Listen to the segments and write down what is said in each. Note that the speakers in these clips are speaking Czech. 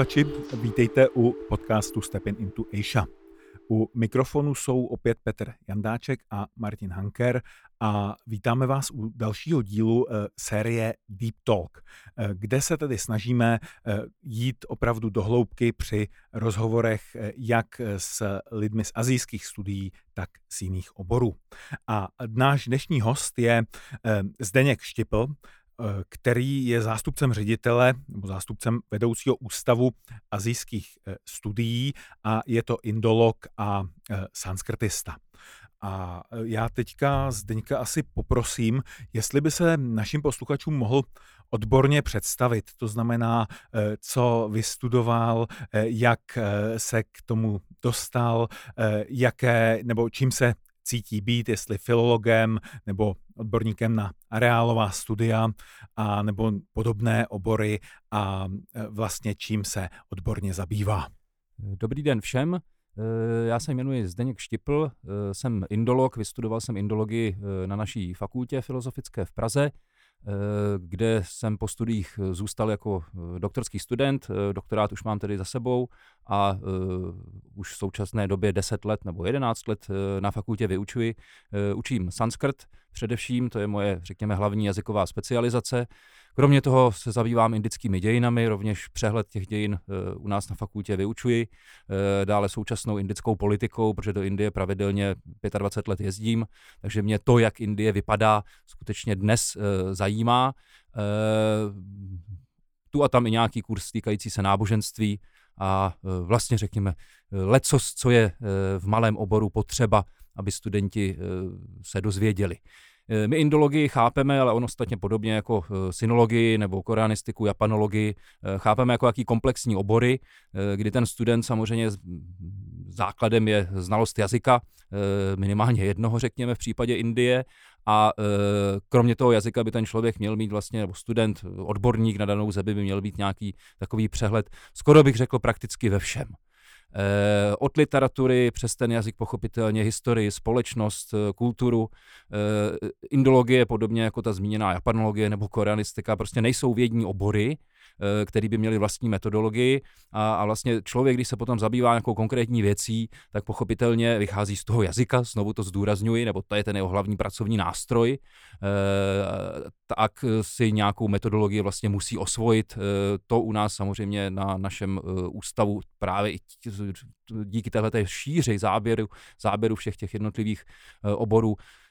Posluchači, vítejte u podcastu Stepin into Asia. U mikrofonu jsou opět Petr Jandáček a Martin Hanker a vítáme vás u dalšího dílu uh, série Deep Talk, uh, kde se tedy snažíme uh, jít opravdu do hloubky při rozhovorech jak s lidmi z azijských studií, tak z jiných oborů. A náš dnešní host je Zdeněk Štipl, Eh, který je zástupcem ředitele nebo zástupcem vedoucího ústavu azijských eh, studií a je to indolog a eh, sanskrtista. A já teďka Zdeňka asi poprosím, jestli by se našim posluchačům mohl odborně představit. To znamená, co vystudoval, jak se k tomu dostal, jaké, nebo čím se cítí být, jestli filologem nebo odborníkem na areálová studia a nebo podobné obory a e, vlastně čím se odborně zabývá. Dobrý den všem. E, já se jmenuji Zdeněk Štipl, e, jsem indolog, vystudoval jsem indologii na naší fakultě filozofické v Praze. Eh, kde jsem po studiích eh, zůstal jako eh, doktorský student, doktorát už mám tedy za sebou a už v současné době 10 let nebo 11 let na fakultě vyučuji. Učím sanskrt především, to je moje, řekněme, hlavní jazyková specializace. Kromě toho se zabývám indickými dějinami, rovněž přehled těch dějin eh, u nás na fakultě vyučuji, eh, dále současnou indickou politikou, protože do Indie pravidelně 25 let jezdím, takže mě to, jak Indie vypadá, skutečně dnes eh, zajímá. Tu a tam i nějaký kurz týkající se náboženství a vlastně řekněme lecos, co je v malém oboru potřeba, aby studenti se dozvěděli. Eh, my indologii chápeme, ale on ostatně podobně jako eh, synologii nebo koreanistiku, japanologii, eh, chápeme jako jaký komplexní obory, kdy ten student samozřejmě základem je znalost jazyka, minimálně jednoho, řekněme, v případě Indie, a kromě toho jazyka by ten člověk měl mít vlastně, nebo student, odborník na danou zemi by měl být nějaký takový přehled, skoro bych řekl prakticky ve všem. Eh, od literatury přes ten jazyk pochopitelně historii, společnost, eh, kulturu, eh, indologie, podobně jako ta zmíněná japanologie nebo koreanistika, prostě nejsou vědní obory, který by měli vlastní metodologii a, a vlastně člověk, když se potom zabývá nějakou konkrétní věcí, tak pochopitelně vychází z toho jazyka, znovu to zdůrazňuji, nebo to je ten jeho hlavní pracovní nástroj, eh, tak si nějakou metodologii vlastně musí osvojit. Eh, to u nás samozřejmě na našem ústavu právě díky této šíři záběru, záběru všech těch jednotlivých oborů Eh,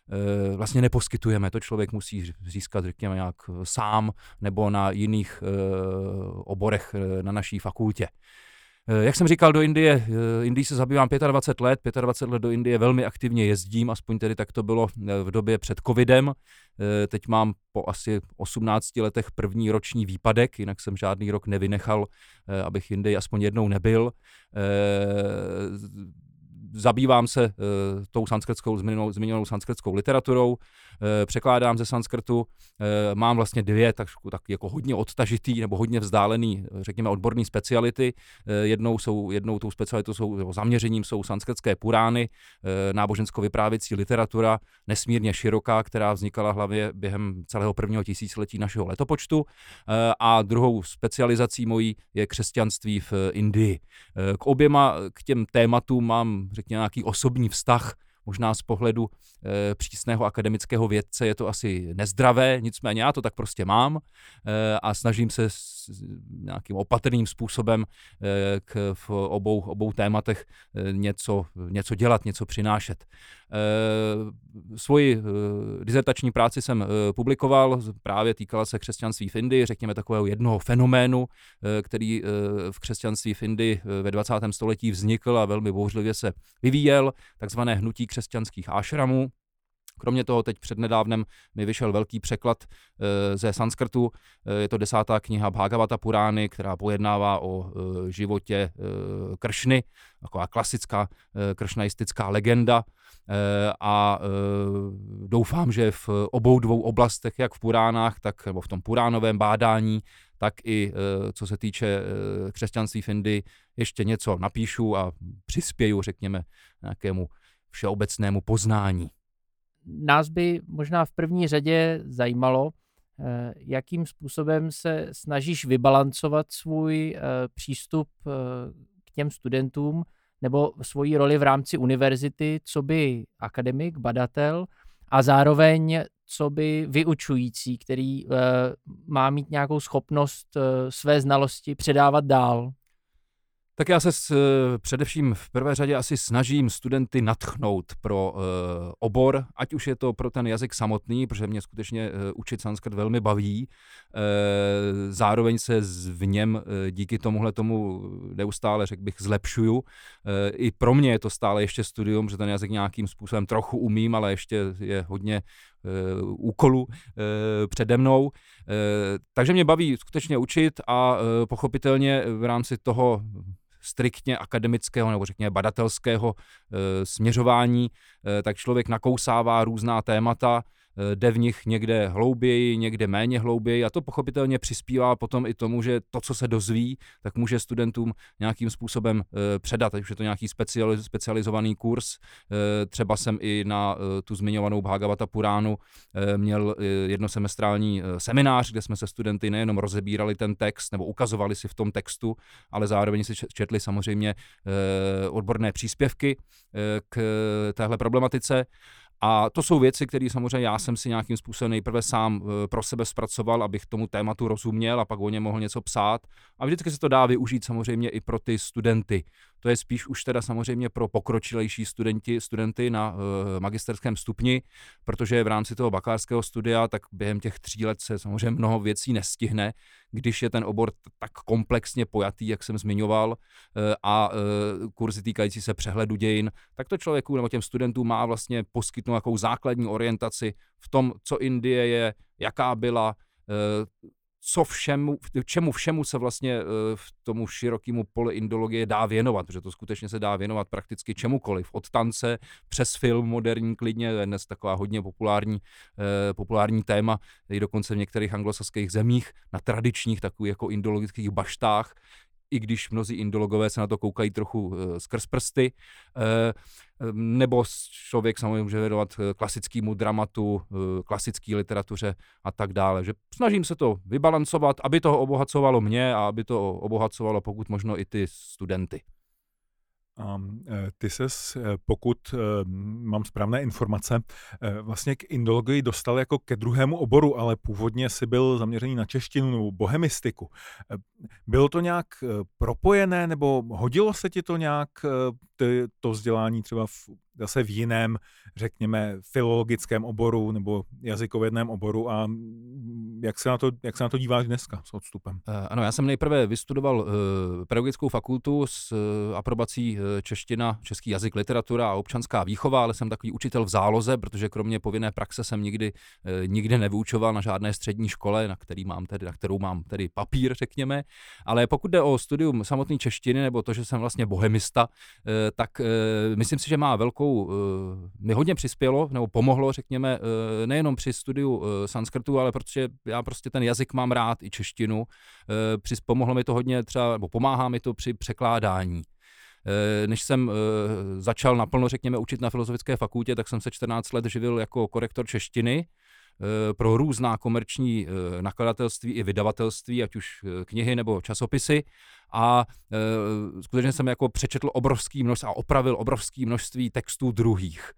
vlastně neposkytujeme. To člověk musí získat, řekněme, nějak eh, sám nebo na jiných eh, oborech na naší fakultě. Jak jsem říkal, do Indie, Indii se zabývám 25 let, 25 let do Indie velmi aktivně jezdím, aspoň tedy tak to bylo v době před covidem. Teď mám po asi 18 letech první roční výpadek, jinak jsem žádný rok nevynechal, abych Indii aspoň jednou nebyl zabývám se uh, tou sanskrtskou, zmíněnou, zmíněnou sanskrtskou literaturou, uh, překládám ze sanskrtu, uh, mám vlastně dvě tak, tak jako hodně odtažitý nebo hodně vzdálený, řekněme, odborný speciality. Uh, jednou jsou, jednou tou specialitou jsou, nebo zaměřením jsou sanskrtské purány, uh, nábožensko-vyprávěcí literatura, nesmírně široká, která vznikala hlavně během celého prvního tisíciletí našeho letopočtu. Uh, a druhou specializací mojí je křesťanství v Indii. Uh, k oběma, k těm tématům mám řekněme, nějaký osobní vztah, možná z pohledu e, přísného akademického vědce je to asi nezdravé, nicméně já to tak prostě mám e, a snažím se s, nějakým opatrným způsobem e, k, v obou, obou tématech e, něco, něco dělat, něco přinášet. E, svoji e, dizertační práci jsem e, publikoval, právě týkala se křesťanství v Indii, řekněme takového jednoho fenoménu, který v křesťanství v Indii ve 20. století vznikl a velmi bouřlivě se vyvíjel, takzvané hnutí křesťanských ášramů. Kromě toho teď přednedávnem mi vyšel velký překlad e, ze sanskrtu. E, je to desátá kniha Bhagavata Purány, která pojednává o e, životě Kršny, taková klasická kršnaistická legenda. A doufám, že v obou dvou oblastech, jak v Puránách, tak nebo v tom puránovém bádání, tak i co se týče křesťanství v Indii, ještě něco napíšu a přispěju, řekněme, nějakému všeobecnému poznání. Nás by možná v první řadě zajímalo, jakým způsobem se snažíš vybalancovat svůj přístup k těm studentům nebo svoji roli v rámci univerzity, co by akademik, badatel a zároveň co by vyučující, který má mít nějakou schopnost své znalosti předávat dál. Tak já se s, eh, především v prvé řadě asi snažím studenty natchnout pro uh, obor, ať už je to pro ten jazyk samotný, protože mě skutečně uh, učit sanskrt velmi baví. Uh, zároveň se v něm uh, díky tomuhle tomu neustále, řekl bych, zlepšuju. Uh, I pro mě je to stále ještě studium, že ten jazyk nějakým způsobem trochu umím, ale ještě je hodně úkolů uh, přede mnou. Takže mě baví skutečně učit a pochopitelně v rámci toho striktně akademického nebo řekněme badatelského e, směřování, e, tak člověk nakousává různá témata, Eh, jde v nich někde hlouběji, někde méně hlouběji a to pochopitelně přispívá potom i tomu, že to, co se dozví, tak může studentům nějakým způsobem eh, předat, ať už je to nějaký specializovaný kurz. Eh, třeba jsem i na tu zmiňovanou Bhagavata Puránu měl jednosemestrální seminář, kde jsme se studenty nejenom rozebírali ten text nebo ukazovali si v tom textu, ale zároveň si četli samozřejmě odborné příspěvky k téhle problematice. A to jsou věci, které samozřejmě já jsem si nějakým způsobem nejprve sám eh, pro sebe zpracoval, abych tomu tématu rozuměl a pak o ně mohl něco psát. A vždycky se to dá využít samozřejmě i pro ty studenty. To je spíš už teda samozřejmě pro pokročilejší studenti, studenty na uh, magisterském stupni, protože v rámci toho bakalářského studia tak během těch tří let se samozřejmě mnoho věcí nestihne, když je ten obor tak komplexně pojatý, jak jsem zmiňoval, uh, a uh, kurzy týkající se přehledu dějin, tak to člověku nebo těm studentům má vlastně poskytnout nějakou základní orientaci v tom, co Indie je, jaká byla, co všemu, čemu všemu se vlastně eh, v tomu širokému poli indologie dá věnovat, protože to skutečně se dá věnovat prakticky čemukoliv, od tance přes film moderní klidně, to je dnes taková hodně populární, eh, populární téma, i dokonce v některých anglosaských zemích, na tradičních takových jako indologických baštách, i když mnozí indologové se na to koukají trochu uh, skrz prsty, uh, nebo člověk samozřejmě může věnovat eh, klasickému dramatu, klasické literatuře a tak dále. Že snažím se to vybalancovat, aby to obohacovalo mě a aby to obohacovalo pokud možno i ty studenty. Um, ty ses, e, pokud um, mám správné informace, vlastně k indologii dostal jako ke druhému oboru, ale původně si byl zaměřený na češtinu nebo bohemistiku. Bylo to nějak propojené nebo hodilo se ti to nějak ty, to vzdělání třeba v, zase v jiném, řekněme, filologickém oboru nebo jazykovědném oboru a jak se na to, jak se na to díváš dneska s odstupem? Uh, ano, já jsem nejprve vystudoval uh, pedagogickou fakultu s uh, aprobací čeština, český jazyk, literatura a občanská výchova, ale jsem takový učitel v záloze, protože kromě povinné praxe jsem nikdy, nikdy nevyučoval na žádné střední škole, na, který mám tedy, na kterou mám tedy papír, řekněme. Ale pokud jde o studium samotné češtiny nebo to, že jsem vlastně bohemista, tak myslím si, že má velkou, mi hodně přispělo, nebo pomohlo, řekněme, nejenom při studiu sanskrtu, ale protože já prostě ten jazyk mám rád, i češtinu. Uh, pomohlo mi to hodně třeba, nebo pomáhá mi to při překládání. Než jsem začal naplno, řekněme, učit na Filozofické fakultě, tak jsem se 14 let živil jako korektor češtiny pro různá komerční nakladatelství i vydavatelství, ať už knihy nebo časopisy a e, skutečně jsem jako přečetl obrovský množství a opravil obrovský množství textů druhých.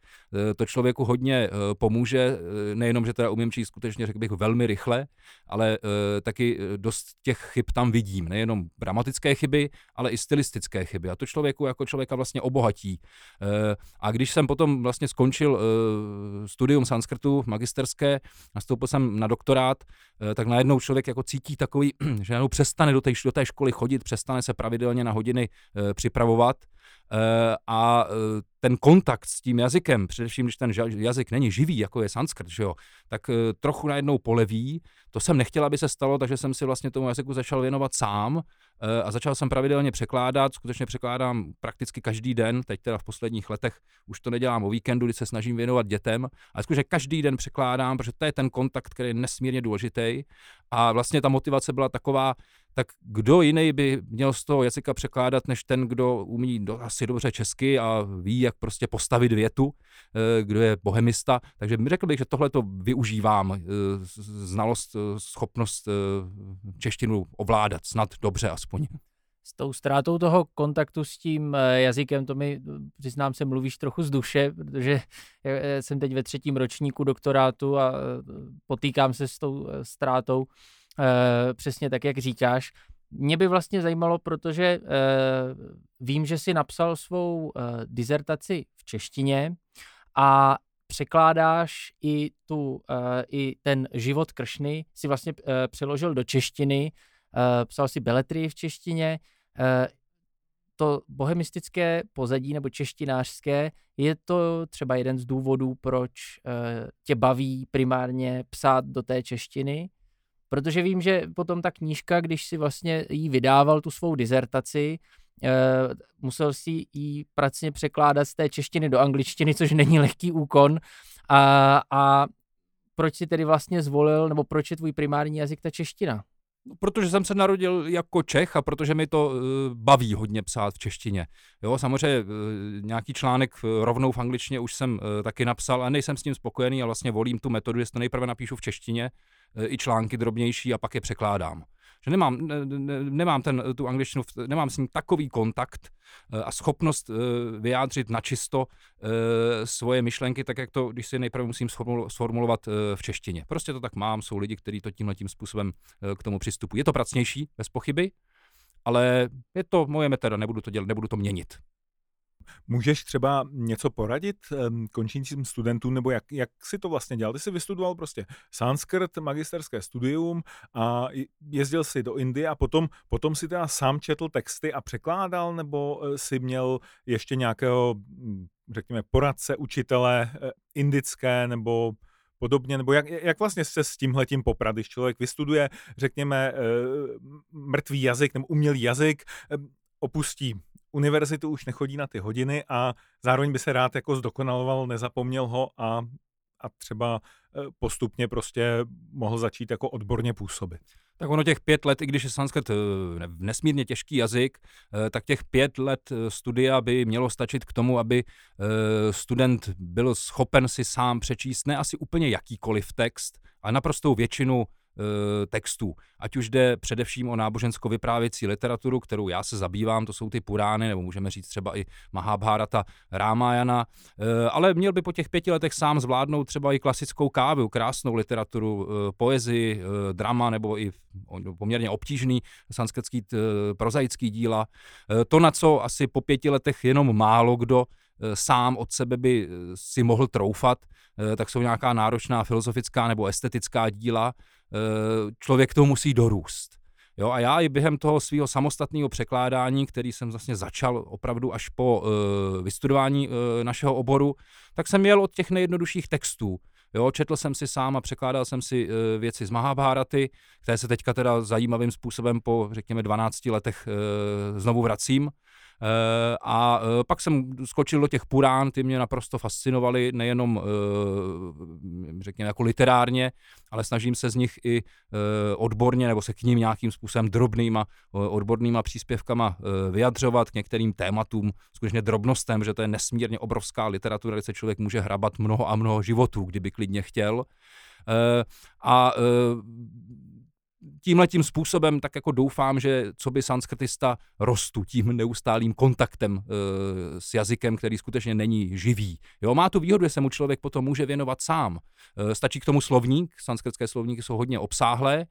E, to člověku hodně e, pomůže, e, nejenom, že teda umím číst skutečně, řekl bych, velmi rychle, ale e, taky dost těch chyb tam vidím. Nejenom gramatické chyby, ale i stylistické chyby. A to člověku jako člověka vlastně obohatí. E, a když jsem potom vlastně skončil e, studium sanskrtu magisterské, nastoupil jsem na doktorát, e, tak najednou člověk jako cítí takový, že najednou přestane do té, do té školy chodit, přes přestane se pravidelně na hodiny e, připravovat a e, ten kontakt s tím jazykem, především když ten jazyk není živý, jako je sanskrt, že jo, tak trochu najednou poleví. To jsem nechtěl, aby se stalo, takže jsem si vlastně tomu jazyku začal věnovat sám a začal jsem pravidelně překládat, skutečně překládám prakticky každý den, teď teda v posledních letech už to nedělám o víkendu, kdy se snažím věnovat dětem, ale skutečně každý den překládám, protože to je ten kontakt, který je nesmírně důležitý a vlastně ta motivace byla taková, tak kdo jiný by měl z toho jazyka překládat, než ten, kdo umí asi dobře česky a ví, jak prostě postavit větu, kdo je bohemista. Takže řekl bych, že tohle to využívám, znalost, schopnost češtinu ovládat, snad dobře aspoň s tou ztrátou toho kontaktu s tím eh, jazykem, to mi, přiznám se, mluvíš trochu z duše, protože jsem teď ve třetím ročníku doktorátu a eh, potýkám se s tou eh, ztrátou přesně tak, jak říkáš. Mě by vlastně zajímalo, protože vím, že jsi napsal svou dizertaci v češtině a překládáš i, tu, i ten život Kršny, si vlastně přeložil do češtiny, Uh, psal si beletrii v češtině. Uh, to bohemistické pozadí nebo češtinářské, je to třeba jeden z důvodů, proč uh, tě baví primárně psát do té češtiny? Protože vím, že potom ta knížka, když si vlastně jí vydával, tu svou dizertaci, uh, musel si ji pracně překládat z té češtiny do angličtiny, což není lehký úkon. A, a proč si tedy vlastně zvolil, nebo proč je tvůj primární jazyk ta čeština? No, protože jsem se narodil jako Čech a protože mi to uh, baví hodně psát v češtině. Jo, samozřejmě uh, nějaký článek uh, rovnou v angličtině už jsem taky napsal a nejsem s tím spokojený a vlastně volím tu metodu, že to nejprve napíšu v češtině, i články drobnější a pak je překládám že nemám, ne, ne, nemám ten, tu angličtinu, nemám s ním takový kontakt eh, a schopnost eh, vyjádřit načisto eh, svoje myšlenky, tak jak to, když si nejprve musím sformulovat v češtině. Prostě to tak mám, jsou lidi, kteří to tímhle tím způsobem k tomu přistupují. Je to pracnější, bez pochyby, ale je to moje metoda, nebudu to dělat, nebudu to měnit. Můžeš třeba něco poradit um, končícím studentům, nebo jak, jak si to vlastně dělal? Ty jsi vystudoval prostě sanskrt, magisterské studium a jezdil si do Indie a potom, potom si teda sám četl texty a překládal, nebo eh, si měl ještě nějakého, hm, řekněme, poradce, učitele eh, indické, nebo podobně, nebo jak, jak vlastně se s tímhletím poprat, když člověk vystuduje, řekněme, eh, mrtvý jazyk nebo umělý jazyk, opustí univerzitu už nechodí na ty hodiny a zároveň by se rád jako zdokonaloval, nezapomněl ho a, a třeba e, postupně prostě mohl začít jako odborně působit. Tak ono těch pět let, i když je sanskrt e, nesmírně těžký jazyk, e, tak těch pět let studia by mělo stačit k tomu, aby student byl schopen si sám přečíst ne asi úplně jakýkoliv text, ale naprostou většinu Eh, textů. Ať už jde především o nábožensko-vyprávěcí literaturu, kterou já se zabývám, to jsou ty Purány, nebo můžeme říct třeba i Mahabharata, Rámájana, eh, ale měl by po těch pěti letech sám zvládnout třeba i klasickou kávu, krásnou literaturu, eh, poezii, drama nebo i poměrně obtížný sanskritský prozaický díla. To, na co asi po pěti letech jenom málo kdo sám od sebe by si mohl troufat, tak jsou nějaká náročná filozofická nebo estetická díla, Eh, člověk to musí dorůst. Jo, a já i během toho svého samostatného překládání, který jsem vlastně začal opravdu až po uh, vystudování uh, našeho oboru, tak jsem měl od těch nejjednodušších textů. Jo, četl jsem si sám a překládal jsem si uh, věci z Mahabharaty, které se teďka teda zajímavým způsobem po, řekněme, 12 letech uh, znovu vracím. Eh, a eh, pak jsem skočil do těch Purán, ty mě naprosto fascinovaly, nejenom eh, řekněme jako literárně, ale snažím se z nich i odborně nebo se k ním nějakým způsobem drobnýma odbornýma příspěvkama vyjadřovat k některým tématům, skutečně drobnostem, že to je nesmírně obrovská literatura, kde se člověk může hrabat mnoho a mnoho životů, kdyby klidně chtěl. A tímhle tím způsobem tak jako doufám, že co by sanskrtista rostu tím neustálým kontaktem e, s jazykem, který skutečně není živý. Jo, má tu výhodu, že se mu člověk potom může věnovat sám. E, stačí k tomu slovník, sanskrtské slovníky jsou hodně obsáhlé,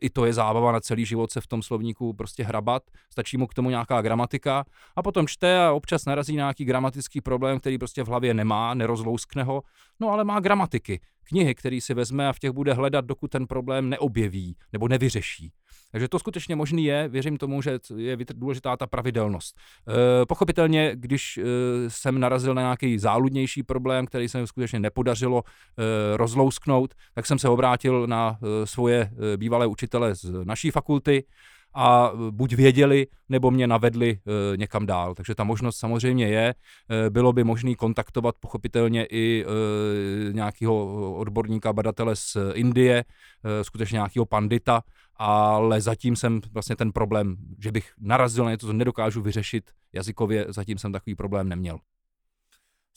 i to je zábava na celý život se v tom slovníku prostě hrabat, stačí mu k tomu nějaká gramatika a potom čte a občas narazí nějaký gramatický problém, který prostě v hlavě nemá, nerozlouskne ho, no ale má gramatiky, knihy, který si vezme a v těch bude hledat, dokud ten problém neobjeví nebo nevyřeší. Takže to skutečně možný je, věřím tomu, že je důležitá ta pravidelnost. E, pochopitelně, když e, jsem narazil na nějaký záludnější problém, který se mi skutečně nepodařilo e, rozlousknout, tak jsem se obrátil na e, svoje e, bývalé učitele z naší fakulty, a buď věděli, nebo mě navedli někam dál. Takže ta možnost samozřejmě je. Bylo by možné kontaktovat pochopitelně i nějakého odborníka, badatele z Indie, skutečně nějakého pandita, ale zatím jsem vlastně ten problém, že bych narazil na něco, co nedokážu vyřešit jazykově, zatím jsem takový problém neměl.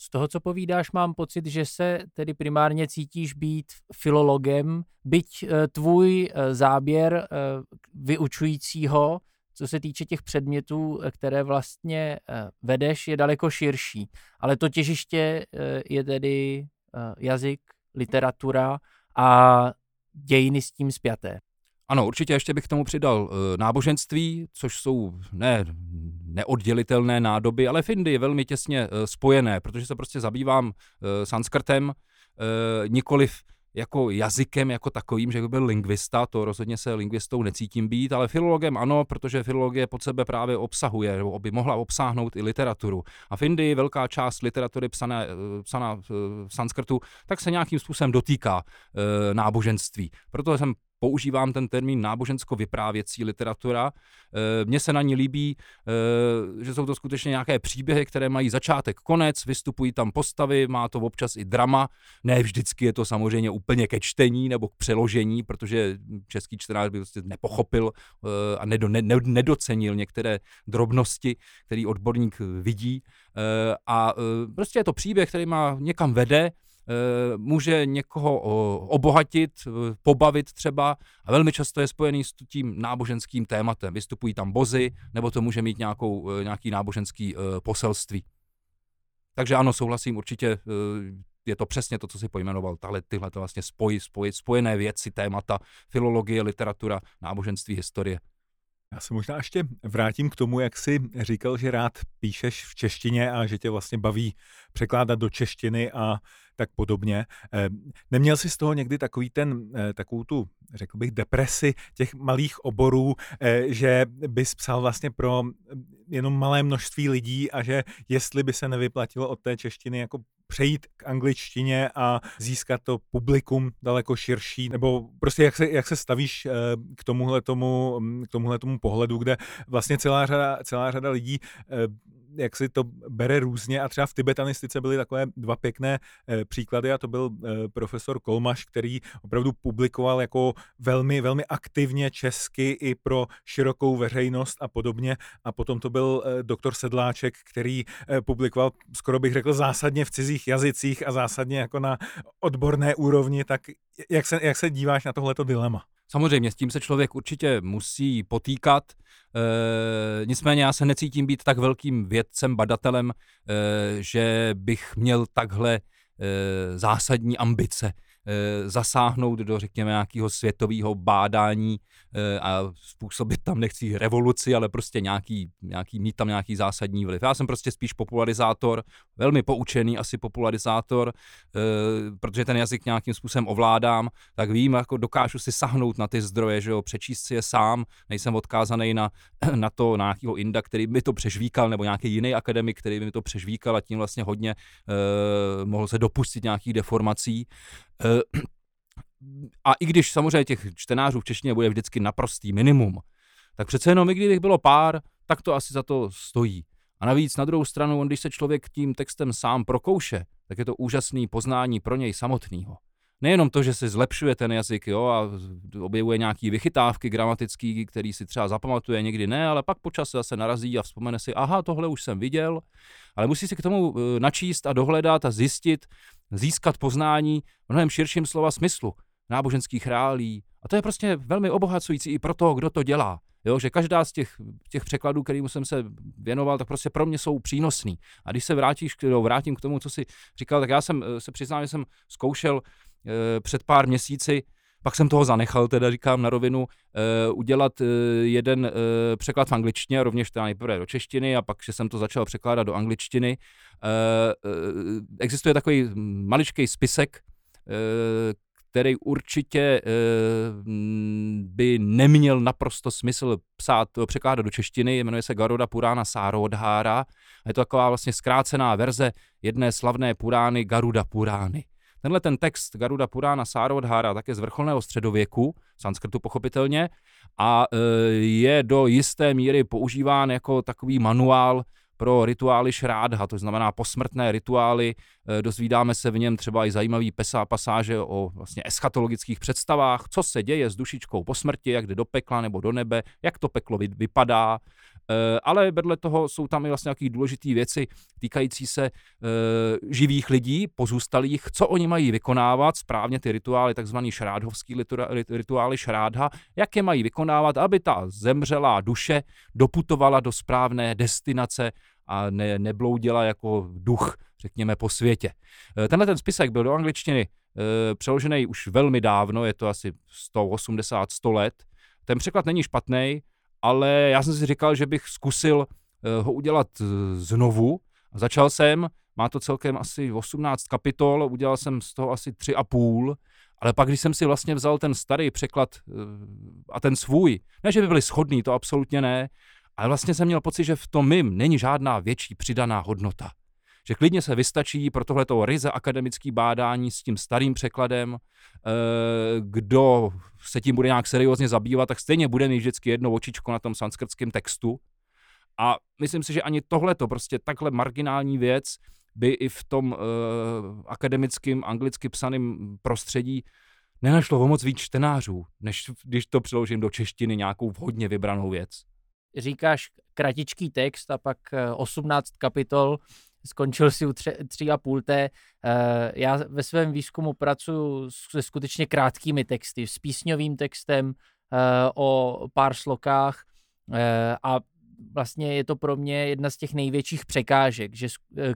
Z toho, co povídáš, mám pocit, že se tedy primárně cítíš být filologem, byť eh, tvůj eh, záběr eh, vyučujícího, co se týče těch předmětů, které vlastně vedeš, je daleko širší. Ale to těžiště je tedy jazyk, literatura a dějiny s tím spjaté. Ano, určitě ještě bych k tomu přidal náboženství, což jsou ne neoddělitelné nádoby, ale v Indii velmi těsně uh, spojené, protože se prostě zabývám uh, sanskrtem, uh, nikoliv jako jazykem jako takovým, že by byl lingvista, to rozhodně se lingvistou necítím být, ale filologem ano, protože filologie pod sebe právě obsahuje, nebo by mohla obsáhnout i literaturu. A v Indii velká část literatury psané, psaná v sanskrtu, tak se nějakým způsobem dotýká e, náboženství. Proto jsem používám ten termín nábožensko-vyprávěcí literatura. Eh, mně se na ní líbí, eh, že jsou to skutečně nějaké příběhy, které mají začátek, konec, vystupují tam postavy, má to občas i drama. Ne vždycky je to samozřejmě úplně ke čtení nebo k přeložení, protože český čtenář by prostě nepochopil eh, a nedo, ne, nedocenil některé drobnosti, který odborník vidí. A prostě je to příběh, který má někam vede, může někoho obohatit, eh, pobavit třeba a velmi často je spojený s tím náboženským tématem. Vystupují tam bozy, nebo to může mít nějakou, eh, nějaký náboženský poselství. Takže ano, souhlasím, určitě je to přesně to, co si pojmenoval, tahle, tyhle to vlastně spoj, spoj, spojené věci, témata, filologie, literatura, náboženství, historie. Já se možná ještě vrátím k tomu, jak jsi říkal, že rád píšeš v češtině a že tě vlastně baví překládat do češtiny a tak podobně. Ehm, neměl jsi z toho někdy takový ten, eh, takovou tu, řekl bych, depresi těch malých oborů, eh, že bys psal vlastně pro jenom malé množství lidí a že jestli by se nevyplatilo od té češtiny jako přejít k angličtině a získat to publikum daleko širší, nebo prostě jak se, jak se stavíš eh, k tomuhle tomu, k tomuhle tomu pohledu, kde vlastně celá řada, celá řada lidí jak si to bere různě a třeba v tibetanistice byly takové dva pěkné e, příklady a to byl e, profesor Kolmaš, který opravdu publikoval jako velmi, velmi aktivně česky i pro širokou veřejnost a podobně a potom to byl e, doktor Sedláček, který publikoval skoro bych řekl zásadně v cizích jazycích a zásadně jako na odborné úrovni, tak jak se, jak se díváš na tohleto dilema? Samozřejmě, s tím se člověk určitě musí potýkat. E, nicméně já se necítím být tak velkým vědcem, badatelem, e, že bych měl takhle e, zásadní ambice. Eh, zasáhnout do, řekněme, nějakého světového bádání eh, a způsobit tam, nechci revoluci, ale prostě nějaký, nějaký, mít tam nějaký zásadní vliv. Já jsem prostě spíš popularizátor, velmi poučený asi popularizátor, eh, protože ten jazyk nějakým způsobem ovládám, tak vím, jako dokážu si sahnout na ty zdroje, že jo, přečíst si je sám, nejsem odkázaný na, na to, na nějakého Inda, který by to přežvíkal, nebo nějaký jiný akademik, který by mi to přežvíkal a tím vlastně hodně mohl se dopustit nějakých deformací. Eh, a i když samozřejmě těch čtenářů v češtině bude vždycky naprostý minimum, tak přece jenom i kdybych bylo pár, tak to asi za to stojí. A navíc na druhou stranu, on, když se člověk tím textem sám prokouše, tak je to úžasný poznání pro něj samotného. Nejenom to, že se zlepšuje ten jazyk jo, a objevuje nějaký vychytávky gramatický, který si třeba zapamatuje, někdy ne, ale pak počas zase narazí a vzpomene si, aha, tohle už jsem viděl, ale musí si k tomu eh, načíst a dohledat a zjistit, získat poznání v mnohem širším slova smyslu náboženských reálí. A to je prostě velmi obohacující i pro toho, kdo to dělá. Jo, že každá z těch, těch překladů, kterým jsem se věnoval, tak prostě pro mě jsou přínosný. A když se vrátíš, vrátím k tomu, co jsi říkal, tak já jsem eh, se přiznal, že jsem zkoušel e, před pár měsíci, pak jsem toho zanechal, teda říkám na rovinu, e, udělat e, jeden e, překlad v angličtině, rovněž teda nejprve do češtiny a pak, že jsem to začal překládat do angličtiny. E, e, existuje takový maličký spisek, který určitě e, by neměl naprosto smysl psát, překládat do češtiny, jmenuje se Garuda Purána Sárodhára. Je to taková vlastně zkrácená verze jedné slavné Purány Garuda Purány. Tenhle ten text Garuda Purána Sárodhára také z vrcholného středověku, sanskrtu pochopitelně, a e, je do jisté míry používán jako takový manuál pro rituály šrádha, to znamená posmrtné rituály. E, dozvídáme se v něm třeba i zajímavý pesá pasáže o vlastně eschatologických představách, co se děje s dušičkou po smrti, jak jde do pekla nebo do nebe, jak to peklo vypadá, Eh, ale vedle toho jsou tam i vlastně nějaké důležité věci týkající se e, živých lidí, pozůstalých, co oni mají vykonávat, správně ty rituály, takzvaný šrádhovský rituály šrádha, jak je mají vykonávat, aby ta zemřelá duše doputovala do správné destinace a ne, nebloudila jako duch, řekněme, po světě. E, tenhle ten spisek byl do angličtiny e, přeložený už velmi dávno, je to asi 180-100 let. Ten překlad není špatný, ale já jsem si říkal, že bych zkusil eh, ho udělat eh, znovu. Začal jsem, má to celkem asi 18 kapitol, udělal jsem z toho asi 3,5, ale pak, když jsem si vlastně vzal ten starý překlad eh, a ten svůj, ne, že by byly shodný, to absolutně ne, ale vlastně jsem měl pocit, že v tom mým není žádná větší přidaná hodnota že klidně se vystačí pro tohleto ryze akademický bádání s tím starým překladem. Eh, kdo se tím bude nějak seriózně zabývat, tak stejně bude mít vždycky jedno očičko na tom sanskrtském textu. A myslím si, že ani tohleto, prostě takhle marginální věc, by i v tom uh, akademickém, anglicky psaném prostředí nenašlo o moc víc čtenářů, než když to přeložím do češtiny nějakou vhodně vybranou věc. Říkáš kratičký text a pak 18 eh, kapitol, skončil si u tři, tři a půl té. Eh, já ve svém výzkumu pracuji se skutečně krátkými texty, s písňovým textem eh, o pár slokách eh, a vlastně je to pro mě jedna z těch největších překážek, že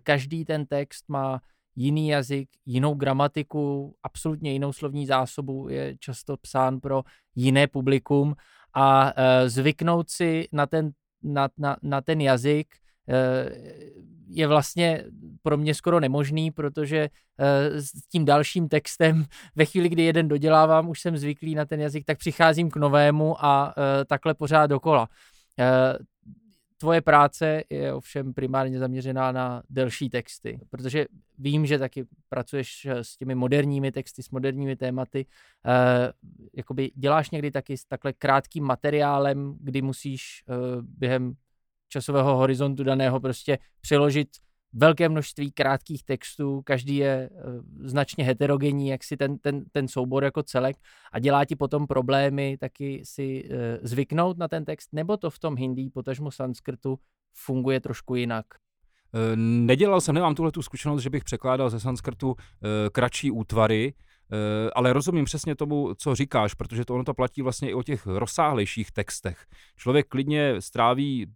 každý ten text má jiný jazyk, jinou gramatiku, absolutně jinou slovní zásobu, je často psán pro jiné publikum a zvyknout si na ten, na, na, na ten jazyk je vlastně pro mě skoro nemožný, protože uh, s tím dalším textem, ve chvíli, kdy jeden dodělávám, už jsem zvyklý na ten jazyk, tak přicházím k novému a uh, takhle pořád dokola. Tvoje práce je ovšem primárně zaměřená na delší texty, protože vím, že taky pracuješ s těmi moderními texty, s moderními tématy. Jakoby děláš někdy taky s takhle krátkým materiálem, kdy musíš během časového horizontu daného prostě přeložit velké množství krátkých textů, každý je uh, značně heterogenní, jak si ten, ten, ten soubor jako celek a dělá ti potom problémy taky si uh, zvyknout na ten text, nebo to v tom hindi, potažmo sanskrtu, funguje trošku jinak? Eh, nedělal jsem, nemám tuhle tu zkušenost, že bych překládal ze sanskrtu kratší útvary, ale rozumím přesně tomu, co říkáš, protože to ono to platí vlastně i o těch rozsáhlejších textech. Člověk klidně stráví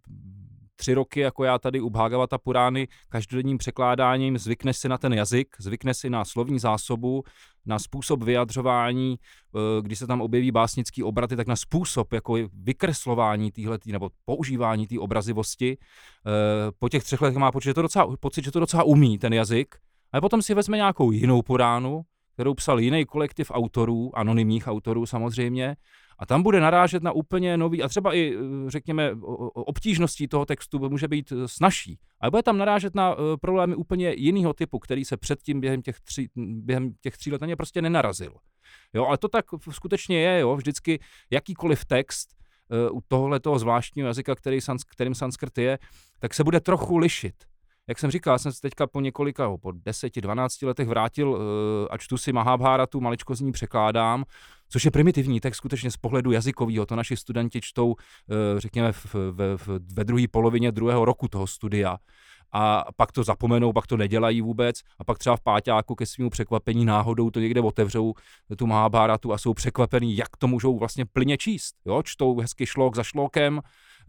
tři roky, jako já tady u Bhagavata Purány, každodenním překládáním zvykneš si na ten jazyk, zvykneš si na slovní zásobu, na způsob vyjadřování, eh, když se tam objeví básnický obraty, tak na způsob jako vykreslování týhletý, nebo používání té obrazivosti. Eh, po těch třech letech má pocit, že to docela, pocit, že to docela umí ten jazyk, ale potom si vezme nějakou jinou Puránu, kterou psal jiný kolektiv autorů, anonymních autorů samozřejmě, a tam bude narážet na úplně nový, a třeba i, eh, řekněme, obtížností toho textu může být eh, snažší, ale bude tam narážet na eh, problémy úplně jiného typu, který se předtím během těch tří, během těch tří let na ně prostě nenarazil. Jo, ale to tak skutečně je, jo, vždycky jakýkoliv text u tohoto zvláštního jazyka, který, kterým sanskrt je, tak se bude trochu lišit jak jsem říkal, jsem se teďka po několika, po 10-12 letech vrátil a čtu si Mahabharatu, maličko z ní překládám, což je primitivní text skutečně z pohledu jazykového. To naši studenti čtou, uh, řekněme, v, v, v, ve druhé polovině druhého roku toho studia a pak to zapomenou, pak to nedělají vůbec a pak třeba v páťáku ke svému překvapení náhodou to někde otevřou tu Mahabharatu a jsou překvapení, jak to můžou vlastně plně číst. Jo? Čtou hezky šlok za šlokem,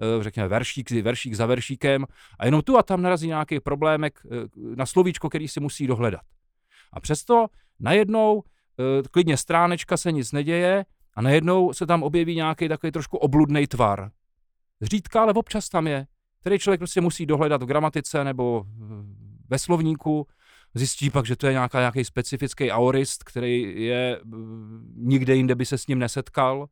Eh, řekněme, veršík, veršík za veršíkem a jenom tu a tam narazí nějaký problémek eh, na slovíčko, který si musí dohledat. A přesto najednou eh, klidně stránečka se nic neděje a najednou se tam objeví nějaký takový trošku obludný tvar. Zřídka, ale občas tam je, který člověk prostě musí dohledat v gramatice nebo ve slovníku, zjistí pak, že to je nějaká, nějaký specifický aorist, který je nikde jinde by se s ním nesetkal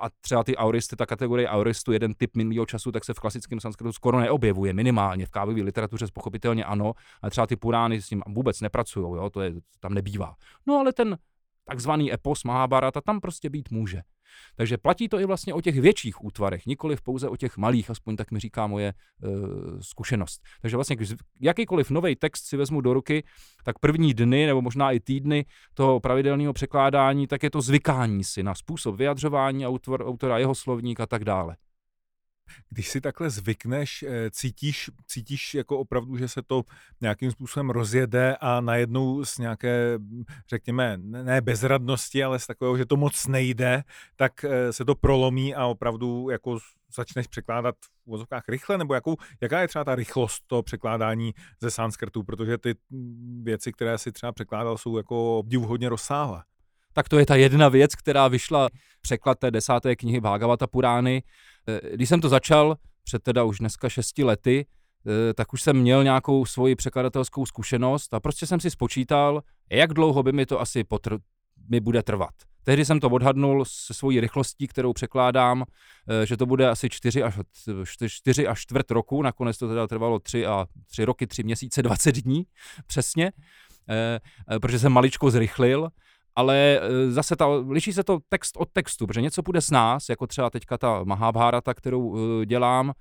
a třeba ty auristy, ta kategorie auristu, jeden typ minulého času, tak se v klasickém sanskritu skoro neobjevuje, minimálně. V kávové literatuře pochopitelně ano, ale třeba ty purány s tím vůbec nepracují, jo, to je, tam nebývá. No ale ten takzvaný epos Mahabharata tam prostě být může. Takže platí to i vlastně o těch větších útvarech, nikoli pouze o těch malých, aspoň tak mi říká moje e, zkušenost. Takže vlastně, jakýkoliv nový text si vezmu do ruky, tak první dny nebo možná i týdny toho pravidelného překládání, tak je to zvykání si na způsob vyjadřování autor, autora, jeho slovník a tak dále. Když si takhle zvykneš, eh, cítíš, cítíš jako opravdu, že se to nějakým způsobem rozjede a najednou z nějaké, řekněme, ne bezradnosti, ale z takového, že to moc nejde, tak eh, se to prolomí a opravdu jako začneš překládat v vozovkách rychle, nebo jakou, jaká je třeba ta rychlost toho překládání ze sanskrtu, protože ty mm, věci, které si třeba překládal, jsou jako obdivuhodně rozsáhlé. Tak to je ta jedna věc, která vyšla překlad té desáté knihy Bhagavata Purány. Eh, když jsem to začal, před teda už dneska šesti lety, eh, tak už jsem měl nějakou svoji překladatelskou zkušenost a prostě jsem si spočítal, jak dlouho by mi to asi potr- mi bude trvat. Tehdy jsem to odhadnul se svojí rychlostí, kterou překládám, eh, že to bude asi 4 až, 4 až čtvrt roku, nakonec to teda trvalo 3, a 3 roky, 3 měsíce, 20 dní přesně, protože jsem maličko zrychlil ale e, zase ta, liší se to text od textu, protože něco půjde s nás, jako třeba teďka ta Mahabharata, kterou e, dělám,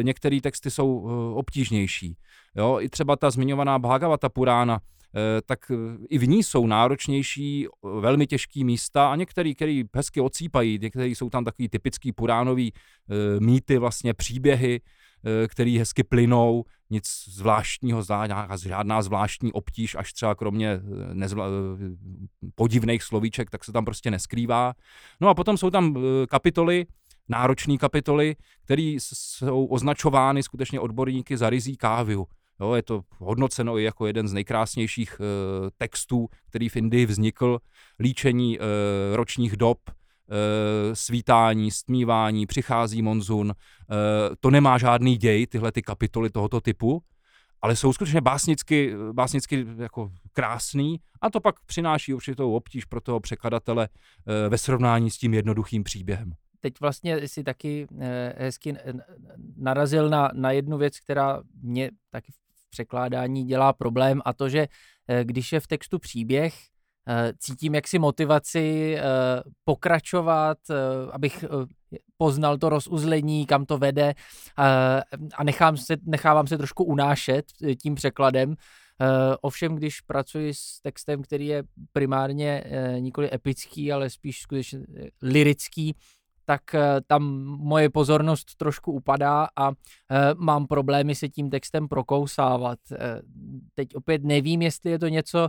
e, některé texty jsou obtížnější. Jo? I třeba ta zmiňovaná Bhagavata Purána, tak i v ní jsou náročnější, velmi těžký místa a některý, který hezky ocípají, některý jsou tam takový typický puránový mýty, vlastně příběhy, Eh, který hezky plynou, nic zvláštního, žádná zvláštní obtíž, až třeba kromě eh, nezvla, eh, podivných slovíček, tak se tam prostě neskrývá. No a potom jsou tam kapitoly, náročné kapitoly, které jsou označovány skutečně odborníky za rizí káviu. Jo, je to hodnoceno i jako jeden z nejkrásnějších e, textů, který v Indii vznikl, líčení e, ročních dob, Eh, svítání, stmívání, přichází monzun. Eh, to nemá žádný děj, tyhle ty kapitoly tohoto typu, ale jsou skutečně básnicky, básnicky jako krásný a to pak přináší určitou obtíž pro toho překladatele eh, ve srovnání s tím jednoduchým příběhem. Teď vlastně si taky hezky narazil na, na jednu věc, která mě taky v překládání dělá problém a to, že když je v textu příběh, Eh, cítím jaksi motivaci eh, pokračovat, eh, abych poznal to rozuzlení, kam to vede a nechám se, nechávám se trošku unášet tím překladem. Ovšem, když pracuji s textem, který je primárně nikoli epický, ale spíš skutečně lirický, tak eh, tam moje pozornost trošku upadá a eh, mám problémy se tím textem prokousávat. Eh, teď opět nevím, jestli je to něco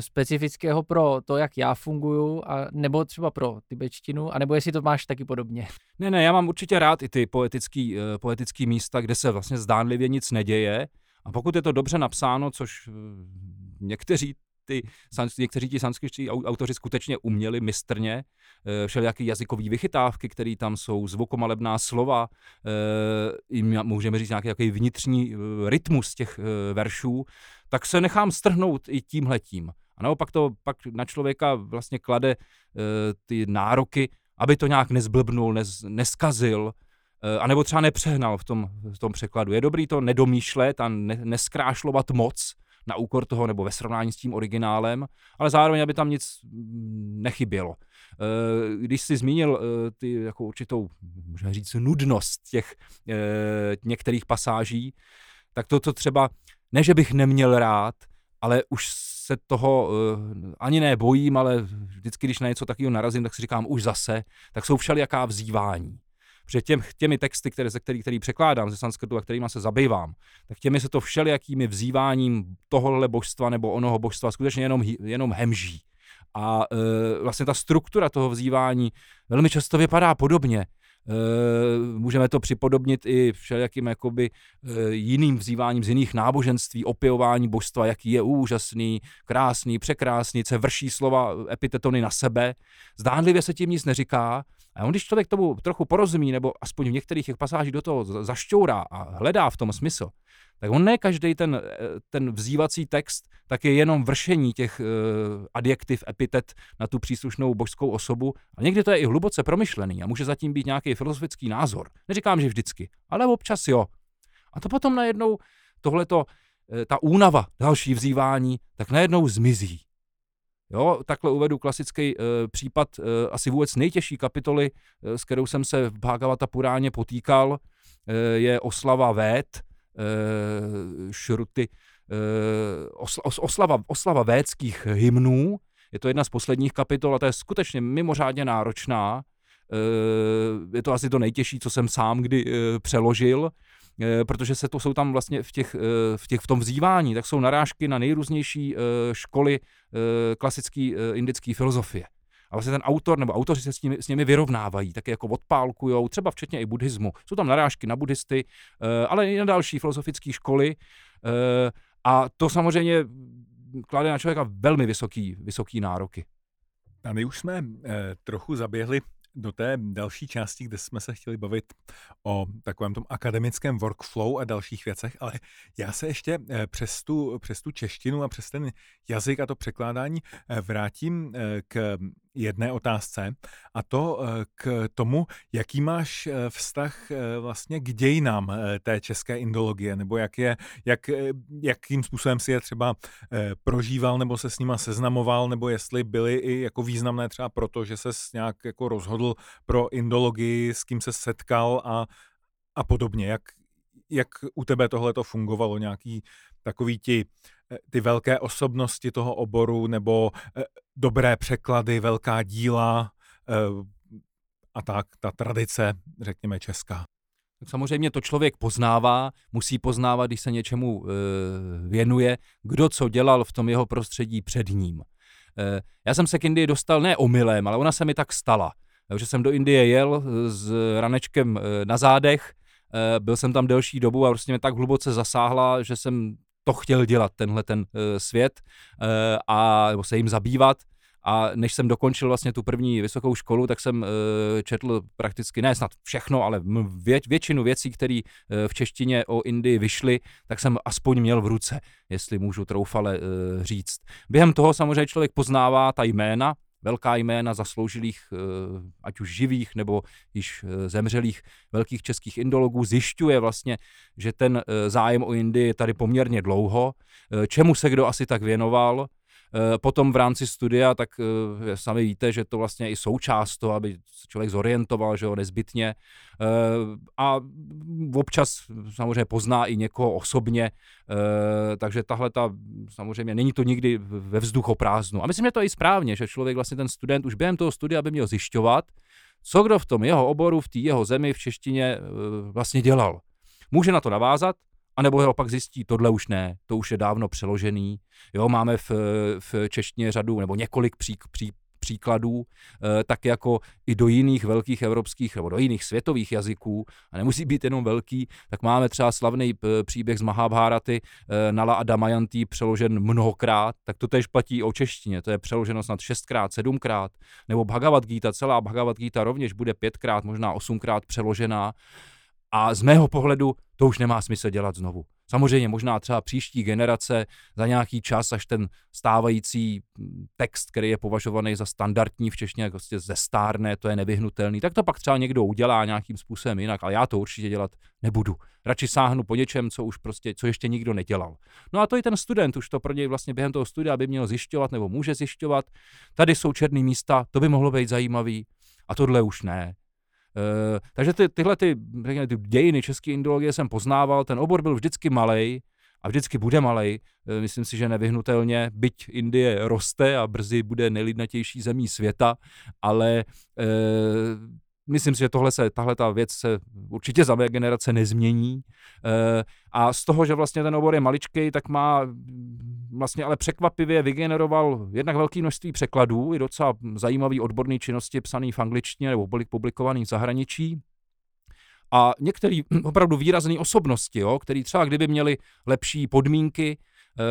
specifického pro to, jak já funguju, a nebo třeba pro tibetštinu, anebo jestli to máš taky podobně. Ne, ne, já mám určitě rád i ty poetický, poetický místa, kde se vlastně zdánlivě nic neděje, a pokud je to dobře napsáno, což někteří ty, někteří ti sanskritští autoři skutečně uměli mistrně eh, všelijaké jazykové vychytávky, které tam jsou, zvukomalebná slova, eh, můžeme říct nějaký, nějaký vnitřní eh, rytmus těch veršů, tak se nechám strhnout i tímhletím. A naopak to pak na člověka vlastně klade ty nároky, aby to nějak nezblbnul, nez, neskazil, a nebo třeba nepřehnal v tom, v tom překladu. Je dobrý to nedomýšlet a ne, neskrášlovat moc, na úkor toho nebo ve srovnání s tím originálem, ale zároveň, aby tam nic mm, nechybělo. Eh, když jsi zmínil eh, ty jako určitou, můžeme říct, nudnost těch eh, některých pasáží, tak to, to třeba, ne, že bych neměl rád, ale už se toho ani ne bojím, ale vždycky, když na něco takového narazím, tak si říkám už zase, tak jsou všelijaká vzývání. Protože těm, těmi texty, které, ze který, který překládám ze sanskrtu a kterými se zabývám, tak těmi se to všelijakými vzýváním tohohle božstva nebo onoho božstva skutečně jenom, jenom hemží. A e, vlastně ta struktura toho vzývání velmi často vypadá podobně. E, můžeme to připodobnit i všelijakým jakoby e, jiným vzýváním z jiných náboženství, opěvování božstva, jaký je úžasný, krásný, překrásný, se vrší slova epitetony na sebe. Zdánlivě se tím nic neříká, a on, když člověk tomu trochu porozumí, nebo aspoň v některých těch pasážích do toho zašťourá a hledá v tom smysl, tak on ne každý ten, eh, ten vzývací text, tak je jenom vršení těch uh, adjektiv, epitet na tu příslušnou božskou osobu. A někdy to je i hluboce promyšlený a může zatím být nějaký filozofický názor. Neříkám, že vždycky, ale občas jo. A to potom najednou tohleto, eh, ta únava, další vzývání, tak najednou zmizí. Jo, takhle uvedu klasický uh, případ uh, asi vůbec nejtěžší kapitoly, uh, s kterou jsem se v Bhagavata Puráně potýkal, uh, je oslava Vét, uh, šruty, uh, osla, oslava, oslava védských hymnů. Je to jedna z posledních kapitol a to je skutečně mimořádně náročná. Uh, je to asi to nejtěžší, co jsem sám kdy uh, přeložil. Eh, protože se to jsou tam vlastně v, těch, eh, v, těch, v tom vzývání, tak jsou narážky na nejrůznější eh, školy klasické indické filozofie. A vlastně ten autor nebo autoři se s nimi, s nimi vyrovnávají, taky jako odpálkujou, třeba včetně i buddhismu. Jsou tam narážky na buddhisty, ale i na další filozofické školy. A to samozřejmě klade na člověka velmi vysoký, vysoký nároky. A my už jsme eh, trochu zaběhli do té další části, kde jsme se chtěli bavit o takovém tom akademickém workflow a dalších věcech, ale já se ještě eh, přes tu, přes tu češtinu a přes ten jazyk a to překládání eh, vrátím eh, k jedné otázce a to k tomu, jaký máš vztah vlastně k dějinám té české indologie, nebo jak je, jak, jakým způsobem si je třeba prožíval, nebo se s nima seznamoval, nebo jestli byly i jako významné třeba proto, že se nějak jako rozhodl pro indologii, s kým se setkal a, a podobně. Jak, jak u tebe tohle to fungovalo, nějaký takový ti eh, ty velké osobnosti toho oboru nebo eh, dobré překlady, velká díla eh, a tak, ta tradice, řekněme, česká. Tak samozřejmě to člověk poznává, musí poznávat, když se něčemu e, věnuje, kdo co dělal v tom jeho prostředí před ním. E, já jsem se k Indii dostal ne omylem, ale ona se mi tak stala. že jsem do Indie jel s ranečkem na zádech, byl jsem tam delší dobu a prostě mě tak hluboce zasáhla, že jsem to chtěl dělat, tenhle ten e, svět e, a nebo se jim zabývat. A než jsem dokončil vlastně tu první vysokou školu, tak jsem četl prakticky, ne snad všechno, ale vě, většinu věcí, které v češtině o Indii vyšly, tak jsem aspoň měl v ruce, jestli můžu troufale říct. Během toho samozřejmě člověk poznává ta jména, velká jména zasloužilých, ať už živých nebo již zemřelých velkých českých indologů, zjišťuje vlastně, že ten zájem o Indii je tady poměrně dlouho, čemu se kdo asi tak věnoval, Eh, potom v rámci studia, tak eh, sami víte, že to vlastně i součást toho, aby se člověk zorientoval, že jo, nezbytně. Eh, a občas samozřejmě pozná i někoho osobně, takže tahle ta, samozřejmě není to nikdy ve vzduchoprázdnu. A myslím, že to je i správně, že člověk vlastně ten student už během toho studia by měl zjišťovat, co kdo v tom jeho oboru, v té jeho zemi, v češtině vlastně dělal. Může na to navázat, a nebo ho pak zjistí, tohle už ne, to už je dávno přeložený. Jo, máme v, v češtině řadu nebo několik pří, pří, příkladů, eh, tak jako i do jiných velkých evropských nebo do jiných světových jazyků, a nemusí být jenom velký, tak máme třeba slavný eh, příběh z Mahabháraty, eh, Nala a Damayanti přeložen mnohokrát, tak to tež platí o češtině, to je přeloženo snad šestkrát, sedmkrát, nebo Bhagavad Gita, celá Bhagavad Gita rovněž bude pětkrát, možná osmkrát přeložená. A z mého pohledu to už nemá smysl dělat znovu. Samozřejmě možná třeba příští generace za nějaký čas, až ten stávající mm, text, který je považovaný za standardní v češtině, prostě zestárne, to je nevyhnutelný, tak to pak třeba někdo udělá nějakým způsobem jinak, ale já to určitě dělat nebudu. Radši sáhnu po něčem, co už prostě, co ještě nikdo nedělal. No a to i ten student už to pro něj vlastně během toho studia by měl zjišťovat nebo může zjišťovat. Tady jsou černé místa, to by mohlo být zajímavý. A tohle už ne. Uh, takže ty, tyhle ty, řekněme, ty dějiny české indologie jsem poznával, ten obor byl vždycky malý a vždycky bude malý. Uh, myslím si, že nevyhnutelně, byť Indie roste a brzy bude nejlidnatější zemí světa, ale uh, myslím si, že tohle se, tahle ta věc se určitě za mé generace nezmění. E, a z toho, že vlastně ten obor je maličký, tak má vlastně ale překvapivě vygeneroval jednak velké množství překladů, i docela zajímavý odborný činnosti psaný v angličtině nebo publikovaný v zahraničí. A některé opravdu výrazné osobnosti, jo, který třeba kdyby měli lepší podmínky,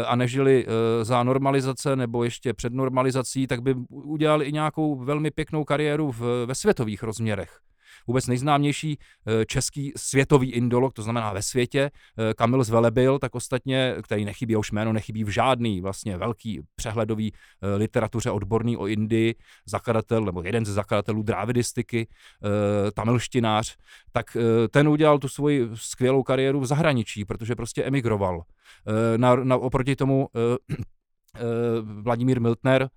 a nežili za normalizace nebo ještě před normalizací, tak by udělali i nějakou velmi pěknou kariéru v, ve světových rozměrech vůbec nejznámější eh, český světový indolog, to znamená ve světě, eh, Kamil Zvelebil, tak ostatně, který nechybí, už jméno nechybí v žádný vlastně velký přehledový eh, literatuře odborný o Indii, zakladatel nebo jeden ze zakladatelů drávidistiky, tamilštinář, tak ten udělal tu svoji skvělou kariéru v zahraničí, protože prostě emigroval. Na, na, oproti tomu Vladimír Miltner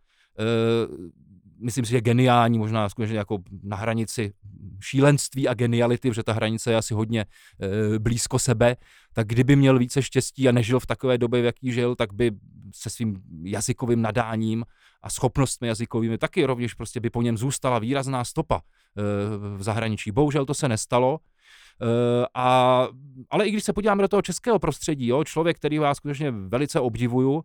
myslím si, že geniální, možná skutečně jako na hranici šílenství a geniality, protože ta hranice je asi hodně e, blízko sebe, tak kdyby měl více štěstí a nežil v takové době, v jaký žil, tak by se svým jazykovým nadáním a schopnostmi jazykovými taky rovněž prostě by po něm zůstala výrazná stopa e, v zahraničí. Bohužel to se nestalo. E, a, ale i když se podíváme do toho českého prostředí, jo, člověk, který vás skutečně velice obdivuju,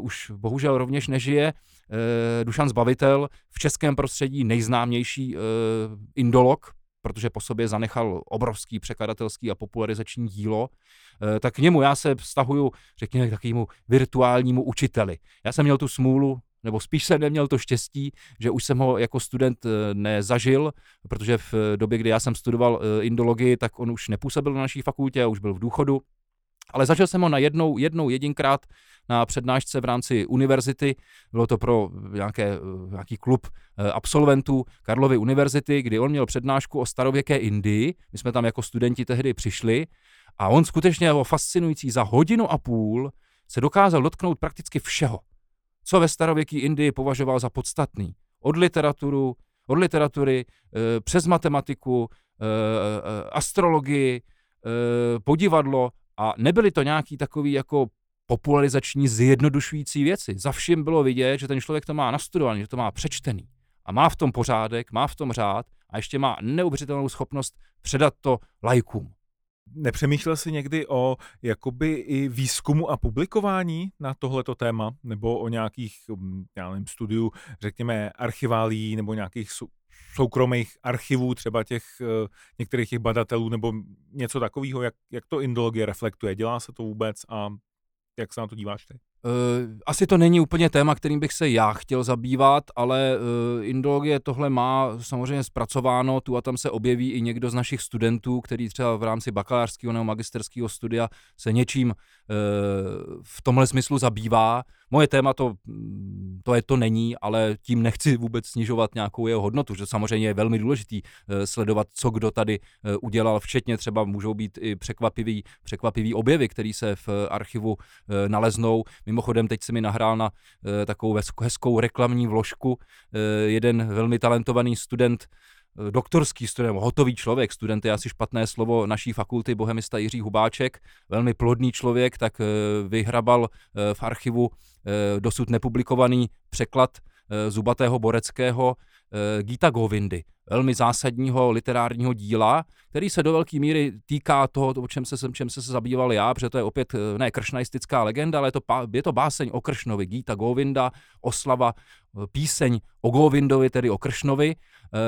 už bohužel rovněž nežije. Uh, Dušan Zbavitel, v českém prostředí nejznámější uh, indolog, protože po sobě zanechal obrovský překladatelský a popularizační dílo, tak k němu já se vztahuju, řekněme, k takovému virtuálnímu učiteli. Já jsem měl tu smůlu, nebo spíš jsem neměl to štěstí, že už jsem ho jako student nezažil, protože v době, kdy já jsem studoval indologii, tak on už nepůsobil na naší fakultě už byl v důchodu. Ale zažil jsem ho na jednou, jednou jedinkrát na přednášce v rámci univerzity. Bylo to pro nějaké, nějaký klub eh, absolventů Karlovy univerzity, kdy on měl přednášku o starověké Indii. My jsme tam jako studenti tehdy přišli a on skutečně jako fascinující za hodinu a půl se dokázal dotknout prakticky všeho, co ve starověké Indii považoval za podstatný. Od literaturu, od literatury eh, přes matematiku, eh, astrologii, podivadlo a nebyly to nějaký takový jako popularizační zjednodušující věci. Za vším bylo vidět, že ten člověk to má nastudovaný, že to má přečtený a má v tom pořádek, má v tom řád a ještě má neuvěřitelnou schopnost předat to lajkům. Nepřemýšlel jsi někdy o jakoby i výzkumu a publikování na tohleto téma, nebo o nějakých, hm, já nevím, studiu, řekněme, archiválí nebo nějakých soukromých archivů třeba těch eh, některých těch badatelů nebo něco takového, jak, jak to indologie reflektuje? Dělá se to vůbec a jak se na to díváš ty? Uh, asi to není úplně téma, kterým bych se já chtěl zabývat, ale uh, indologie tohle má samozřejmě zpracováno, tu a tam se objeví i někdo z našich studentů, který třeba v rámci bakalářského nebo magisterského studia se něčím uh, v tomhle smyslu zabývá. Moje téma to, to je to není, ale tím nechci vůbec snižovat nějakou jeho hodnotu, že samozřejmě je velmi důležitý sledovat, co kdo tady udělal, včetně třeba můžou být i překvapivý, překvapivý objevy, které se v archivu naleznou. Mimochodem, teď se mi nahrál na e, takovou hezkou reklamní vložku e, jeden velmi talentovaný student, e, doktorský student, hotový člověk, student je asi špatné slovo naší fakulty, bohemista Jiří Hubáček, velmi plodný člověk, tak vyhrabal v archivu dosud nepublikovaný překlad Zubatého Boreckého Gita Govindy velmi zásadního literárního díla, který se do velké míry týká toho, o čem se, čem se, zabýval já, protože to je opět eh, ne kršnaistická legenda, ale je to, je to báseň o Kršnovi, Gita Govinda, oslava, eh, píseň o Govindovi, tedy o Kršnovi, eh,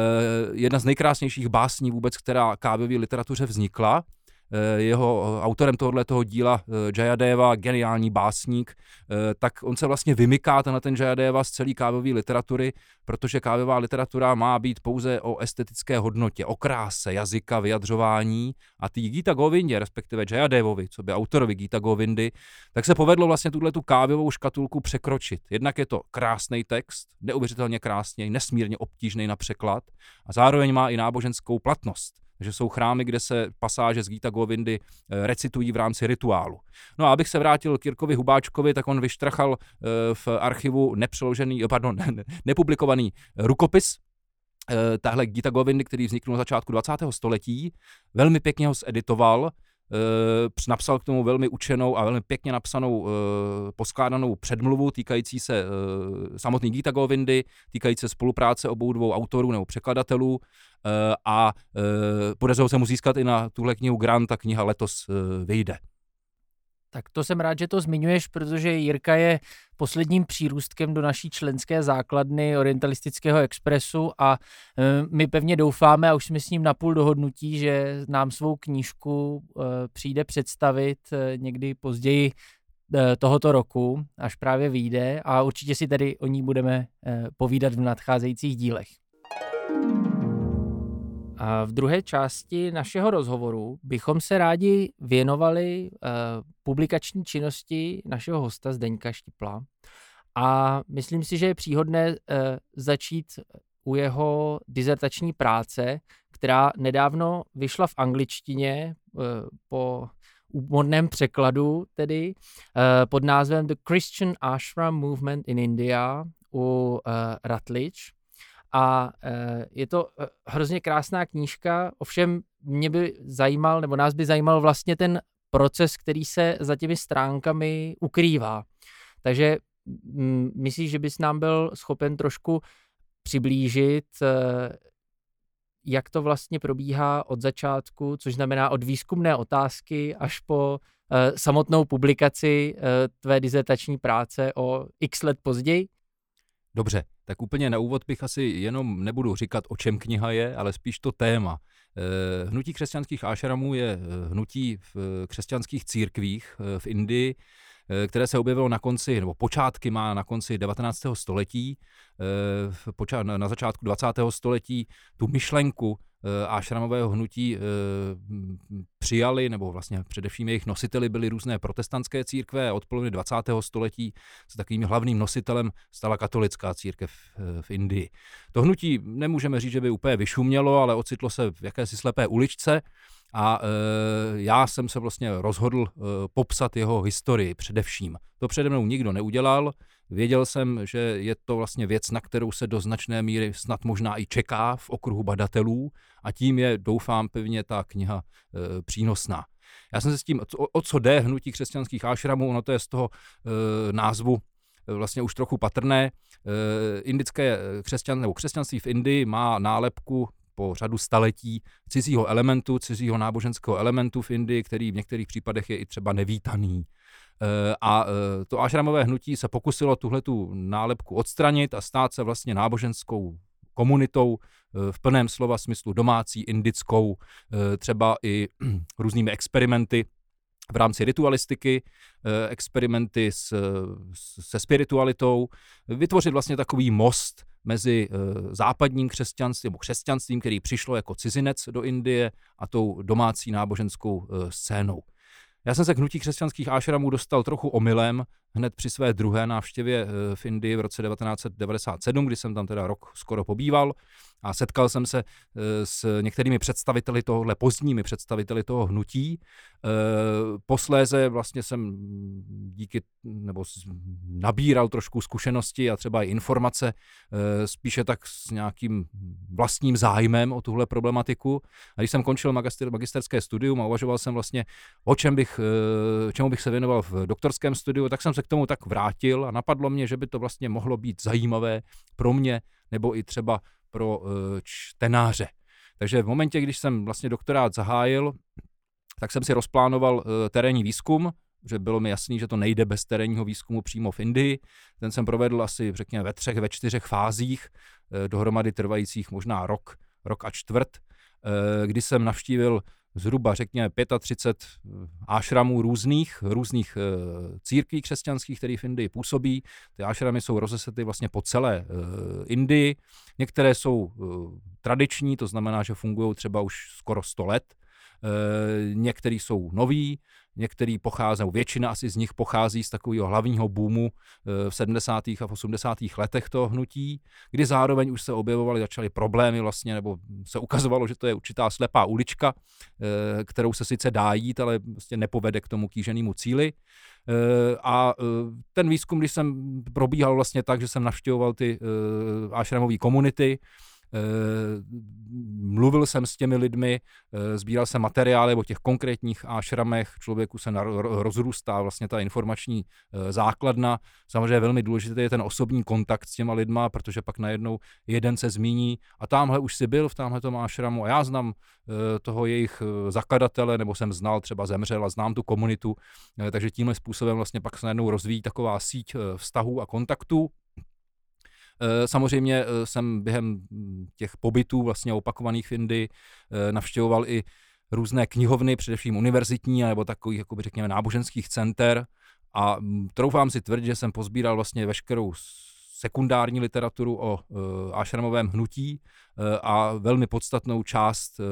jedna z nejkrásnějších básní vůbec, která kávové literatuře vznikla. Eh, jeho eh, autorem tohoto toho díla eh, Jayadeva, geniální básník, tak on se vlastně vymyká na ten Jayadeva z celé kávové literatury, protože kávová literatura má být pouze o estetické hodnotě, o kráse jazyka, vyjadřování a tý Gita Govindě, respektive Jayadevovi, co by autorovi Gita Govindy, tak se povedlo vlastně tuhle tu kávovou škatulku překročit. Jednak je to krásný text, neuvěřitelně krásný, nesmírně obtížný na překlad a zároveň má i náboženskou platnost že jsou chrámy, kde se pasáže z Gita Govindy eh, recitují v rámci rituálu. No a abych se vrátil k Jirkovi Hubáčkovi, tak on vyštrachal eh, v archivu nepřeložený, eh, pardon, nepublikovaný rukopis, tahle Gita Govindy, který vznikl na začátku 20. století, velmi pěkně ho zeditoval, napsal k tomu velmi učenou a velmi pěkně napsanou uh, poskládanou předmluvu týkající se uh, samotný Gita Govindy, týkající se spolupráce obou dvou autorů nebo překladatelů a podařilo se mu získat i na tuhle knihu grant, ta kniha letos vyjde. Tak to jsem rád, že to zmiňuješ, protože Jirka je posledním přírůstkem do naší členské základny Orientalistického expresu a e, my pevně doufáme, a už jsme s ním napůl dohodnutí, že nám svou knížku e, přijde představit e, někdy později tohoto roku, až právě vyjde a určitě si tedy o ní budeme povídat v nadcházejících dílech. V druhé části našeho rozhovoru bychom se rádi věnovali uh, publikační činnosti našeho hosta Zdeňka Štipla. A myslím si, že je příhodné uh, začít u jeho dizertační práce, která nedávno vyšla v angličtině uh, po úmodném překladu, tedy pod názvem The Christian Ashram Movement in India u Rutledge. A e, je to e, hrozně krásná knížka, ovšem mě by zajímal, nebo nás by zajímal vlastně ten proces, který se za těmi stránkami ukrývá. Takže m, myslíš, že bys nám byl schopen trošku přiblížit, e, jak to vlastně probíhá od začátku, což znamená od výzkumné otázky až po samotnou publikaci tvé dizertační práce o x let později? Dobře, tak úplně na úvod bych asi jenom nebudu říkat, o čem kniha je, ale spíš to téma. Eh, hnutí křesťanských ášramů je eh, hnutí v eh, křesťanských církvích v Indii, které se objevilo na konci, nebo počátky má na konci 19. století, na začátku 20. století tu myšlenku ášramového hnutí eh, přijali, nebo vlastně především jejich nositeli byly různé protestantské církve a od poloviny 20. století se takovým hlavním nositelem stala katolická církev eh, v Indii. To hnutí nemůžeme říct, že by úplně vyšumělo, ale ocitlo se v jakési slepé uličce a já jsem se vlastně rozhodl popsat jeho historii především. To přede mnou nikdo neudělal, Věděl jsem, že je to vlastně věc, na kterou se do značné míry snad možná i čeká v okruhu badatelů a tím je, doufám, pevně ta kniha e, přínosná. Já jsem se s tím, o, o co jde hnutí křesťanských ášramů, ono to je z toho e, názvu e, vlastně už trochu patrné. E, indické křesťan, nebo křesťanství v Indii má nálepku po řadu staletí cizího elementu, cizího náboženského elementu v Indii, který v některých případech je i třeba nevítaný. Eh, a eh, to ašramové hnutí se pokusilo tuhletu nálepku odstranit a stát se vlastně náboženskou komunitou eh, v plném slova smyslu domácí, indickou, třeba i různými experimenty v rámci ritualistiky, experimenty s, se spiritualitou, vytvořit vlastně takový most mezi západním křesťanstvím, nebo křesťanstvím, který přišlo jako cizinec do Indie a tou domácí náboženskou scénou. Já jsem se k hnutí křesťanských ášramů dostal trochu omylem hned při své druhé návštěvě eh, v Indii v roce 1997, kdy jsem tam teda rok skoro pobýval a setkal jsem se eh, s některými představiteli tohohle, pozdními představiteli toho hnutí. Eh, posléze vlastně jsem díky, nebo nabíral trošku zkušenosti a třeba i informace, eh, spíše tak s nějakým vlastním zájmem o tuhle problematiku. A když jsem končil magister, magisterské studium a uvažoval jsem vlastně, o čem bych, čemu bych se věnoval v doktorském studiu, tak jsem se k tomu tak vrátil a napadlo mě, že by to vlastně mohlo být zajímavé pro mě nebo i třeba pro eh, čtenáře. Takže v momentě, když jsem vlastně doktorát zahájil, tak jsem si rozplánoval eh, terénní výzkum, že bylo mi jasný, že to nejde bez terénního výzkumu přímo v Indii. Ten jsem provedl asi, řekněme, ve třech, ve čtyřech fázích, eh, dohromady trvajících možná rok, rok a čtvrt, kdy jsem navštívil zhruba, řekněme, 35 ášramů různých, různých eh, církví křesťanských, které v Indii působí. Ty ášramy jsou rozesety vlastně po celé eh, Indii. Některé jsou eh, tradiční, to znamená, že fungují třeba už skoro 100 let. Některý jsou noví, Některý pocházejí, většina asi z nich pochází z takového hlavního boomu eh, v 70. a v 80. letech toho hnutí, kdy zároveň už se objevovaly, začaly problémy vlastně, nebo se ukazovalo, že to je určitá slepá ulička, eh, kterou se sice dá jít, ale vlastně nepovede k tomu kýženému cíli. Eh, a ten výzkum, když jsem probíhal vlastně tak, že jsem navštěvoval ty ashramové komunity, Eh, mluvil jsem s těmi lidmi, eh, sbíral jsem materiály o těch konkrétních ášramech, člověku se rozrůstá vlastně ta informační eh, základna. Samozřejmě velmi důležitý je ten osobní kontakt s těma lidma, protože pak najednou jeden se zmíní a tamhle už si byl v tamhle tom ášramu a já znám toho jejich zakladatele, nebo jsem znal, třeba zemřel a znám tu komunitu, takže tímhle způsobem vlastně pak se najednou rozvíjí taková síť vztahů a kontaktů. Eh, samozřejmě eh, jsem během těch pobytů vlastně opakovaných v Indii eh, navštěvoval i různé knihovny, především univerzitní, nebo takových, jakoby řekněme, náboženských center a troufám si tvrdit, že jsem pozbíral vlastně veškerou sekundární literaturu o uh, ášramovém hnutí uh, a velmi podstatnou část uh,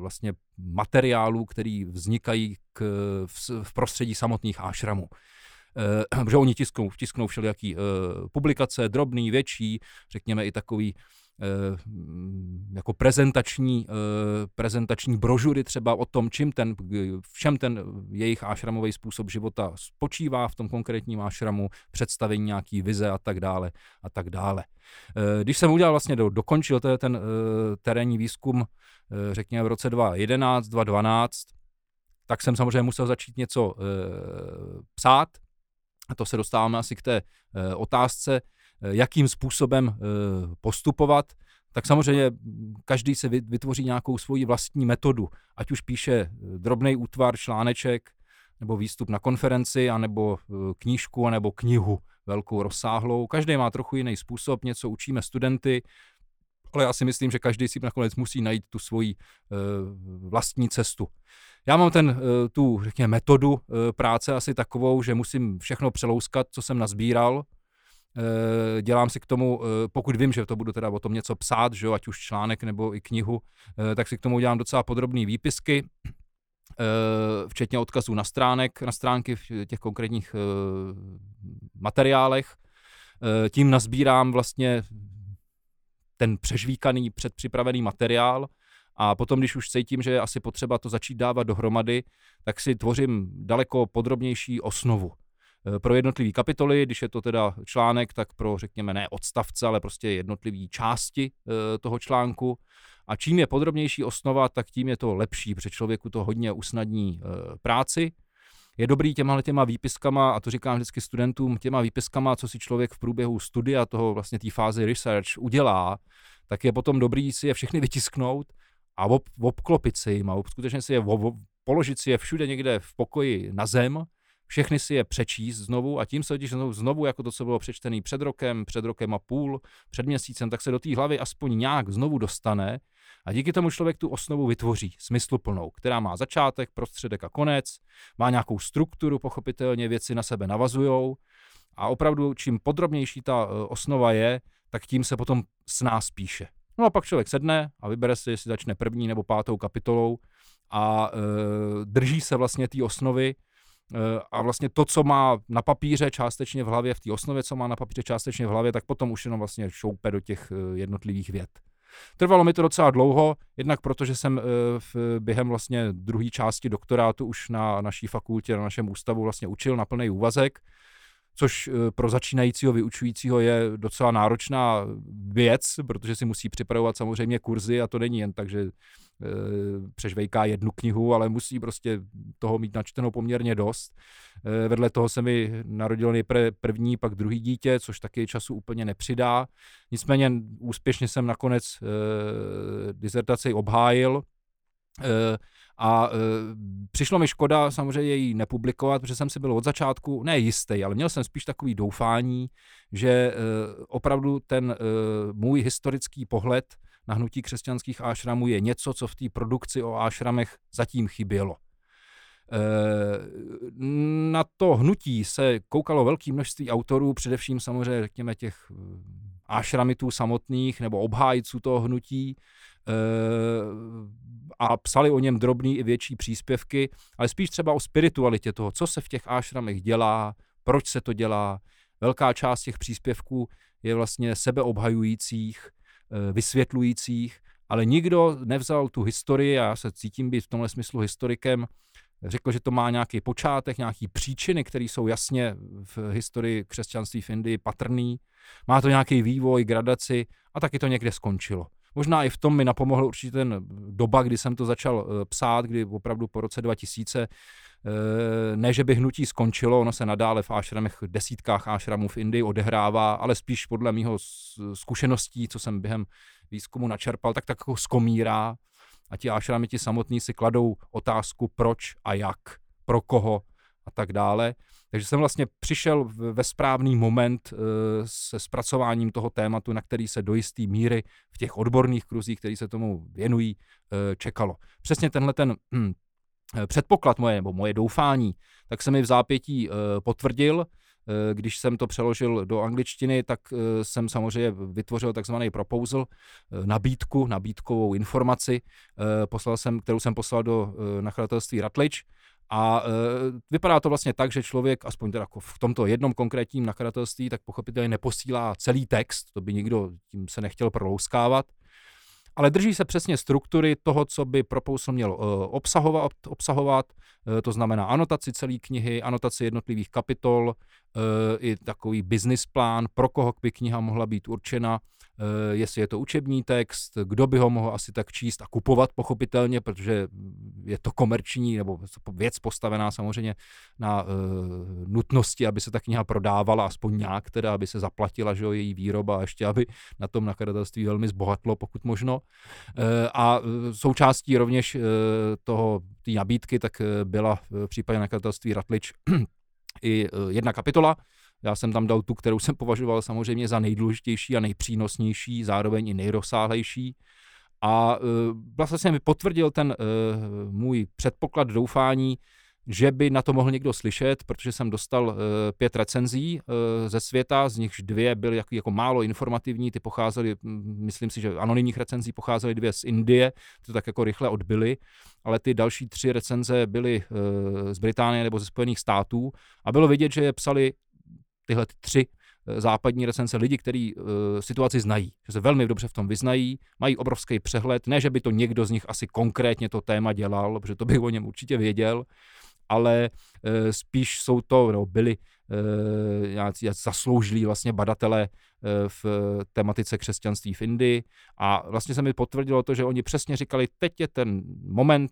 vlastně materiálů, který vznikají k, v, v prostředí samotných ášramů. Uh, protože oni tisknou, tisknou všelijaký uh, publikace, drobný, větší, řekněme i takový Eh, jako prezentační, eh, prezentační brožury třeba o tom, čím ten, v čem ten jejich ášramový způsob života spočívá v tom konkrétním ášramu, představení nějaký vize a tak dále a tak dále. Eh, když jsem udělal vlastně, do, dokončil ten, ten terénní výzkum, řekněme v roce 2011, 2012, tak jsem samozřejmě musel začít něco psát, a to se dostáváme asi k té otázce, Eh, jakým způsobem eh, postupovat, tak samozřejmě každý se vytvoří nějakou svoji vlastní metodu, ať už píše eh, drobný útvar, článeček, nebo výstup na konferenci, anebo knížku, anebo knihu velkou, rozsáhlou. Každý má trochu jiný způsob, něco učíme studenty, ale já si myslím, že každý si nakonec musí najít tu svoji vlastní cestu. Já mám ten, tu, řekněme, metodu práce asi takovou, že musím všechno přelouskat, co jsem nazbíral, Eh, dělám si k tomu, eh, pokud vím, že to budu teda o tom něco psát, že jo, ať už článek nebo i knihu, eh, tak si k tomu dělám docela podrobné výpisky, včetně odkazů na stránek, na stránky v těch konkrétních materiálech. Tím nazbírám vlastně ten přežvíkaný, předpřipravený materiál a potom, když už cítím, že je asi potřeba to začít dávat dohromady, tak si tvořím daleko podrobnější osnovu. Eh, pro jednotlivé kapitoly, když je to teda článek, tak pro, řekněme, ne odstavce, ale prostě jednotlivé části eh, toho článku. A čím je podrobnější osnova, tak tím je to lepší, protože člověku to hodně usnadní eh, práci. Je dobrý těma těma výpiskama, a to říkám vždycky studentům, těma výpiskama, co si člověk v průběhu studia toho vlastně té fáze research udělá, tak je potom dobrý si je všechny vytisknout a ob, obklopit si jim a skutečně si je ob, položit si je všude někde v pokoji na zem všechny si je přečíst znovu a tím se totiž znovu, znovu jako to, co bylo přečtený před rokem, před rokem a půl, před měsícem, tak se do té hlavy aspoň nějak znovu dostane a díky tomu člověk tu osnovu vytvoří, smysluplnou, která má začátek, prostředek a konec, má nějakou strukturu, pochopitelně věci na sebe navazujou a opravdu čím podrobnější ta e, osnova je, tak tím se potom s nás píše. No a pak člověk sedne a vybere si, jestli začne první nebo pátou kapitolou a e, drží se vlastně té osnovy Eh, a vlastně to, co má na papíře částečně v hlavě, v té osnově, co má na papíře částečně v hlavě, tak potom už jenom vlastně šoupe do těch eh, jednotlivých věd. Trvalo mi to docela dlouho, jednak protože jsem v, během vlastně druhé části doktorátu už na naší fakultě, na našem ústavu vlastně učil na plný úvazek, což pro začínajícího vyučujícího je docela náročná věc, protože si musí připravovat samozřejmě kurzy a to není jen tak, že Eh, přežvejká jednu knihu, ale musí prostě toho mít načteno poměrně dost. Eh, vedle toho se mi narodilo nejprve první, pak druhý dítě, což taky času úplně nepřidá. Nicméně úspěšně jsem nakonec eh, dizertaci obhájil a přišlo mi škoda samozřejmě ji nepublikovat, protože jsem si byl od začátku ne jistý, ale měl jsem spíš takový doufání, že opravdu ten můj historický pohled na hnutí křesťanských ášramů je něco, co v té produkci o ášramech zatím chybělo. E, na to hnutí se koukalo velké množství autorů, především samozřejmě, řekněme, těch e, ášramitů samotných nebo obhájců toho hnutí e, a psali o něm drobný i větší příspěvky, ale spíš třeba o spiritualitě toho, co se v těch ášramech dělá, proč se to dělá. Velká část těch příspěvků je vlastně sebeobhajujících, Eh, vysvětlujících, ale nikdo nevzal tu historii, a já se cítím být v tomhle smyslu historikem, řekl, že to má nějaký počátek, nějaký příčiny, které jsou jasně v historii křesťanství v Indii patrný, má to nějaký vývoj, gradaci a taky to někde skončilo. Možná i v tom mi napomohl určitě ten doba, kdy jsem to začal eh, psát, kdy opravdu po roce 2000 Eh, ne, že by hnutí skončilo, ono se nadále v ášramech, desítkách ášramů v Indii odehrává, ale spíš podle mého zkušeností, co jsem během výzkumu načerpal, tak tak skomírá a ti ášramy ti samotní si kladou otázku proč a jak, pro koho a tak dále. Takže jsem vlastně přišel ve správný moment eh, se zpracováním toho tématu, na který se do jisté míry v těch odborných kruzích, který se tomu věnují, eh, čekalo. Přesně tenhle ten hm, předpoklad moje, nebo moje doufání, tak se mi v zápětí potvrdil. Když jsem to přeložil do angličtiny, tak jsem samozřejmě vytvořil takzvaný proposal, nabídku, nabídkovou informaci, poslal jsem, kterou jsem poslal do nakladatelství Ratlič a e, vypadá to vlastně tak, že člověk, aspoň teda jako v tomto jednom konkrétním nakladatelství, tak pochopitelně neposílá celý text, to by nikdo tím se nechtěl prolouskávat, ale drží se přesně struktury toho, co by Proposal měl uh, obsahovat, obsahovat uh, to znamená anotaci celé knihy, anotaci jednotlivých kapitol, uh, i takový business plán, pro koho by kniha mohla být určena, jestli je to učební text, kdo by ho mohl asi tak číst a kupovat pochopitelně, protože je to komerční nebo věc postavená samozřejmě na uh, nutnosti, aby se ta kniha prodávala aspoň nějak, teda aby se zaplatila že jo, její výroba a ještě aby na tom nakladatelství velmi zbohatlo, pokud možno. Uh, a součástí rovněž uh, toho, té nabídky, tak byla v případě nakladatelství Ratlič i jedna kapitola, já jsem tam dal tu, kterou jsem považoval samozřejmě za nejdůležitější a nejpřínosnější, zároveň i nejrozsáhlejší. A uh, vlastně mi potvrdil ten uh, můj předpoklad doufání, že by na to mohl někdo slyšet, protože jsem dostal uh, pět recenzí ze světa, z nichž dvě byly jako, jako málo informativní, ty pocházely, myslím si, že anonymních recenzí pocházely dvě z Indie, to tak jako rychle odbyly, ale ty další tři recenze byly z Británie nebo ze Spojených států a bylo vidět, že je psali tyhle tři eh, západní recenze lidi, kteří uh, situaci znají, že se velmi dobře v tom vyznají, mají obrovský přehled, ne, že by to někdo z nich asi konkrétně to téma dělal, protože to bych o něm určitě věděl, ale uh, spíš jsou to, no, byli uh, zasloužilí vlastně badatelé uh, v tematice křesťanství v Indii. A vlastně se mi potvrdilo to, že oni přesně říkali, teď je ten moment,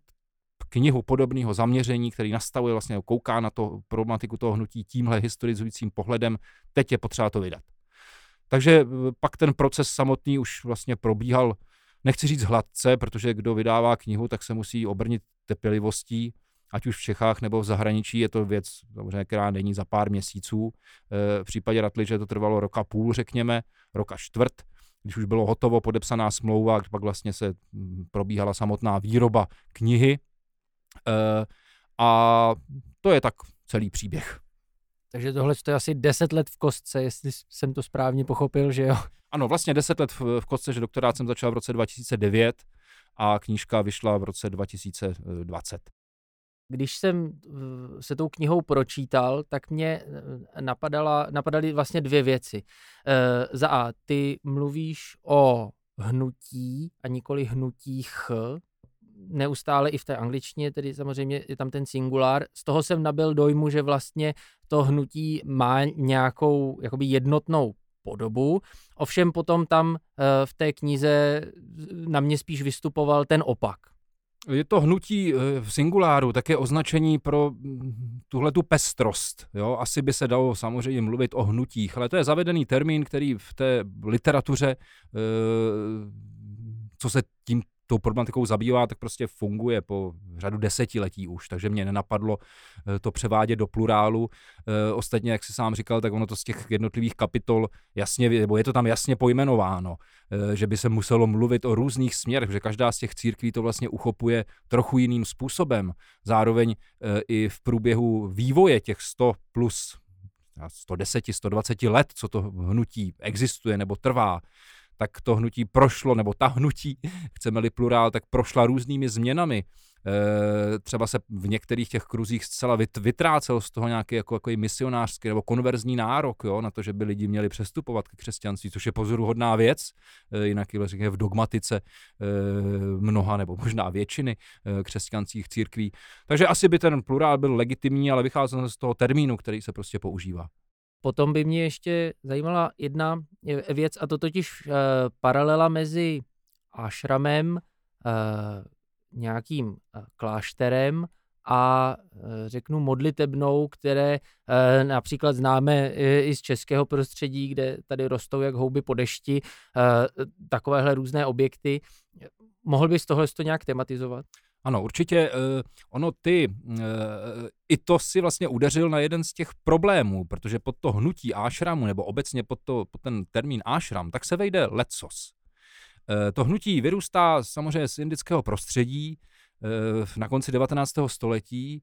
knihu podobného zaměření, který nastavuje vlastně, kouká na to problematiku toho hnutí tímhle historizujícím pohledem, teď je potřeba to vydat. Takže e, pak ten proces samotný už vlastně probíhal, nechci říct hladce, protože kdo vydává knihu, tak se musí obrnit trpělivostí, ať už v Čechách nebo v zahraničí, je to věc, která není za pár měsíců. E, v případě Ratliče to trvalo roka půl, řekněme, roka čtvrt, když už bylo hotovo, podepsaná smlouva, pak vlastně se probíhala samotná výroba knihy, a to je tak celý příběh. Takže tohle je asi 10 let v kostce, jestli jsem to správně pochopil, že jo? Ano, vlastně 10 let v, v kostce, že doktorát jsem začal v roce 2009 a knížka vyšla v roce 2020. Když jsem eh, se tou knihou pročítal, tak mě eh, napadala, napadaly vlastně dvě věci. E, za A, ty mluvíš o hnutí a nikoli hnutích neustále i v té angličtině, tedy samozřejmě je tam ten singulár. Z toho jsem nabil dojmu, že vlastně to hnutí má nějakou jakoby jednotnou podobu. Ovšem potom tam eh, v té knize na mě spíš vystupoval ten opak. Je to hnutí eh, v singuláru, také označení pro mm, tuhle tu pestrost. Jo? Asi by se dalo samozřejmě mluvit o hnutích, ale to je zavedený termín, který v té literatuře, eh, co se tím tou problematikou zabývá, tak prostě funguje po řadu desetiletí už, takže mě nenapadlo eh, to převádět do plurálu. Eh, ostatně, jak si sám říkal, tak ono to z těch jednotlivých kapitol jasně, nebo je to tam jasně pojmenováno, eh, že by se muselo mluvit o různých směrech, že každá z těch církví to vlastně uchopuje trochu jiným způsobem. Zároveň i v průběhu vývoje těch 100 plus 110, 120 let, co to hnutí existuje nebo trvá, tak to hnutí prošlo, nebo ta hnutí, chceme-li plurál, tak prošla různými změnami. E, třeba se v některých těch kruzích zcela vytrácel z toho nějaký jako, jako misionářský nebo konverzní nárok jo, na to, že by lidi měli přestupovat k křesťanství, což je pozoruhodná věc, e, jinak je v dogmatice e, mnoha nebo možná většiny křesťanských církví. Takže asi by ten plurál byl legitimní, ale vycházel z toho termínu, který se prostě používá. Potom by mě ještě zajímala jedna věc, a to totiž uh, paralela mezi ashramem, uh, nějakým klášterem a řeknu modlitebnou, které například známe i z českého prostředí, kde tady rostou jak houby po dešti, takovéhle různé objekty. Mohl bys tohle to nějak tematizovat? Ano, určitě uh, ono ty, uh, i to si vlastně udeřil na jeden z těch problémů, protože pod to hnutí ášramu, nebo obecně pod, to, pod ten termín ášram, tak se vejde lecos. Uh, to hnutí vyrůstá samozřejmě z indického prostředí, na konci 19. století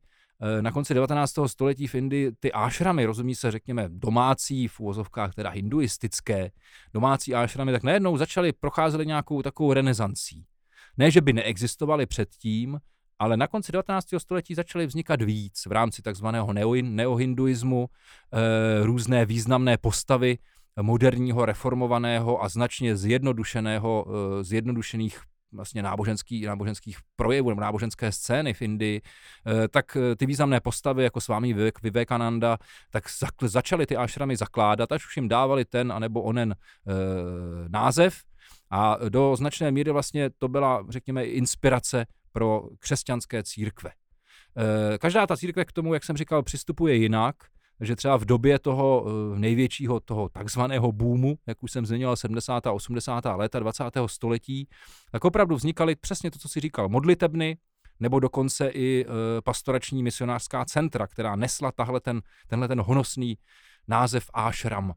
na konci 19. století v Indii ty ášramy, rozumí se, řekněme, domácí, v úvozovkách teda hinduistické, domácí ášramy, tak najednou začaly, procházely nějakou takovou renesancí. Ne, že by neexistovaly předtím, ale na konci 19. století začaly vznikat víc v rámci takzvaného neohinduismu, e, různé významné postavy moderního, reformovaného a značně zjednodušeného, e, zjednodušených vlastně náboženský, náboženských projevů nebo náboženské scény v Indii, e, tak ty významné postavy jako s vámi Vivekananda, tak začaly ty ašramy zakládat, až už jim dávali ten anebo onen e, název a do značné míry vlastně to byla, řekněme, inspirace pro křesťanské církve. Eh, každá ta církve k tomu, jak jsem říkal, přistupuje jinak, že třeba v době toho eh, největšího, toho takzvaného boomu, jak už jsem zmiňoval, 70. a 80. léta 20. století, tak opravdu vznikaly přesně to, co si říkal, modlitebny, nebo dokonce i e, pastorační misionářská centra, která nesla tahle ten, tenhle ten honosný název Ashram.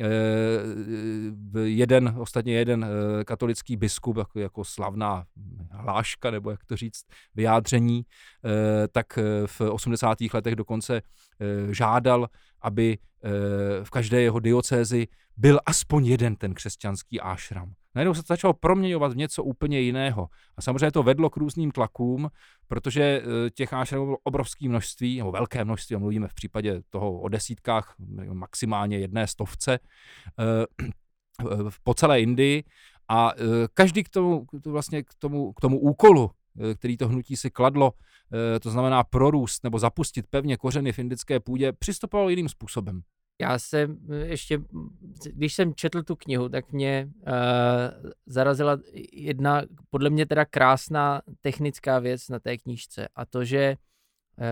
Eh, jeden, ostatně jeden eh, katolický biskup, jako, jako slavná hláška, nebo jak to říct, vyjádření, eh, tak v 80. letech dokonce žádal, aby v každé jeho diocézi byl aspoň jeden ten křesťanský ášram. Najednou se to začalo proměňovat v něco úplně jiného. A samozřejmě to vedlo k různým tlakům, protože eh, těch ášramů bylo obrovské množství, nebo velké množství, mluvíme v případě toho o desítkách, maximálně jedné stovce, eh, po celé Indii. A eh, každý k tomu, vlastně k tomu, k tomu úkolu, který to hnutí si kladlo, to znamená prorůst nebo zapustit pevně kořeny v indické půdě, přistupoval jiným způsobem. Já jsem ještě, když jsem četl tu knihu, tak mě uh, zarazila jedna, podle mě teda krásná technická věc na té knížce a to, že uh,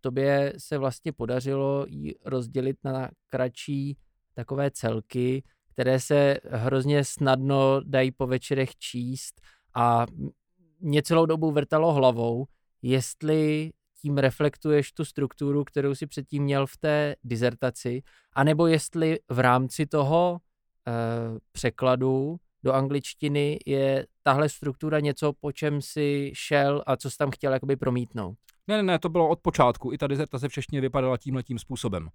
tobě se vlastně podařilo ji rozdělit na kratší takové celky, které se hrozně snadno dají po večerech číst a mě celou dobu vrtalo hlavou, jestli tím reflektuješ tu strukturu, kterou si předtím měl v té dizertaci, anebo jestli v rámci toho e, překladu do angličtiny je tahle struktura něco, po čem si šel a co jsi tam chtěl jakoby promítnout. Ne, ne, ne, to bylo od počátku. I ta dizertace v češtině vypadala tímhle tím způsobem.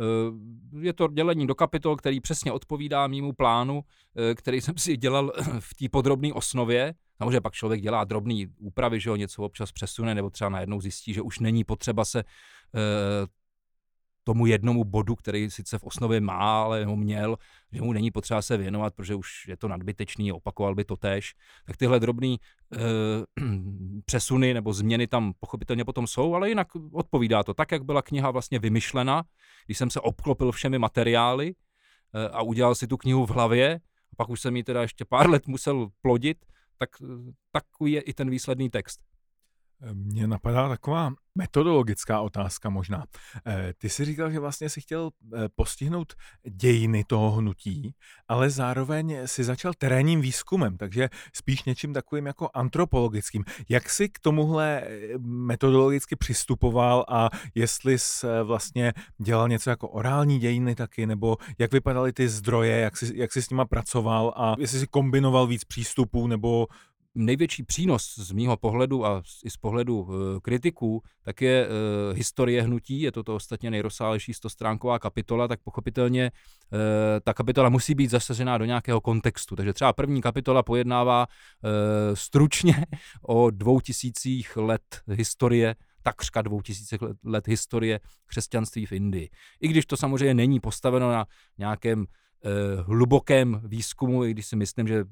Eh, je to dělení do kapitol, který přesně odpovídá mýmu plánu, eh, který jsem si dělal v té podrobné osnově. Samozřejmě pak člověk dělá drobné úpravy, že ho něco občas přesune, nebo třeba najednou zjistí, že už není potřeba se eh, tomu jednomu bodu, který sice v osnově má, ale ho měl, že mu není potřeba se věnovat, protože už je to nadbytečný, opakoval by to tež. Tak tyhle drobné e, přesuny nebo změny tam pochopitelně potom jsou, ale jinak odpovídá to tak, jak byla kniha vlastně vymyšlena, když jsem se obklopil všemi materiály e, a udělal si tu knihu v hlavě, a pak už jsem ji teda ještě pár let musel plodit, tak takový je i ten výsledný text. Mně napadá taková metodologická otázka možná. Eh, ty jsi říkal, že vlastně si chtěl eh, postihnout dějiny toho hnutí, ale zároveň si začal terénním výzkumem, takže spíš něčím takovým jako antropologickým. Jak jsi k tomuhle eh, metodologicky přistupoval a jestli jsi vlastně dělal něco jako orální dějiny taky, nebo jak vypadaly ty zdroje, jak jsi, jak jsi s nima pracoval a jestli jsi kombinoval víc přístupů, nebo největší přínos z mýho pohledu a i z pohledu uh, kritiků, tak je uh, historie hnutí, je to to ostatně nejrozsálejší stostránková kapitola, tak pochopitelně uh, ta kapitola musí být zasažená do nějakého kontextu. Takže třeba první kapitola pojednává stručně o dvou tisících let historie takřka dvou tisíce let historie křesťanství v Indii. I když to samozřejmě není postaveno na nějakém Eh, hlubokém výzkumu, i když si myslím, že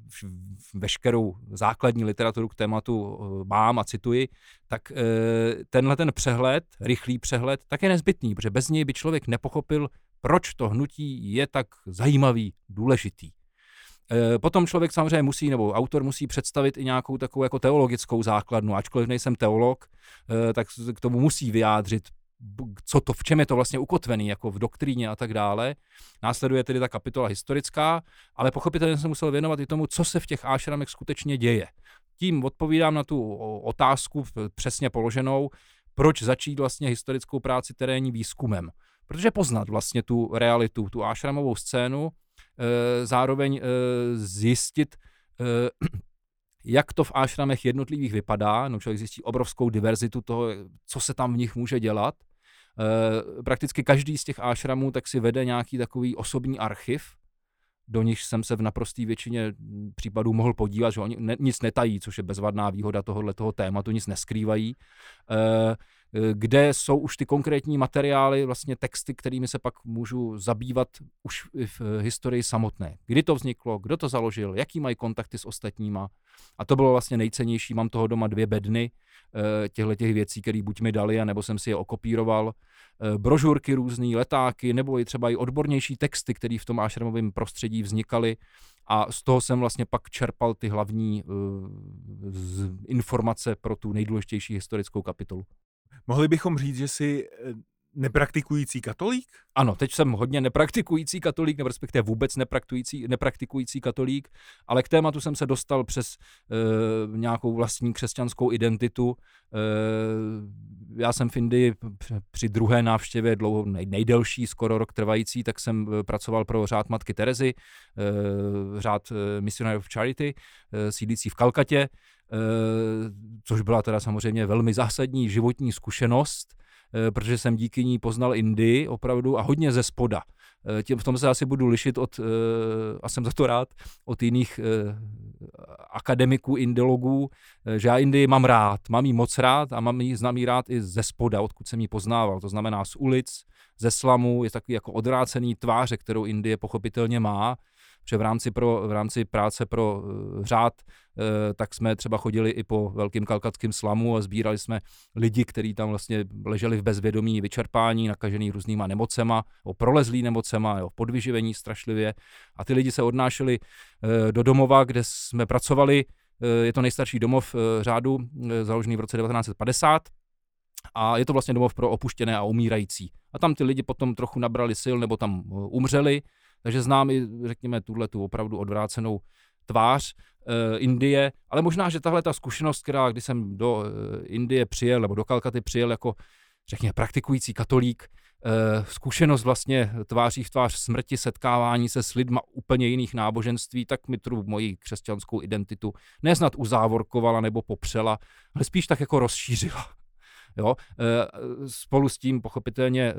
veškerou základní literaturu k tématu eh, mám a cituji, tak eh, tenhle ten přehled, rychlý přehled, tak je nezbytný, protože bez něj by člověk nepochopil, proč to hnutí je tak zajímavý, důležitý. Potom člověk samozřejmě musí, nebo autor musí představit i nějakou takovou jako teologickou základnu. Ačkoliv nejsem teolog, tak k tomu musí vyjádřit co to, v čem je to vlastně ukotvený, jako v doktríně a tak dále. Následuje tedy ta kapitola historická, ale pochopitelně jsem musel věnovat i tomu, co se v těch ášramech skutečně děje. Tím odpovídám na tu otázku přesně položenou, proč začít vlastně historickou práci terénní výzkumem. Protože poznat vlastně tu realitu, tu ášramovou scénu, e, zároveň e, zjistit, e, jak to v ášramech jednotlivých vypadá, no člověk zjistí obrovskou diverzitu toho, co se tam v nich může dělat. E, prakticky každý z těch ášramů tak si vede nějaký takový osobní archiv, do nich jsem se v naprosté většině případů mohl podívat, že oni ne, nic netají, což je bezvadná výhoda tohohle toho tématu, nic neskrývají. Eh, kde jsou už ty konkrétní materiály, vlastně texty, kterými se pak můžu zabývat už v eh, historii samotné. Kdy to vzniklo, kdo to založil, jaký mají kontakty s ostatníma. A to bylo vlastně nejcennější. Mám toho doma dvě bedny eh, těchto těch věcí, které buď mi dali, nebo jsem si je okopíroval. Brožurky různé, letáky, nebo i třeba i odbornější texty, které v tom ášramovém prostředí vznikaly. A z toho jsem vlastně pak čerpal ty hlavní uh, informace pro tu nejdůležitější historickou kapitolu. Mohli bychom říct, že jsi eh, nepraktikující katolík? Ano, teď jsem hodně nepraktikující katolík, nebo respektive vůbec nepraktikující, nepraktikující katolík, ale k tématu jsem se dostal přes e, nějakou vlastní křesťanskou identitu. E, já jsem v Indii při druhé návštěvě, dlouho, nej, nejdelší, skoro rok trvající, tak jsem pracoval pro řád Matky Terezy, e, řád Missionary of Charity, e, sídlící v Kalkatě, Eh, což byla teda samozřejmě velmi zásadní životní zkušenost, eh, protože jsem díky ní poznal Indii opravdu a hodně ze spoda. Eh, tím, v tom se asi budu lišit od, a jsem za to rád, od jiných akademiků, indologů, že já Indii mám rád, mám ji moc rád a mám ji, znám ji rád i ze spoda, odkud jsem ji poznával, to znamená z ulic, ze slamu, je takový jako odrácený tváře, kterou Indie pochopitelně má, že v rámci, pro, v rámci práce pro uh, řád, uh, tak jsme třeba chodili i po velkým kalkatském slamu a sbírali jsme lidi, kteří tam vlastně leželi v bezvědomí, vyčerpání, nakažený různýma nemocema, o prolezlý nemocema, o podvyživení strašlivě. A ty lidi se odnášeli uh, do domova, kde jsme pracovali. Je to nejstarší domov řádu, založený v roce 1950 a je to vlastně domov pro opuštěné a umírající. A tam ty lidi potom trochu nabrali sil nebo tam umřeli takže znám i, řekněme, tuhle tu opravdu odvrácenou tvář uh, Indie, ale možná, že tahle ta zkušenost, která, když jsem do uh, Indie přijel, nebo do Kalkaty přijel jako, řekněme, praktikující katolík, uh, zkušenost vlastně tváří v tvář smrti, setkávání se s lidma úplně jiných náboženství, tak mi tu moji křesťanskou identitu neznat uzávorkovala nebo popřela, ale spíš tak jako rozšířila. Jo? Eh, spolu s tím pochopitelně eh,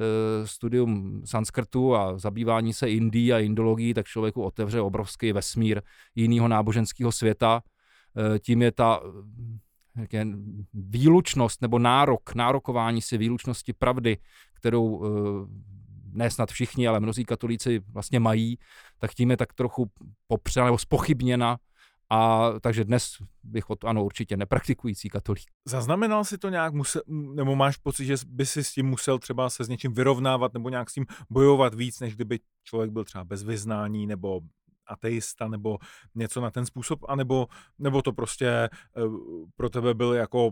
studium sanskrtu a zabývání se Indií a indologií, tak člověku otevře obrovský vesmír jiného náboženského světa. Eh, tím je ta výlučnost nebo nárok, nárokování si výlučnosti pravdy, kterou ne snad všichni, ale mnozí katolíci vlastně mají, tak tím je tak trochu popřena nebo spochybněna a takže dnes bych od, ano, určitě nepraktikující katolík. Zaznamenal si to nějak, musel, nebo máš pocit, že by si s tím musel třeba se s něčím vyrovnávat nebo nějak s tím bojovat víc, než kdyby člověk byl třeba bez vyznání nebo ateista nebo něco na ten způsob, anebo, nebo to prostě eh, pro tebe byl jako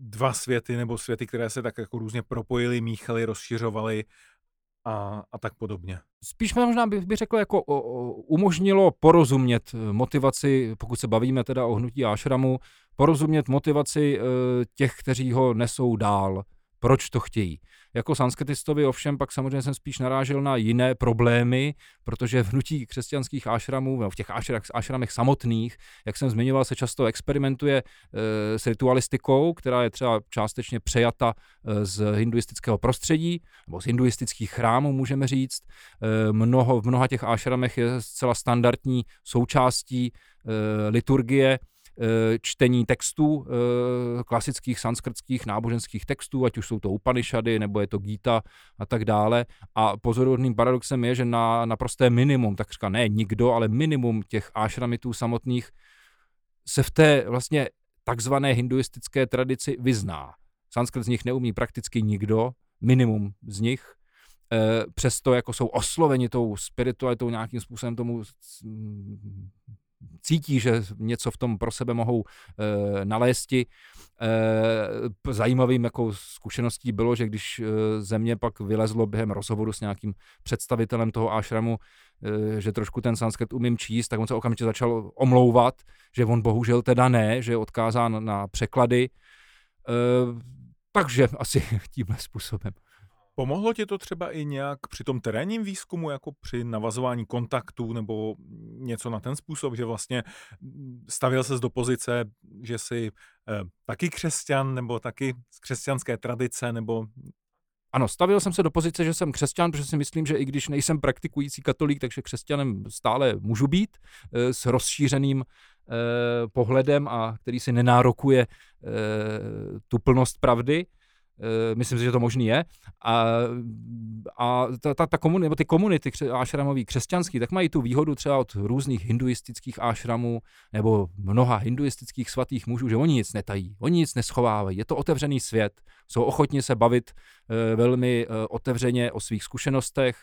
dva světy nebo světy, které se tak jako různě propojily, míchaly, rozšiřovaly a, a tak podobně. Spíš možná bych, bych řekl, jako o, o, umožnilo porozumět eh, motivaci, pokud se bavíme teda o hnutí Ashramu, porozumět motivaci e, těch, kteří ho nesou dál, proč to chtějí. Jako sanskritistovi ovšem pak samozřejmě jsem spíš narážel na jiné problémy, protože v hnutí křesťanských ášramů, v těch ášramech samotných, jak jsem zmiňoval, se často experimentuje e, s ritualistikou, která je třeba částečně přejata e, z hinduistického prostředí, nebo z hinduistických chrámů, můžeme říct. E, mnoho, v mnoha těch ášramech je zcela standardní součástí e, liturgie čtení textů, eh, klasických sanskrtských náboženských textů, ať už jsou to Upanishady, nebo je to Gita a tak dále. A pozoruhodným paradoxem je, že na naprosté minimum, takřka ne nikdo, ale minimum těch ášramitů samotných se v té vlastně takzvané hinduistické tradici vyzná. Sanskrt z nich neumí prakticky nikdo, minimum z nich, e, přesto jako jsou osloveni tou spiritualitou nějakým způsobem tomu cítí, že něco v tom pro sebe mohou e, nalézti. E, zajímavým jako zkušeností bylo, že když e, země pak vylezlo během rozhovoru s nějakým představitelem toho ášramu, e, že trošku ten sanskrt umím číst, tak on se okamžitě začal omlouvat, že on bohužel teda ne, že je odkázán na překlady. E, takže asi tímhle způsobem. Pomohlo ti to třeba i nějak při tom terénním výzkumu, jako při navazování kontaktů nebo něco na ten způsob, že vlastně stavil ses do pozice, že jsi eh, taky křesťan nebo taky z křesťanské tradice nebo ano, stavil jsem se do pozice, že jsem křesťan, protože si myslím, že i když nejsem praktikující katolík, takže křesťanem stále můžu být e, s rozšířeným e, pohledem a který si nenárokuje e, tu plnost pravdy. Eh, myslím si, že to možný je. A, a ta, ta, ta komunity, nebo ty komunity ášramový křesťanský, tak mají tu výhodu třeba od různých hinduistických ášramů nebo mnoha hinduistických svatých mužů, že oni nic netají, oni nic neschovávají. Je to otevřený svět, jsou ochotni se bavit e, velmi e, otevřeně o svých zkušenostech.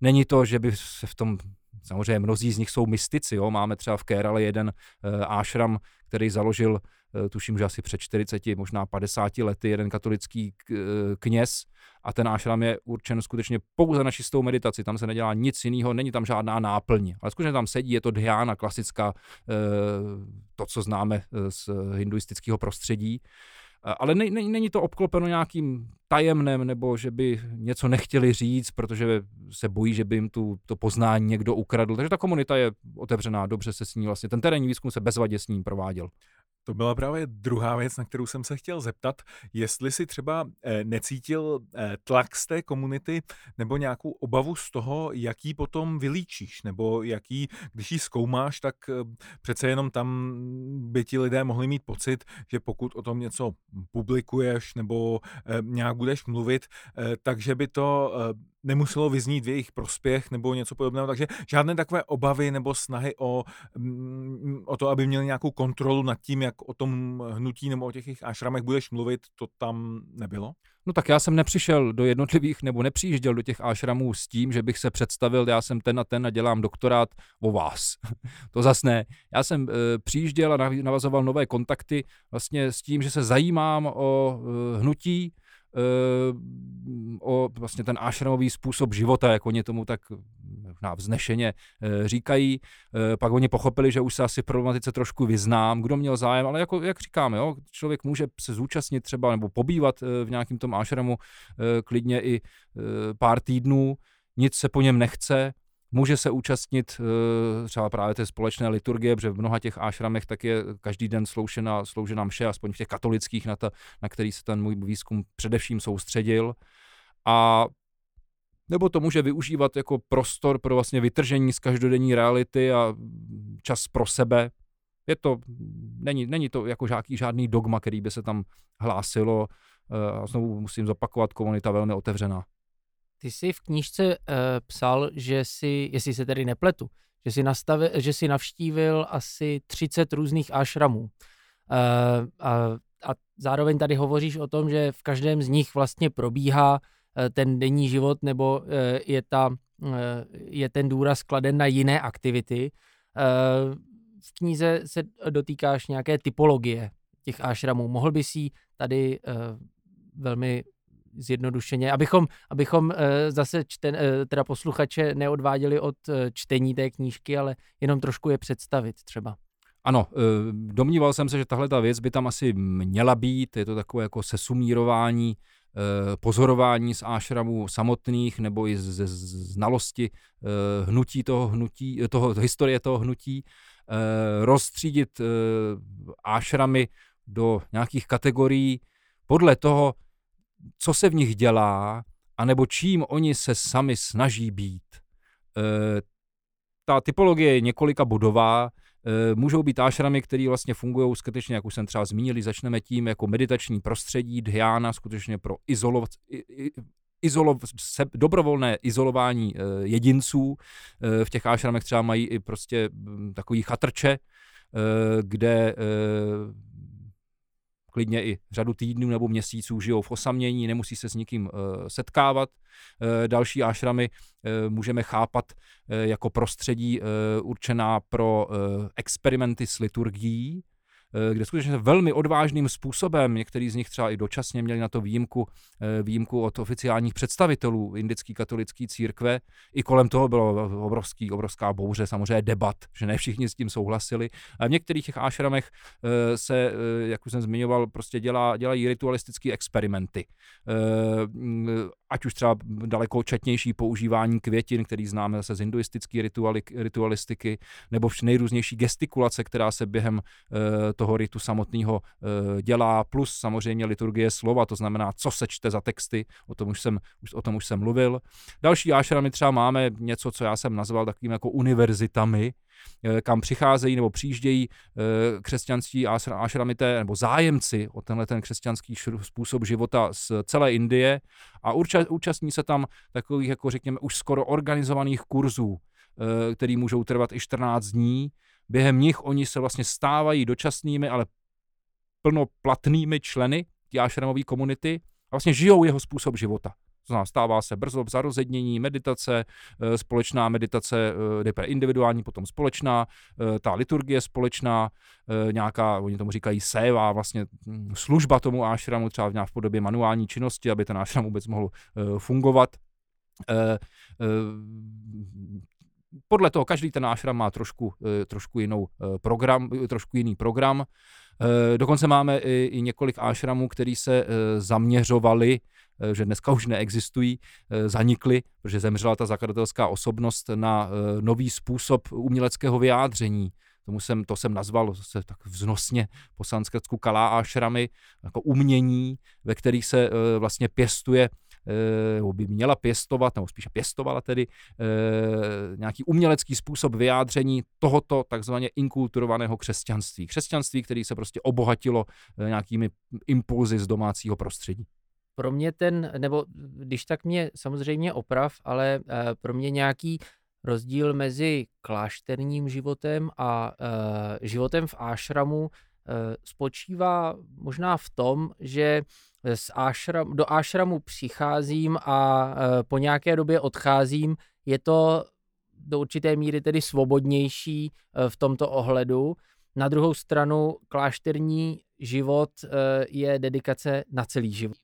Není to, že by se v tom Samozřejmě mnozí z nich jsou mystici. Jo? Máme třeba v Kérale jeden e, ášram, který založil Eh, tuším, že asi před 40, možná 50 lety, jeden katolický eh, kněz a ten ášram je určen skutečně pouze na čistou meditaci, tam se nedělá nic jiného, není tam žádná náplň, ale skutečně tam sedí, je to dhyána klasická, to, co známe z hinduistického prostředí. Ale ne, ne, není to obklopeno nějakým tajemnem, nebo že by něco nechtěli říct, protože se bojí, že by jim tu, to poznání někdo ukradl. Takže ta komunita je otevřená, dobře se s ní vlastně, ten terénní výzkum se bezvadě s ním prováděl. To byla právě druhá věc, na kterou jsem se chtěl zeptat, jestli si třeba eh, necítil eh, tlak z té komunity nebo nějakou obavu z toho, jaký potom vylíčíš, nebo jaký, když ji zkoumáš, tak eh, přece jenom tam by ti lidé mohli mít pocit, že pokud o tom něco publikuješ nebo nějak budeš mluvit, takže by to nemuselo vyznít v jejich prospěch nebo něco podobného, takže žádné takové obavy nebo snahy o, mm, o to, aby měli nějakou kontrolu nad tím, jak o tom hnutí nebo o těch jejich ášramech budeš mluvit, to tam nebylo? No tak já jsem nepřišel do jednotlivých, nebo nepřijížděl do těch ášramů s tím, že bych se představil, já jsem ten a ten a dělám doktorát o vás. to zas ne. Já jsem e, přijížděl a navazoval nové kontakty vlastně s tím, že se zajímám o e, hnutí, o vlastně ten ashramový způsob života, jak oni tomu tak na vznešeně eh, říkají. Eh, pak oni pochopili, že už se asi problematice trošku vyznám, kdo měl zájem, ale jako, jak říkáme, jo, člověk může se zúčastnit třeba nebo pobývat v nějakém tom ashramu klidně i pár týdnů, nic se po něm nechce, Může se účastnit eh, třeba právě té společné liturgie, protože v mnoha těch ášramech tak je každý den sloužena, sloužena mše, aspoň v těch katolických, na, ta, na který se ten můj výzkum především soustředil. A nebo to může využívat jako prostor pro vlastně vytržení z každodenní reality a čas pro sebe. Je to, není, není to jako žádný, žádný dogma, který by se tam hlásilo. Eh, a znovu musím zopakovat, komunita velmi otevřená. Ty jsi v knížce uh, psal, že si, jestli se tedy nepletu, že si, nastavil, že si navštívil asi 30 různých ashramů. Uh, a, a zároveň tady hovoříš o tom, že v každém z nich vlastně probíhá uh, ten denní život nebo uh, je, ta, uh, je ten důraz kladen na jiné aktivity. Uh, v knize se dotýkáš nějaké typologie těch ashramů. Mohl by si tady uh, velmi zjednodušeně, abychom, abychom uh, zase čten, uh, teda posluchače neodváděli od uh, čtení té knížky, ale jenom trošku je představit třeba. Ano, domníval jsem se, že tahle ta věc by tam asi měla být, je to takové jako sesumírování, pozorování z ášramů samotných nebo i ze znalosti hnutí toho hnutí, toho, historie toho hnutí, rozstřídit ášramy do nějakých kategorií podle toho, co se v nich dělá, anebo čím oni se sami snaží být. E, ta typologie je několika bodová, e, můžou být ášramy, které vlastně fungují skutečně, jak už jsem třeba zmínili, začneme tím jako meditační prostředí, dhyána, skutečně pro izolovat, izolo, se, dobrovolné izolování e, jedinců. V těch ášramech třeba mají i prostě m, takový chatrče, kde klidně i řadu týdnů nebo měsíců žijou v osamění, nemusí se s nikým uh, setkávat. Uh, další ášramy uh, můžeme chápat jako prostředí určená pro experimenty s liturgií, kde skutečně velmi odvážným způsobem, některý z nich třeba i dočasně měli na to výjimku, výjimku od oficiálních představitelů indické katolické církve. I kolem toho bylo obrovský, obrovská bouře, samozřejmě debat, že ne všichni s tím souhlasili. A v některých těch ášramech se, jak už jsem zmiňoval, prostě dělá, dělají ritualistické experimenty ať už třeba daleko četnější používání květin, který známe zase z hinduistické ritualistiky, nebo nejrůznější gestikulace, která se během toho ritu samotného e, dělá, plus samozřejmě liturgie slova, to znamená, co se čte za texty, o tom už jsem, už, o tom už jsem mluvil. Další ášramy třeba máme něco, co já jsem nazval takovým jako univerzitami, Eh, kam přicházejí nebo přijíždějí eh, křesťanství ašramité nebo zájemci o tenhle ten křesťanský způsob života z celé Indie a účastní se tam takových, jako řekněme, už skoro organizovaných kurzů, eh, který můžou trvat i 14 dní. Během nich oni se vlastně stávají dočasnými, ale plnoplatnými členy té komunity a vlastně žijou jeho způsob života. Znamená, stává se brzo zarozednění, meditace, eh, společná meditace, eh, nejprve individuální, potom společná, eh, ta liturgie společná, nějaká, oni tomu říkají séva, vlastně hm, služba tomu ášramu, třeba v podobě manuální činnosti, aby ten ášram vůbec mohl fungovat. Podle toho každý ten ášram má trošku, trošku, jinou program, trošku jiný program. Dokonce máme i, několik ášramů, který se zaměřovali Eh, že dneska už neexistují, eh, zanikly, protože zemřela ta zakladatelská osobnost na eh, nový způsob uměleckého vyjádření. Tomu jsem, to jsem nazval se tak vznosně po sanskrtsku kalá a šramy, jako umění, ve kterých se vlastně pěstuje nebo by měla pěstovat, nebo spíše pěstovala tedy nějaký umělecký způsob vyjádření tohoto takzvaně inkulturovaného křesťanství. Křesťanství, který se prostě obohatilo nějakými impulzy z domácího prostředí pro mě ten, nebo když tak mě samozřejmě oprav, ale eh, pro mě nějaký rozdíl mezi klášterním životem a eh, životem v ášramu eh, spočívá možná v tom, že z ášram, do ášramu přicházím a po nějaké době odcházím. Je to do určité míry tedy svobodnější v tomto ohledu. Na druhou stranu klášterní život je dedikace na celý život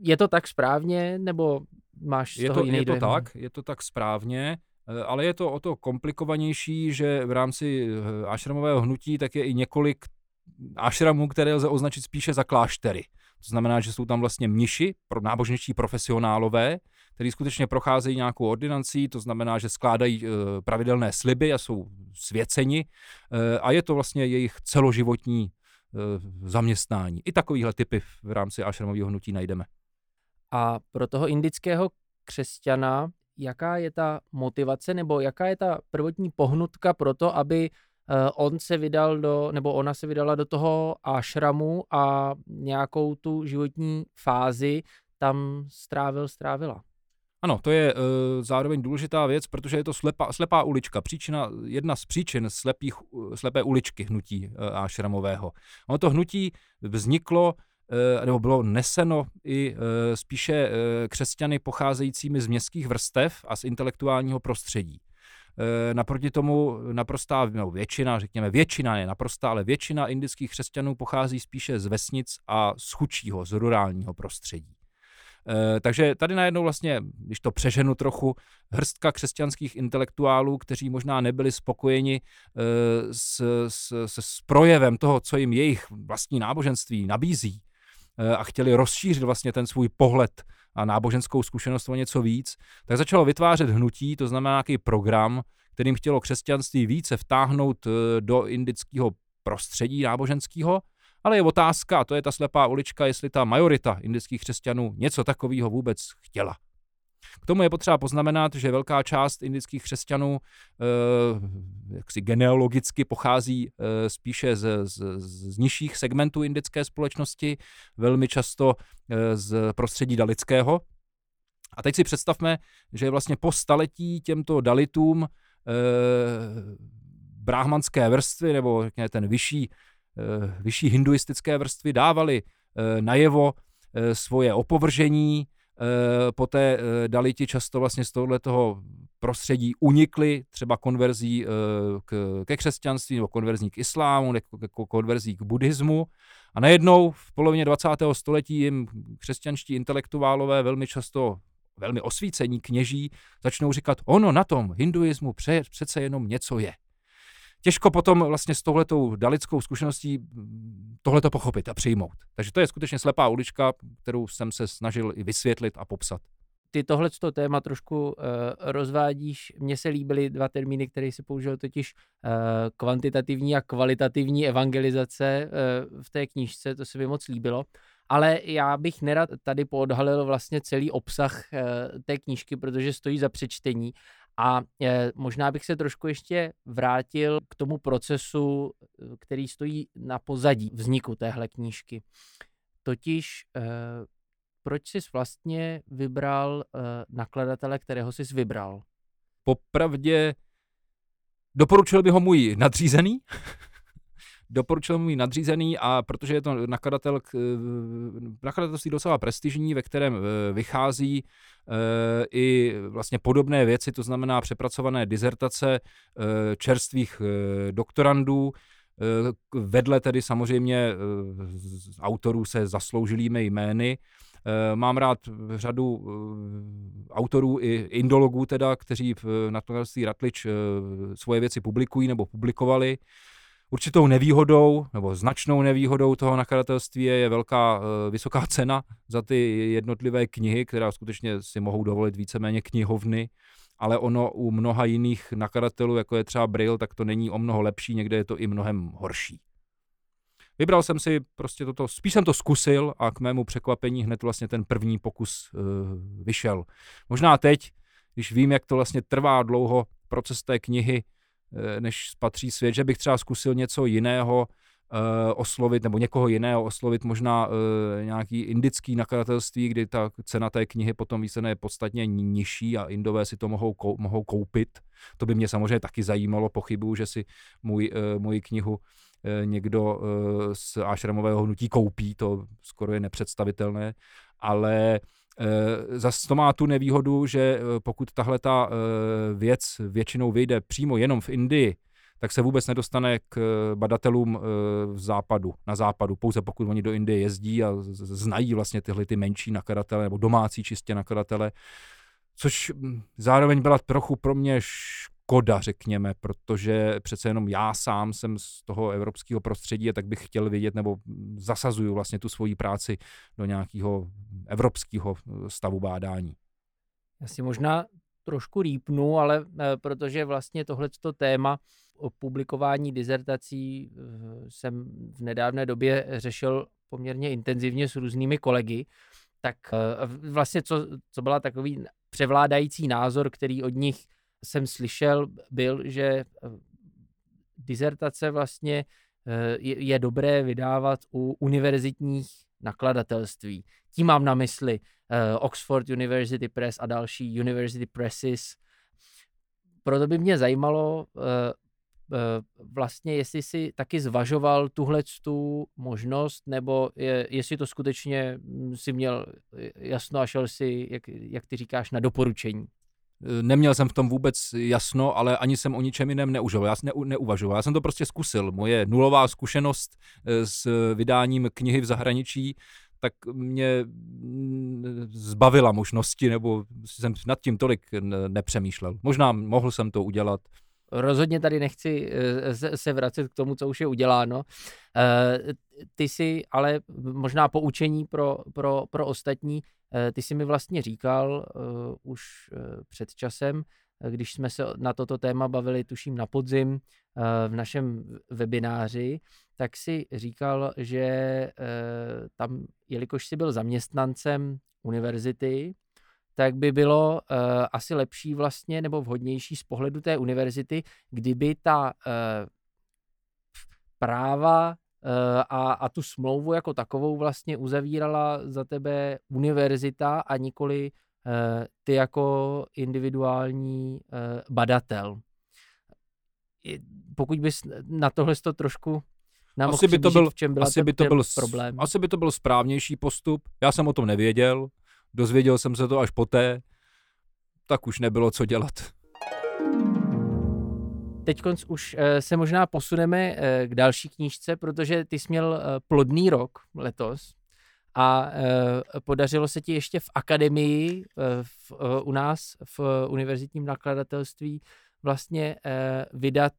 je to tak správně, nebo máš z je toho to, jiný Je to dojem? tak, je to tak správně, ale je to o to komplikovanější, že v rámci ašramového hnutí tak je i několik ašramů, které lze označit spíše za kláštery. To znamená, že jsou tam vlastně mniši, pro náboženští profesionálové, kteří skutečně procházejí nějakou ordinancí, to znamená, že skládají eh, pravidelné sliby a jsou svěceni a je to vlastně jejich celoživotní Eh, zaměstnání. I takovýhle typy v rámci ašramového hnutí najdeme. A pro toho indického křesťana, jaká je ta motivace nebo jaká je ta prvotní pohnutka pro to, aby eh, on se vydal do, nebo ona se vydala do toho ašramu a nějakou tu životní fázi tam strávil, strávila? Ano, to je uh, zároveň důležitá věc, protože je to slepá, slepá ulička. Příčina, jedna z příčin slepých, slepé uličky hnutí uh, Ašramového. Ono to hnutí vzniklo nebo bylo neseno i spíše křesťany pocházejícími z městských vrstev a z intelektuálního prostředí. Naproti tomu naprostá, no většina, řekněme většina je naprostá, ale většina indických křesťanů pochází spíše z vesnic a z chudšího, z rurálního prostředí. Eh, takže tady najednou vlastně, když to přeženu trochu, hrstka křesťanských intelektuálů, kteří možná nebyli spokojeni eh, s, s, s, projevem toho, co jim jejich vlastní náboženství nabízí eh, a chtěli rozšířit vlastně ten svůj pohled a náboženskou zkušenost o něco víc, tak začalo vytvářet hnutí, to znamená nějaký program, kterým chtělo křesťanství více vtáhnout do indického prostředí náboženského ale je otázka, a to je ta slepá ulička, jestli ta majorita indických křesťanů něco takového vůbec chtěla. K tomu je potřeba poznamenat, že velká část indických křesťanů eh, jaksi genealogicky pochází eh, spíše z, z, z nižších segmentů indické společnosti, velmi často eh, z prostředí dalického. A teď si představme, že vlastně po staletí těmto dalitům eh, brahmanské vrstvy, nebo řekněme ten vyšší Eh, vyšší hinduistické vrstvy dávali eh, najevo eh, svoje opovržení, poté dali ti často vlastně z tohoto prostředí unikli třeba konverzí k, ke křesťanství nebo konverzí k islámu nebo konverzí k buddhismu a najednou v polovině 20. století jim křesťanští intelektuálové velmi často velmi osvícení kněží začnou říkat, ono na tom hinduismu pře, přece jenom něco je. Těžko potom vlastně s touhletou dalickou zkušeností tohleto pochopit a přijmout. Takže to je skutečně slepá ulička, kterou jsem se snažil i vysvětlit a popsat ty tohle téma trošku uh, rozvádíš. Mně se líbily dva termíny, které si použil, totiž uh, kvantitativní a kvalitativní evangelizace uh, v té knížce, to se mi moc líbilo. Ale já bych nerad tady poodhalil vlastně celý obsah uh, té knížky, protože stojí za přečtení. A e, možná bych se trošku ještě vrátil k tomu procesu, který stojí na pozadí vzniku téhle knížky. Totiž proč jsi vlastně vybral nakladatele, kterého jsi vybral? Popravdě doporučil by ho můj nadřízený. doporučil můj nadřízený a protože je to nakladatel, eh, nakladatelství docela prestižní, ve kterém eh, vychází i vlastně podobné věci, to znamená přepracované dizertace čerstvých doktorandů, vedle tedy samozřejmě autorů se zasloužilými jmény, Eh, mám rád řadu eh, autorů i indologů teda, kteří v nakladatelství Ratlič eh, svoje věci publikují nebo publikovali. Určitou nevýhodou, nebo značnou nevýhodou toho nakladatelství je, velká, vysoká cena za ty jednotlivé knihy, která skutečně si mohou dovolit víceméně knihovny, ale ono u mnoha jiných nakladatelů, jako je třeba Braille, tak to není o mnoho lepší, někde je to i mnohem horší. Vybral jsem si prostě toto, spíš jsem to zkusil a k mému překvapení hned vlastně ten první pokus uh, vyšel. Možná teď, když vím, jak to vlastně trvá dlouho proces té knihy, než spatří svět, že bych třeba zkusil něco jiného uh, oslovit, nebo někoho jiného oslovit, možná uh, nějaký indický nakladatelství, kdy ta cena té knihy potom výsledně je podstatně nižší a indové si to mohou, mohou koupit. To by mě samozřejmě taky zajímalo, pochybuju, že si můj, můj knihu Eh, někdo eh, z ášramového hnutí koupí, to skoro je nepředstavitelné, ale eh, Zase to má tu nevýhodu, že pokud tahle ta věc většinou vyjde přímo jenom v Indii, tak se vůbec nedostane k badatelům v západu, na západu, pouze pokud oni do Indie jezdí a znají vlastně tyhle ty menší nakladatele nebo domácí čistě nakladatele, což hm, zároveň byla trochu pro mě škoda, řekněme, protože přece jenom já sám jsem z toho evropského prostředí a tak bych chtěl vědět, nebo zasazuju vlastně tu svoji práci do nějakého evropského eh, stavu bádání. Já si možná trošku rýpnu, ale eh, protože vlastně tohleto téma o publikování dizertací eh, jsem v nedávné době řešil poměrně intenzivně s různými kolegy, tak vlastně co, co byla takový převládající názor, který od nich jsem slyšel, byl, že eh, dizertace vlastně eh, je, dobré vydávat u univerzitních nakladatelství. Tím mám na mysli uh, Oxford University Press a další University Presses. Proto by mě zajímalo vlastně, jestli si taky zvažoval tuhle tu možnost, nebo je, jestli to skutečně hm, si měl jasno a šel si, jak, jak ty říkáš, na doporučení. Neměl jsem v tom vůbec jasno, ale ani jsem o ničem jiném neužil. Já ne, neuvažoval. Já jsem to prostě zkusil. Moje nulová zkušenost eh, s vydáním knihy v zahraničí tak mě mm, zbavila možnosti, nebo jsem nad tím tolik nepřemýšlel. Možná mohl jsem to udělat. Rozhodně tady nechci eh, se vracet k tomu, co už je uděláno. Eh, ty si ale možná poučení pro, pro, pro ostatní Eh, ty jsi mi vlastně říkal už před časem, když jsme se na toto téma bavili, tuším na podzim v našem webináři, tak si říkal, že tam, jelikož jsi byl zaměstnancem univerzity, tak by bylo uh, asi lepší vlastně nebo vhodnější z pohledu té univerzity, kdyby ta uh, práva Eh, a, a tu smlouvu jako takovou vlastně uzavírala za tebe univerzita a nikoli uh, ty jako individuální uh, badatel. Pokud bys na tohle to trošku nám asi by to byl, v čem byla asi by to byl, problém. Asi by to byl správnější postup. Já jsem o tom nevěděl, dozvěděl jsem se to až poté, tak už nebylo co dělat. teď už se možná posuneme k další knížce, protože ty jsi měl plodný rok letos a podařilo se ti ještě v akademii v, u nás v univerzitním nakladatelství vlastně vydat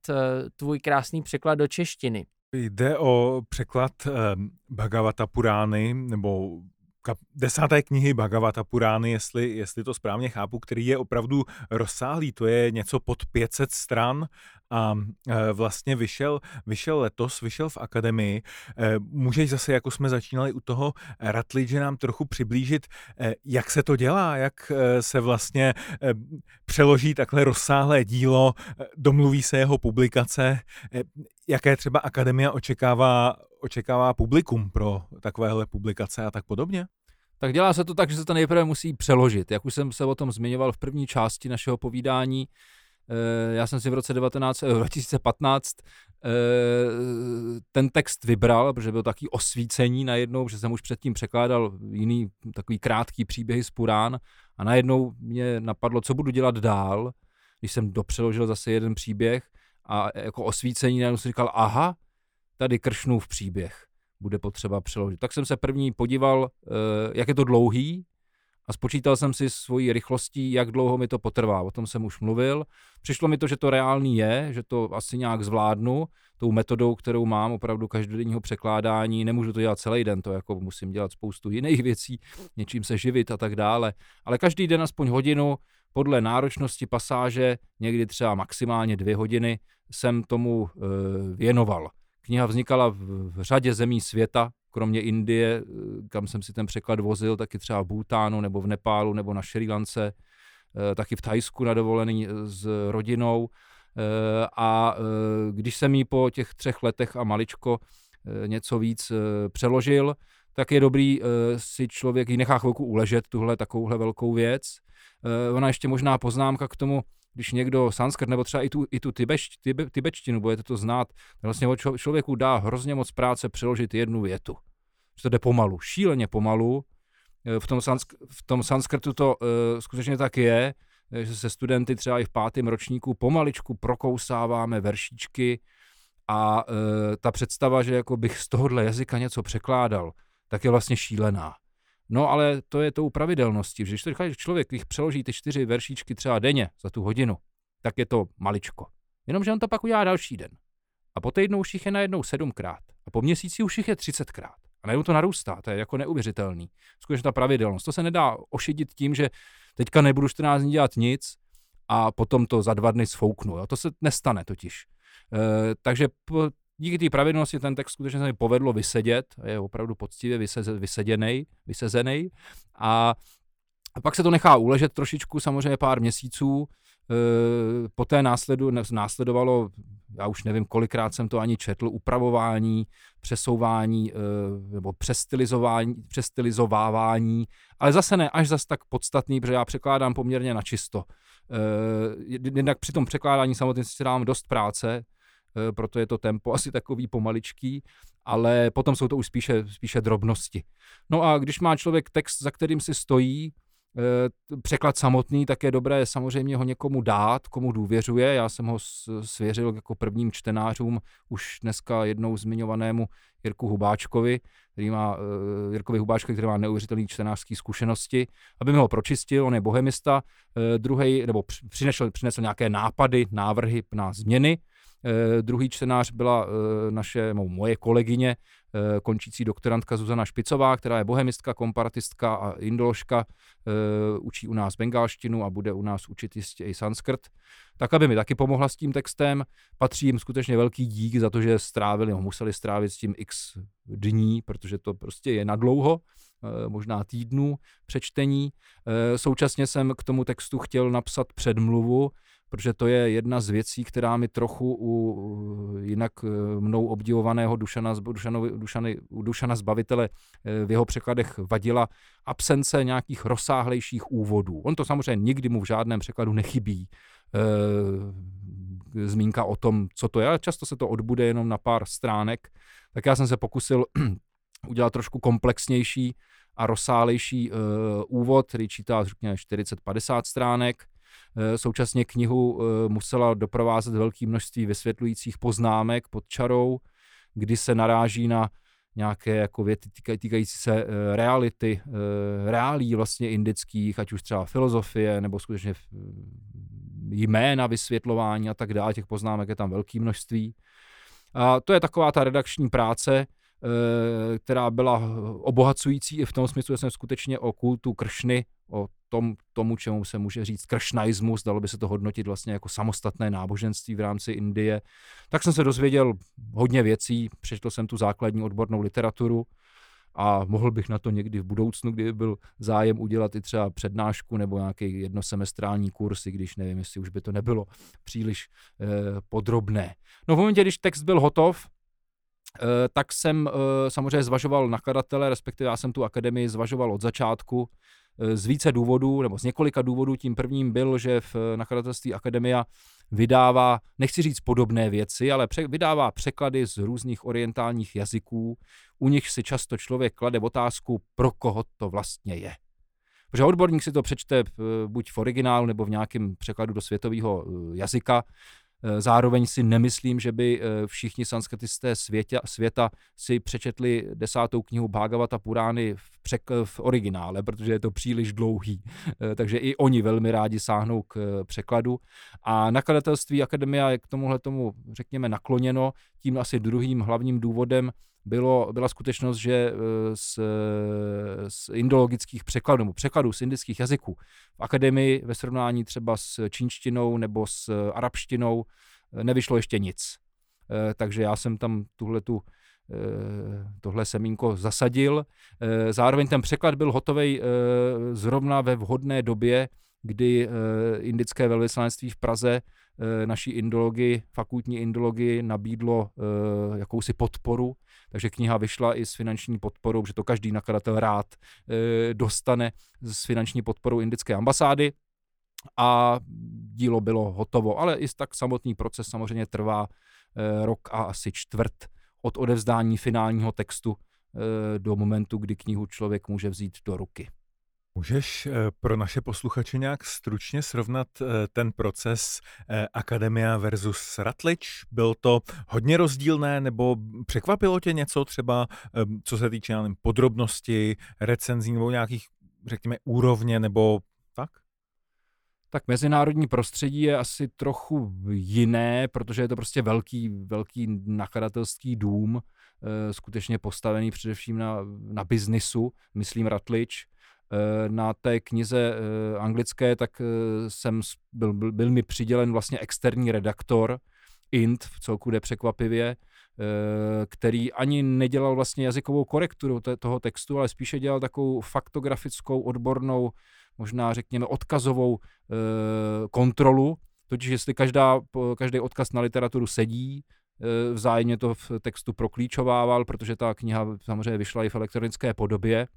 tvůj krásný překlad do češtiny. Jde o překlad Bhagavata Purány, nebo desáté knihy Bhagavata Purány, jestli, jestli to správně chápu, který je opravdu rozsáhlý, to je něco pod 500 stran a e, vlastně vyšel, vyšel letos, vyšel v akademii. E, můžeš zase, jako jsme začínali u toho Ratlidže, nám trochu přiblížit, e, jak se to dělá, jak se vlastně přeloží takhle rozsáhlé dílo, domluví se jeho publikace, jaké třeba akademia očekává, očekává publikum pro takovéhle publikace a tak podobně? Tak dělá se to tak, že se to nejprve musí přeložit. Jak už jsem se o tom zmiňoval v první části našeho povídání, já jsem si v roce 19, 2015 eh, eh, ten text vybral, protože byl takový osvícení najednou, že jsem už předtím překládal jiný takový krátký příběhy z Purán a najednou mě napadlo, co budu dělat dál, když jsem dopřeložil zase jeden příběh a jako osvícení najednou jsem říkal, aha, tady Kršnův příběh bude potřeba přeložit. Tak jsem se první podíval, eh, jak je to dlouhý a spočítal jsem si svojí rychlostí, jak dlouho mi to potrvá. O tom jsem už mluvil. Přišlo mi to, že to reálný je, že to asi nějak zvládnu tou metodou, kterou mám opravdu každodenního překládání. Nemůžu to dělat celý den, to jako musím dělat spoustu jiných věcí, něčím se živit a tak dále. Ale každý den aspoň hodinu podle náročnosti pasáže, někdy třeba maximálně dvě hodiny, jsem tomu e, věnoval. Kniha vznikala v, v řadě zemí světa, kromě Indie, eh, kam jsem si ten překlad vozil, taky třeba v Bhutánu nebo v Nepálu nebo na Šri Lance, eh, taky v Thajsku na dovolený eh, s rodinou. A když jsem ji po těch třech letech a maličko něco víc přeložil, tak je dobrý si člověk ji nechá chvilku uležet, tuhle takovouhle velkou věc. Ona ještě možná poznámka k tomu, když někdo sanskrt nebo třeba i tu, i tu tibeš, tibe, tibečtinu, budete to znát, vlastně člověku dá hrozně moc práce přeložit jednu větu. Že to jde pomalu, šíleně pomalu. Eh, v tom, sansk, v tom sanskrtu to uh, skutečně tak je, eh, že se studenty třeba i v pátém ročníku pomaličku prokousáváme veršíčky a uh, ta představa, že jako bych z tohohle jazyka něco překládal, tak je vlastně šílená. No ale to je tou pravidelností, že když člověk, když přeloží ty čtyři veršíčky třeba denně za tu hodinu, tak je to maličko. Jenomže on to pak udělá další den. A po týdnu už jich je najednou sedmkrát. A po měsíci už jich je třicetkrát. A najednou to narůstá, to je jako neuvěřitelný. Skutečně ta pravidelnost. To se nedá ošidit tím, že teďka nebudu 14 dní dělat nic a potom to za dva dny sfouknu. Jo? To se nestane totiž. E, takže díky té pravidelnosti ten text skutečně se mi povedlo vysedět, je opravdu poctivě vyseděný, vysezený a pak se to nechá uležet trošičku, samozřejmě pár měsíců, e, poté následu, následovalo, já už nevím, kolikrát jsem to ani četl, upravování, přesouvání e, nebo přestylizování, přestylizovávání, ale zase ne až zas tak podstatný, protože já překládám poměrně na čisto. E, jednak při tom překládání samozřejmě si dám dost práce, proto je to tempo asi takový pomaličký, ale potom jsou to už spíše, spíše drobnosti. No a když má člověk text, za kterým si stojí, eh, překlad samotný, tak je dobré samozřejmě ho někomu dát, komu důvěřuje. Já jsem ho svěřil jako prvním čtenářům už dneska jednou zmiňovanému Jirku Hubáčkovi, který má, uh, Jirkovi Hubáčkovi, který má neuvěřitelné čtenářské zkušenosti, aby mi ho pročistil, on je bohemista, uh, druhý, nebo přinesl, přinesl nějaké nápady, návrhy na změny, Eh, druhý čtenář byla eh, naše, moje kolegyně, eh, končící doktorantka Zuzana Špicová, která je bohemistka, komparatistka a indoložka, učí u nás bengalštinu a bude u nás učit jistě i sanskrt. Tak, aby mi taky pomohla s tím textem. Patří jim skutečně velký dík za to, že strávili, no, museli strávit s tím x dní, protože to prostě je nadlouho možná týdnů přečtení. Současně jsem k tomu textu chtěl napsat předmluvu, protože to je jedna z věcí, která mi trochu u jinak eh, mnou obdivovaného Dušana, Dušanovi, Dušany, Dušana Zbavitele eh, v jeho překladech vadila absence nějakých rozsáhlejších úvodů. On to samozřejmě nikdy mu v žádném překladu nechybí. E, zmínka o tom, co to je, ale často se to odbude jenom na pár stránek, tak já jsem se pokusil udělat trošku komplexnější a rozsálejší e, úvod, který čítá řekněme 40-50 stránek, Současně knihu musela doprovázet velké množství vysvětlujících poznámek pod čarou, kdy se naráží na nějaké jako věty týkající se reality, reálí vlastně indických, ať už třeba filozofie, nebo skutečně jména, vysvětlování a tak dále, těch poznámek je tam velké množství. A to je taková ta redakční práce, eh, která byla obohacující i v tom smyslu, že jsem skutečně o kultu Kršny, o tom, tomu, čemu se může říct kršnaismus, dalo by se to hodnotit vlastně jako samostatné náboženství v rámci Indie, tak jsem se dozvěděl hodně věcí, přečetl jsem tu základní odbornou literaturu, a mohl bych na to někdy v budoucnu, kdyby byl zájem udělat i třeba přednášku nebo nějaký jednosemestrální kurz, i když nevím, jestli už by to nebylo příliš eh, podrobné. No v momentě, když text byl hotov, eh, tak jsem eh, samozřejmě zvažoval nakladatele, respektive já jsem tu akademii zvažoval od začátku, eh, z více důvodů, nebo z několika důvodů. Tím prvním byl, že v nakladatelství Akademia vydává, nechci říct podobné věci, ale pře- vydává překlady z různých orientálních jazyků, u nich si často člověk klade otázku, pro koho to vlastně je. Protože odborník si to přečte eh, buď v originálu nebo v nějakém překladu do světového eh, jazyka Eh, zároveň si nemyslím, že by eh, všichni sanskritisté světě, světa si přečetli desátou knihu Bhagavata Purány v, přek, v originále, protože je to příliš dlouhý. Eh, takže i oni velmi rádi sáhnou k překladu. A nakladatelství Akademia je k tomuhle tomu, řekněme, nakloněno. Tím asi druhým hlavním důvodem bylo, byla skutečnost, že z, z indologických překladů, nebo překladů z indických jazyků v akademii ve srovnání třeba s čínštinou nebo s arabštinou nevyšlo ještě nic. Eh, takže já jsem tam tuhle tu eh, tohle semínko zasadil. Eh, zároveň ten překlad byl hotový zrovna ve vhodné době, kdy indické velvyslanectví v Praze naší indologii, fakultní indologii nabídlo jakousi podporu. Takže kniha vyšla i s finanční podporou, že to každý nakladatel rád e, dostane s finanční podporou indické ambasády. A dílo bylo hotovo, ale i tak samotný proces samozřejmě trvá rok a asi čtvrt od odevzdání finálního textu do momentu, kdy knihu člověk může vzít do ruky. Můžeš eh, pro naše posluchače nějak stručně srovnat eh, ten proces eh, Akademia versus Ratlič? Byl to hodně rozdílné nebo překvapilo tě něco třeba, co se týče nevím, podrobnosti, recenzí nebo nějakých, řekněme, úrovně nebo tak? Tak mezinárodní prostředí je asi trochu jiné, protože je to prostě velký, velký nakladatelský dům, skutečně postavený především na, na biznisu, myslím Ratlič na té knize eh, anglické, tak eh, jsem byl, byl, byl mi přidělen vlastně externí redaktor, Int, v celku jde překvapivě, který ani nedělal vlastně jazykovou korekturu toho textu, ale spíše dělal takovou faktografickou, odbornou, možná řekněme odkazovou kontrolu, totiž jestli každá, každý odkaz na literaturu sedí, vzájemně to v textu proklíčovával, protože ta kniha samozřejmě vyšla i v elektronické podobě,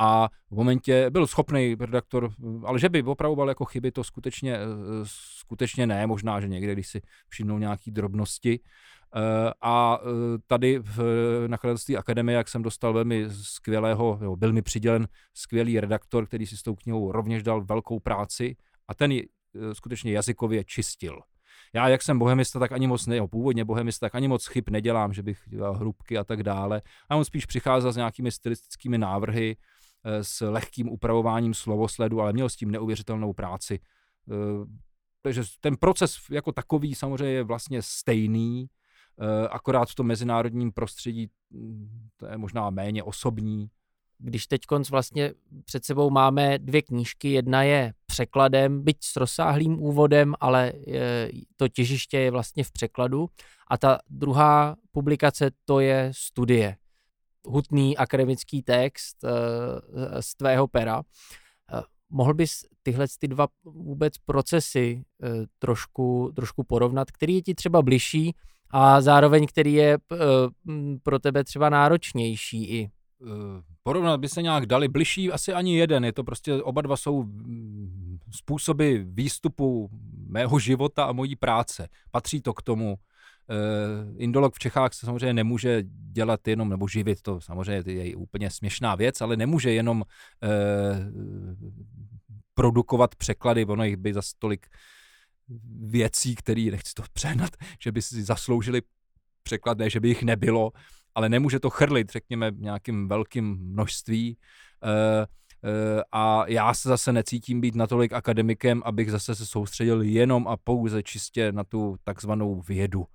a v momentě byl schopný redaktor, ale že by opravoval jako chyby, to skutečně, eh, skutečně ne, možná, že někde, když si všimnou nějaký drobnosti. Eh, a eh, tady v nakladatelství Akademie, jak jsem dostal velmi skvělého, jo, byl mi přidělen skvělý redaktor, který si s tou knihou rovněž dal velkou práci a ten ji skutečně jazykově čistil. Já, jak jsem bohemista, tak ani moc ne, původně bohemista, tak ani moc chyb nedělám, že bych dělal hrubky a tak dále. A on spíš přicházel s nějakými stylistickými návrhy, s lehkým upravováním slovosledu, ale měl s tím neuvěřitelnou práci. Eh, takže ten proces jako takový samozřejmě je vlastně stejný, eh, akorát v tom mezinárodním prostředí hm, to je možná méně osobní. Když teď vlastně před sebou máme dvě knížky, jedna je překladem, byť s rozsáhlým úvodem, ale to těžiště je vlastně v překladu a ta druhá publikace to je studie hutný akademický text uh, z tvého pera. Uh, mohl bys tyhle ty dva vůbec procesy uh, trošku, trošku porovnat, který je ti třeba bližší a zároveň který je pro tebe třeba náročnější i? Porovnat by se nějak dali bližší asi ani jeden, je to prostě oba dva jsou způsoby výstupu mého života a mojí práce. Patří to k tomu, indolog v Čechách se samozřejmě nemůže dělat jenom, nebo živit, to samozřejmě je úplně směšná věc, ale nemůže jenom uh, produkovat překlady, ono jich by za tolik věcí, které, nechci to přehnat, že by si zasloužili překlad, ne, že by jich nebylo, ale nemůže to chrlit, řekněme, nějakým velkým množství. E, a já se zase necítím být natolik akademikem, abych zase se soustředil jenom a pouze čistě na tu takzvanou vědu.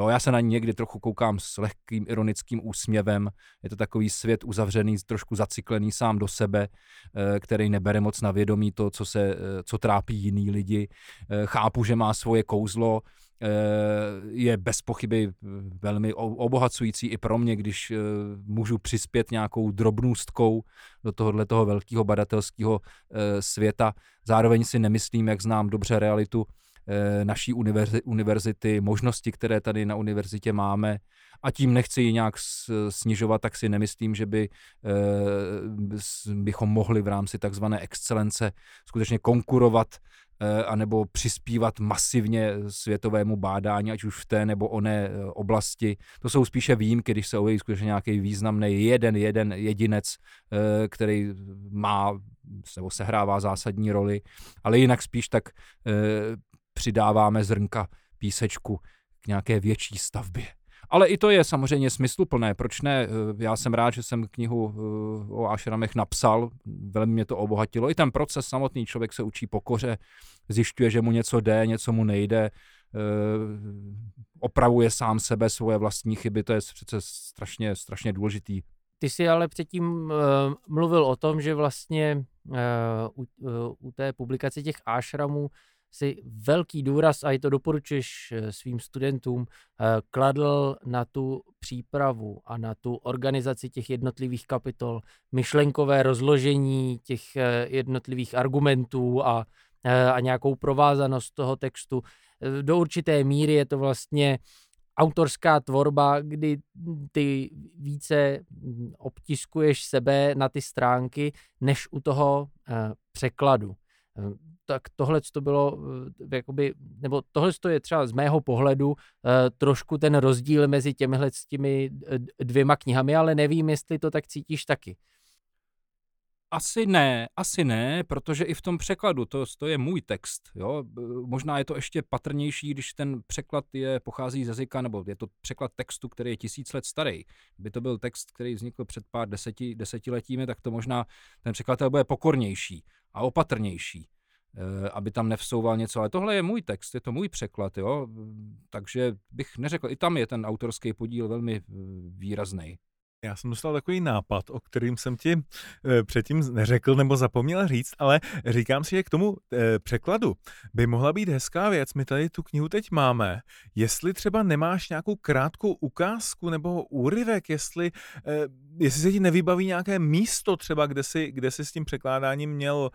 Jo, já se na ní někdy trochu koukám s lehkým ironickým úsměvem. Je to takový svět uzavřený, trošku zacyklený sám do sebe, eh, který nebere moc na vědomí to, co, se, eh, co trápí jiný lidi. Eh, chápu, že má svoje kouzlo, je bez pochyby velmi obohacující i pro mě, když můžu přispět nějakou drobnůstkou do tohohle toho velkého badatelského světa. Zároveň si nemyslím, jak znám dobře realitu, naší univerzity, možnosti, které tady na univerzitě máme a tím nechci ji nějak snižovat, tak si nemyslím, že by eh, bychom mohli v rámci takzvané excelence skutečně konkurovat eh, anebo přispívat masivně světovému bádání, ať už v té nebo oné oblasti. To jsou spíše výjimky, když se objeví skutečně nějaký významný jeden, jeden jedinec, který má nebo sehrává zásadní roli, ale jinak spíš tak přidáváme zrnka písečku k nějaké větší stavbě. Ale i to je samozřejmě smysluplné. Proč ne? Eh, já jsem rád, že jsem knihu eh, o Ašramech napsal, velmi mě to obohatilo. I ten proces samotný, člověk se učí pokoře, zjišťuje, že mu něco jde, něco mu nejde, eh, opravuje sám sebe, svoje vlastní chyby, to je přece strašně, strašně důležitý. Ty jsi ale předtím mluvil o tom, že vlastně u, u té publikace těch ášramů si velký důraz, a i to doporučuješ eh, svým studentům, eh, kladl na tu přípravu a na tu organizaci těch jednotlivých kapitol, myšlenkové rozložení těch eh, jednotlivých argumentů a, a nějakou provázanost toho textu. Do určité míry je to vlastně autorská tvorba, kdy ty více hm, obtiskuješ sebe na ty stránky, než u toho překladu tak tohle to bylo, eh, jakoby, nebo tohle to je třeba z mého pohledu eh, trošku ten rozdíl mezi těmihle těmi dvěma knihami, ale nevím, jestli to tak cítíš taky. Asi ne, asi ne, protože i v tom překladu, to, to je můj text, jo, možná je to ještě patrnější, když ten překlad je, pochází z jazyka, nebo je to překlad textu, který je tisíc let starý. Kdyby to byl text, který vznikl před pár deseti, desetiletími, tak to možná ten překladatel bude pokornější a opatrnější. Eh, aby tam nevsouval něco, ale tohle je můj text, je to můj překlad, jo, takže bych neřekl, i tam je ten autorský podíl velmi eh, výrazný. Já jsem dostal takový nápad, o kterým jsem ti e, předtím neřekl nebo zapomněl říct, ale říkám si, že k tomu e, překladu by mohla být hezká věc. My tady tu knihu teď máme. Jestli třeba nemáš nějakou krátkou ukázku nebo úryvek, jestli, e, jestli se ti nevybaví nějaké místo třeba, kde jsi, kde jsi s tím překládáním měl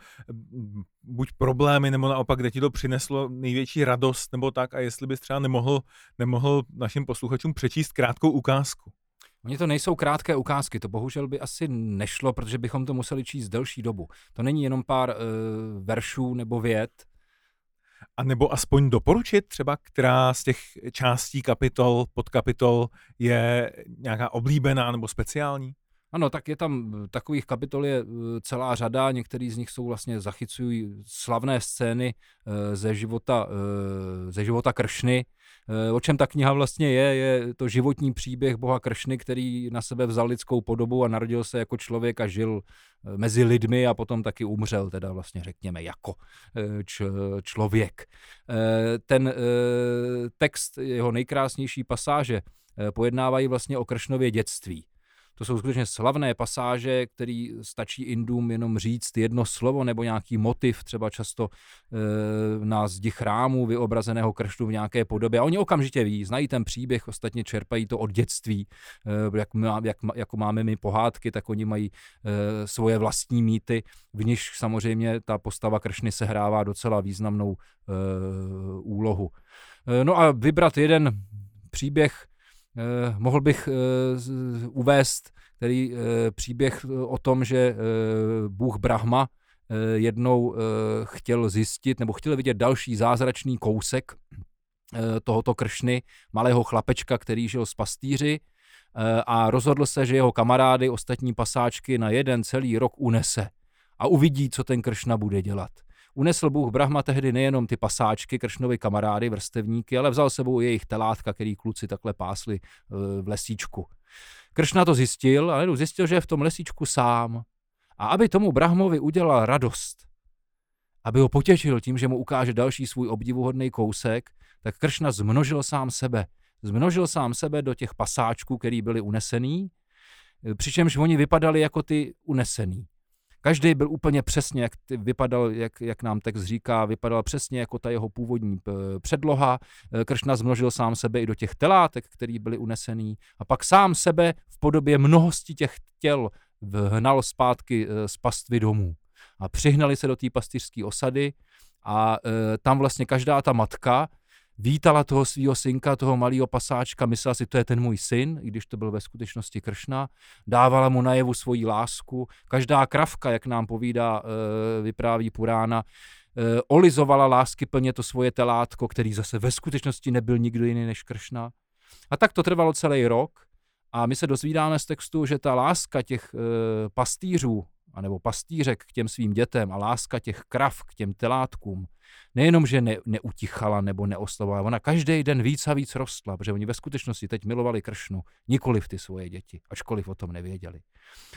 buď problémy, nebo naopak, kde ti to přineslo největší radost, nebo tak, a jestli bys třeba nemohl, nemohl našim posluchačům přečíst krátkou ukázku. Oni to nejsou krátké ukázky, to bohužel by asi nešlo, protože bychom to museli číst delší dobu. To není jenom pár uh, veršů nebo vět. A nebo aspoň doporučit třeba, která z těch částí kapitol, podkapitol je nějaká oblíbená nebo speciální? Ano, tak je tam takových kapitol je celá řada, některý z nich jsou vlastně zachycují slavné scény ze života, ze života Kršny, Eh, o čem ta kniha vlastně je, je to životní příběh boha Kršny, který na sebe vzal lidskou podobu a narodil se jako člověk a žil eh, mezi lidmi a potom taky umřel, teda vlastně řekněme jako eh, č, člověk. Ten text, jeho nejkrásnější pasáže, pojednávají vlastně o Kršnově dětství. To jsou skutečně slavné pasáže, který stačí Indům jenom říct jedno slovo nebo nějaký motiv, třeba často e, na zdi chrámu vyobrazeného kršnu v nějaké podobě. A oni okamžitě ví, znají ten příběh, ostatně čerpají to od dětství. E, jak, má, jak, jako máme my pohádky, tak oni mají e, svoje vlastní mýty, v níž samozřejmě ta postava kršny sehrává docela významnou e, úlohu. E, no a vybrat jeden příběh, Eh, mohl bych eh, uvést který eh, příběh o tom, že Bůh Brahma jednou chtěl zjistit nebo chtěl vidět další zázračný kousek tohoto kršny, malého chlapečka, který žil s pastýři a rozhodl se, že jeho kamarády, ostatní pasáčky na jeden celý rok unese a uvidí, co ten kršna bude dělat. Unesl Bůh Brahma tehdy nejenom ty pasáčky, Kršnovi kamarády, vrstevníky, ale vzal sebou jejich telátka, který kluci takhle pásli eh, v lesíčku. Kršna to zjistil, ale zjistil, že je v tom lesíčku sám. A aby tomu Brahmovi udělal radost, aby ho potěšil tím, že mu ukáže další svůj obdivuhodný kousek, tak Kršna zmnožil sám sebe. Zmnožil sám sebe do těch pasáčků, který byly unesený, přičemž oni vypadali jako ty unesený. Každý byl úplně přesně, jak vypadal, jak, jak nám text říká, vypadal přesně jako ta jeho původní předloha. E, Kršna zmnožil sám sebe i do těch telátek, které byly unesený. A pak sám sebe v podobě mnohosti těch těl vhnal zpátky e, z pastvy domů. A přihnali se do té pastýřské osady a e, tam vlastně každá ta matka vítala toho svého synka, toho malého pasáčka, myslela si, to je ten můj syn, i když to byl ve skutečnosti Kršna, dávala mu najevu svoji lásku. Každá kravka, jak nám povídá, e, vypráví Purána, e, olizovala lásky plně to svoje telátko, který zase ve skutečnosti nebyl nikdo jiný než Kršna. A tak to trvalo celý rok a my se dozvídáme z textu, že ta láska těch e, pastýřů, anebo pastýřek k těm svým dětem a láska těch krav k těm telátkům, nejenom, že ne, neutichala nebo neoslavovala, ona každý den víc a víc rostla, protože oni ve skutečnosti teď milovali Kršnu, nikoli v ty svoje děti, ačkoliv o tom nevěděli.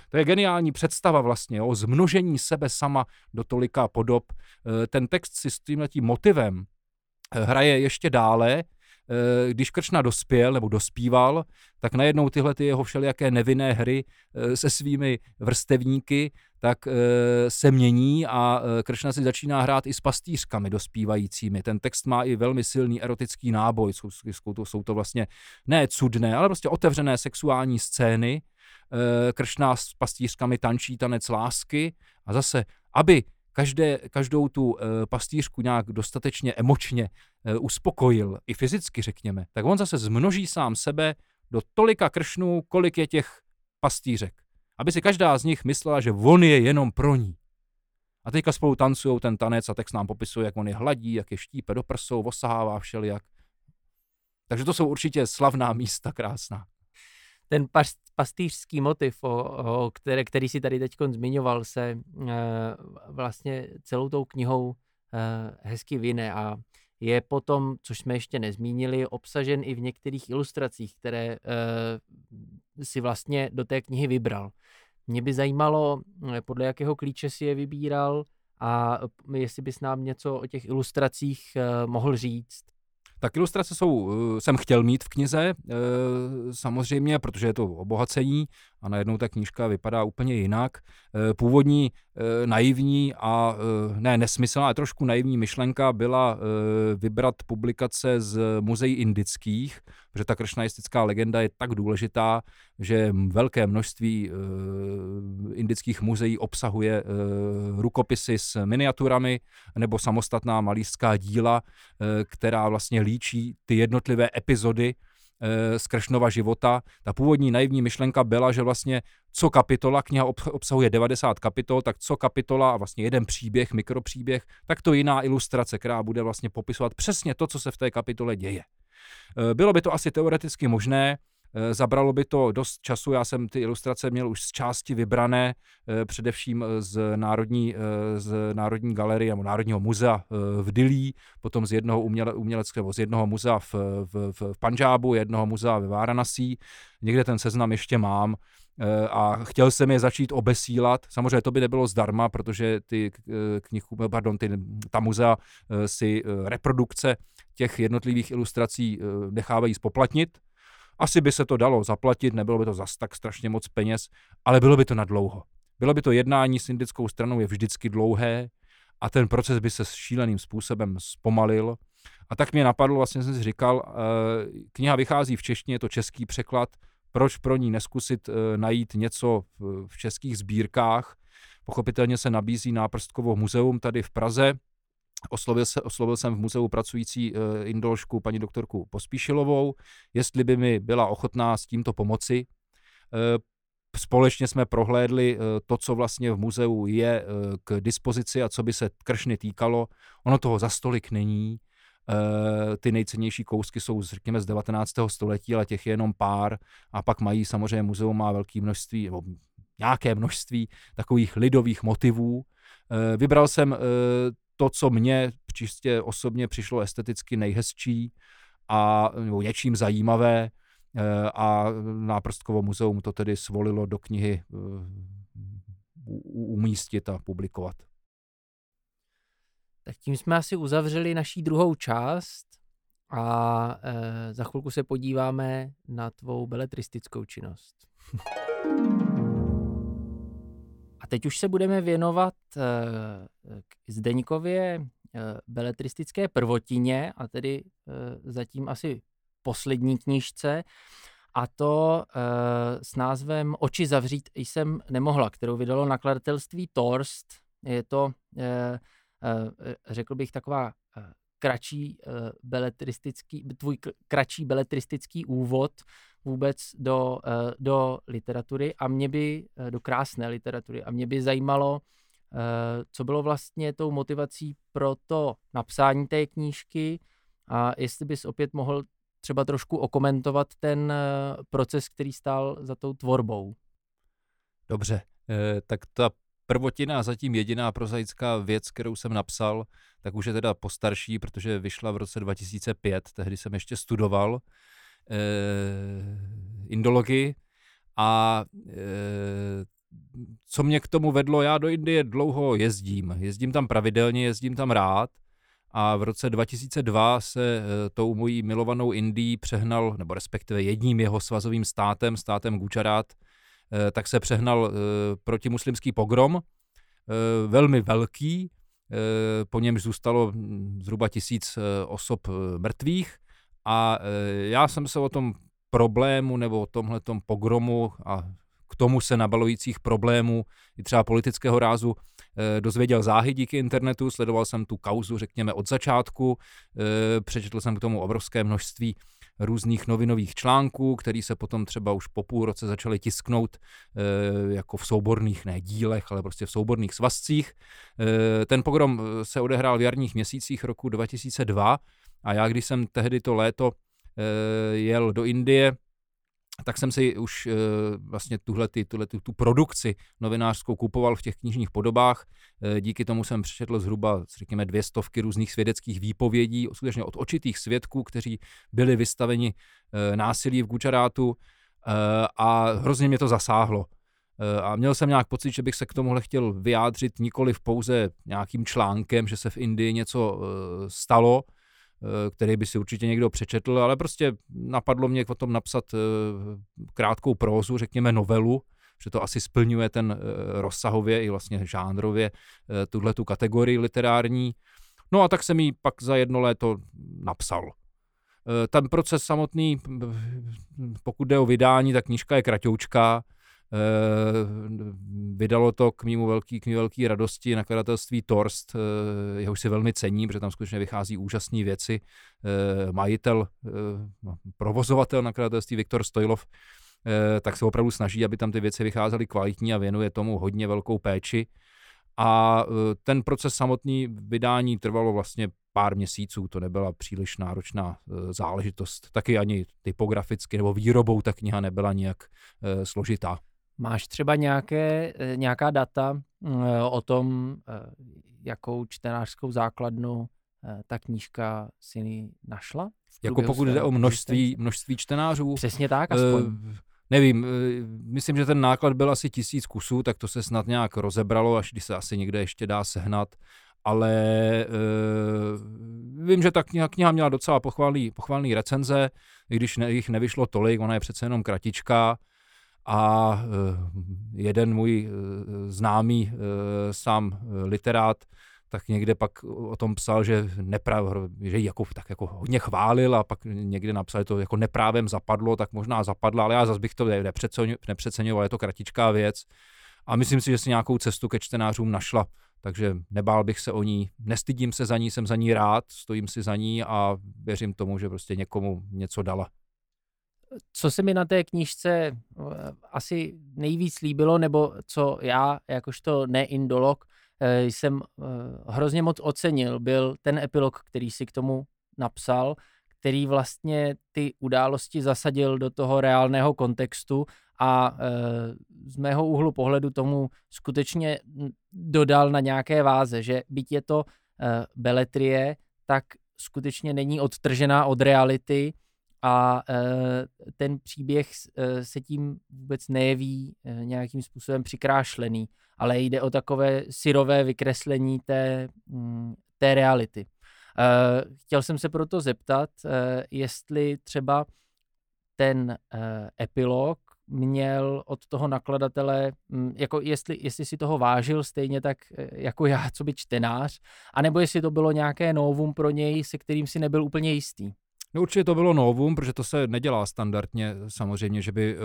To je geniální představa vlastně o zmnožení sebe sama do tolika podob. Eh, ten text si s tímhletím motivem eh, hraje ještě dále, když Kršna dospěl nebo dospíval, tak najednou tyhle ty jeho všelijaké nevinné hry eh, se svými vrstevníky tak eh, se mění a Kršna si začíná hrát i s pastýřkami dospívajícími. Ten text má i velmi silný erotický náboj, jsou, to, jsou to vlastně ne cudné, ale prostě otevřené sexuální scény. Kršna s pastýřkami tančí tanec lásky a zase, aby každé, každou tu uh, pastýřku nějak dostatečně emočně uh, uspokojil, i fyzicky řekněme, tak on zase zmnoží sám sebe do tolika kršnů, kolik je těch pastýřek. Aby si každá z nich myslela, že on je jenom pro ní. A teďka spolu tancují ten tanec a text nám popisuje, jak on je hladí, jak je štípe do prsou, osahává všelijak. Takže to jsou určitě slavná místa krásná ten pastýřský motiv, o, o které, který si tady teď zmiňoval, se e, vlastně celou tou knihou e, hezky vyne a je potom, což jsme ještě nezmínili, obsažen i v některých ilustracích, které e, si vlastně do té knihy vybral. Mě by zajímalo, podle jakého klíče si je vybíral a jestli bys nám něco o těch ilustracích mohl říct. Tak ilustrace jsou, eh, jsem chtěl mít v knize, eh, samozřejmě, protože je to obohacení a najednou ta knížka vypadá úplně jinak. Eh, původní naivní a ne nesmyslná, ale trošku naivní myšlenka byla vybrat publikace z muzeí indických, protože ta kršnaistická legenda je tak důležitá, že velké množství indických muzeí obsahuje rukopisy s miniaturami nebo samostatná malířská díla, která vlastně líčí ty jednotlivé epizody z Kršnova života. Ta původní naivní myšlenka byla, že vlastně co kapitola, kniha obsahuje 90 kapitol, tak co kapitola a vlastně jeden příběh, mikropříběh, tak to jiná ilustrace, která bude vlastně popisovat přesně to, co se v té kapitole děje. E, bylo by to asi teoreticky možné, Eh, zabralo by to dost času, já jsem ty ilustrace měl už z části vybrané, eh, především eh, z Národní, z Národní galerie nebo Národního muzea v Dillí, potom z jednoho uměle, uměleckého, z jednoho muzea v, v, v, v Panžábu, jednoho muzea ve Váranasí. Někde ten seznam ještě mám a chtěl jsem je začít obesílat. Samozřejmě to by nebylo zdarma, protože ty knihu, pardon, ty, ta muzea si reprodukce těch jednotlivých ilustrací nechávají spoplatnit, asi by se to dalo zaplatit, nebylo by to zas tak strašně moc peněz, ale bylo by to na dlouho. Bylo by to jednání s indickou stranou je vždycky dlouhé a ten proces by se šíleným způsobem zpomalil. A tak mě napadlo, vlastně jsem si říkal, eh, kniha vychází v češtině, je to český překlad, proč pro ní neskusit eh, najít něco v českých sbírkách. Pochopitelně se nabízí náprstkovo muzeum tady v Praze, Oslovil, se, oslovil jsem v muzeu pracující uh, indolšku paní doktorku Pospíšilovou, jestli by mi byla ochotná s tímto pomoci. Uh, společně jsme prohlédli uh, to, co vlastně v muzeu je k dispozici a co by se kršny týkalo. Ono toho za stolik není. Ty nejcennější kousky jsou, řekněme, z 19. století, ale těch je jenom pár. A pak mají samozřejmě muzeum má velké množství, nebo nějaké množství takových lidových motivů. Vybral jsem to, co mně čistě osobně přišlo esteticky nejhezčí a nebo něčím zajímavé a Náprstkovo muzeum to tedy svolilo do knihy umístit a publikovat. Tak tím jsme asi uzavřeli naší druhou část a e, za chvilku se podíváme na tvou beletristickou činnost. A teď už se budeme věnovat e, k Zdeňkově e, beletristické prvotině a tedy e, zatím asi poslední knížce a to s názvem Oči zavřít jsem nemohla, kterou vydalo nakladatelství Torst. Je to, řekl bych, taková kratší beletristický, tvůj kratší beletristický úvod vůbec do, do literatury a mě by, do krásné literatury a mě by zajímalo, co bylo vlastně tou motivací pro to napsání té knížky a jestli bys opět mohl třeba trošku okomentovat ten eh, proces, který stál za tou tvorbou. Dobře, eh, tak ta prvotina a zatím jediná prozaická věc, kterou jsem napsal, tak už je teda postarší, protože vyšla v roce 2005, tehdy jsem ještě studoval eh, indologii. A eh, co mě k tomu vedlo, já do Indie dlouho jezdím, jezdím tam pravidelně, jezdím tam rád. A v roce 2002 se eh, tou mojí milovanou Indií přehnal, nebo respektive jedním jeho svazovým státem, státem Gujarat, eh, tak se přehnal eh, protimuslimský pogrom, velmi velký, po něm zůstalo hm, zhruba tisíc osob mrtvých a já jsem se o tom problému nebo o tomhletom pogromu a k tomu se nabalujících problémů i třeba politického rázu Eh, dozvěděl záhy díky internetu, sledoval jsem tu kauzu, řekněme, od začátku, eh, přečetl jsem k tomu obrovské množství různých novinových článků, který se potom třeba už po půl roce začaly tisknout e, jako v souborných, ne dílech, ale prostě v souborných svazcích. E, ten pogrom se odehrál v jarních měsících roku 2002 a já, když jsem tehdy to léto e, jel do Indie, tak jsem si už e, vlastně tuhle, tuhle tu produkci novinářskou kupoval v těch knižních podobách. E, díky tomu jsem přečetl zhruba, řekněme, dvě stovky různých svědeckých výpovědí, skutečně od očitých svědků, kteří byli vystaveni násilí v Gujarátu e, a hrozně mě to zasáhlo. A měl jsem nějak pocit, že bych se k tomuhle chtěl vyjádřit nikoli pouze nějakým článkem, že se v Indii něco stalo, Eh, který by si určitě někdo přečetl, ale prostě napadlo mě o tom napsat eh, krátkou prózu, řekněme novelu, že to asi splňuje ten eh, rozsahově i vlastně žánrově tuhle tu kategorii literární. No a tak jsem ji pak za jedno léto napsal. Ten proces samotný, pokud jde o vydání, tak knížka je kratoučká, Eh, vydalo to k mému velký, k mý velký radosti nakladatelství Torst, eh, jehož si velmi cením, protože tam skutečně vychází úžasné věci. Eh, majitel, no, provozovatel nakladatelství Viktor Stojlov, tak se opravdu snaží, aby tam ty věci vycházely kvalitní a věnuje tomu hodně velkou péči. A ten proces samotný vydání trvalo vlastně pár měsíců, to nebyla příliš náročná záležitost. Taky ani typograficky nebo výrobou ta kniha nebyla nějak složitá. Máš třeba nějaké, eh, nějaká data eh, o tom, eh, jakou čtenářskou základnu ta knížka si našla? Jako pokud jde o množství, množství čtenářů? Přesně tak, aspoň. Uh, nevím, myslím, že ten náklad byl asi tisíc kusů, tak to se snad nějak rozebralo, až když se asi někde ještě dá sehnat. Ale uh, vím, že ta kniha, kniha měla docela pochválný, pochválný recenze, i když ne, jich nevyšlo tolik, ona je přece jenom kratička a eh, jeden můj eh, známý eh, sám literát tak někde pak o tom psal, že, nepráv, že jako, tak jako hodně chválil a pak někde napsal, že to jako neprávem zapadlo, tak možná zapadlo, ale já zase bych to nepřeceňoval, je to kratičká věc. A myslím si, že si nějakou cestu ke čtenářům našla, takže nebál bych se o ní, nestydím se za ní, jsem za ní rád, stojím si za ní a věřím tomu, že prostě někomu něco dala co se mi na té knížce eh, asi nejvíc líbilo, nebo co já, jakožto neindolog, eh, jsem eh, hrozně moc ocenil, byl ten epilog, který si k tomu napsal, který vlastně ty události zasadil do toho reálného kontextu a z mého úhlu pohledu tomu skutečně dodal na nějaké váze, že byť je to beletrie, tak skutečně není odtržená od reality a ten příběh se tím vůbec nejeví nějakým způsobem přikrášlený, ale jde o takové syrové vykreslení té, mm, té reality. Chtěl jsem se proto zeptat, jestli třeba ten epilog měl od toho nakladatele, mm, jako jestli, jestli si toho vážil stejně tak jako já, co by čtenář, anebo jestli to bylo nějaké novum pro něj, se kterým si nebyl úplně jistý. No určitě to bylo novum, protože to se nedělá standardně samozřejmě, že by uh,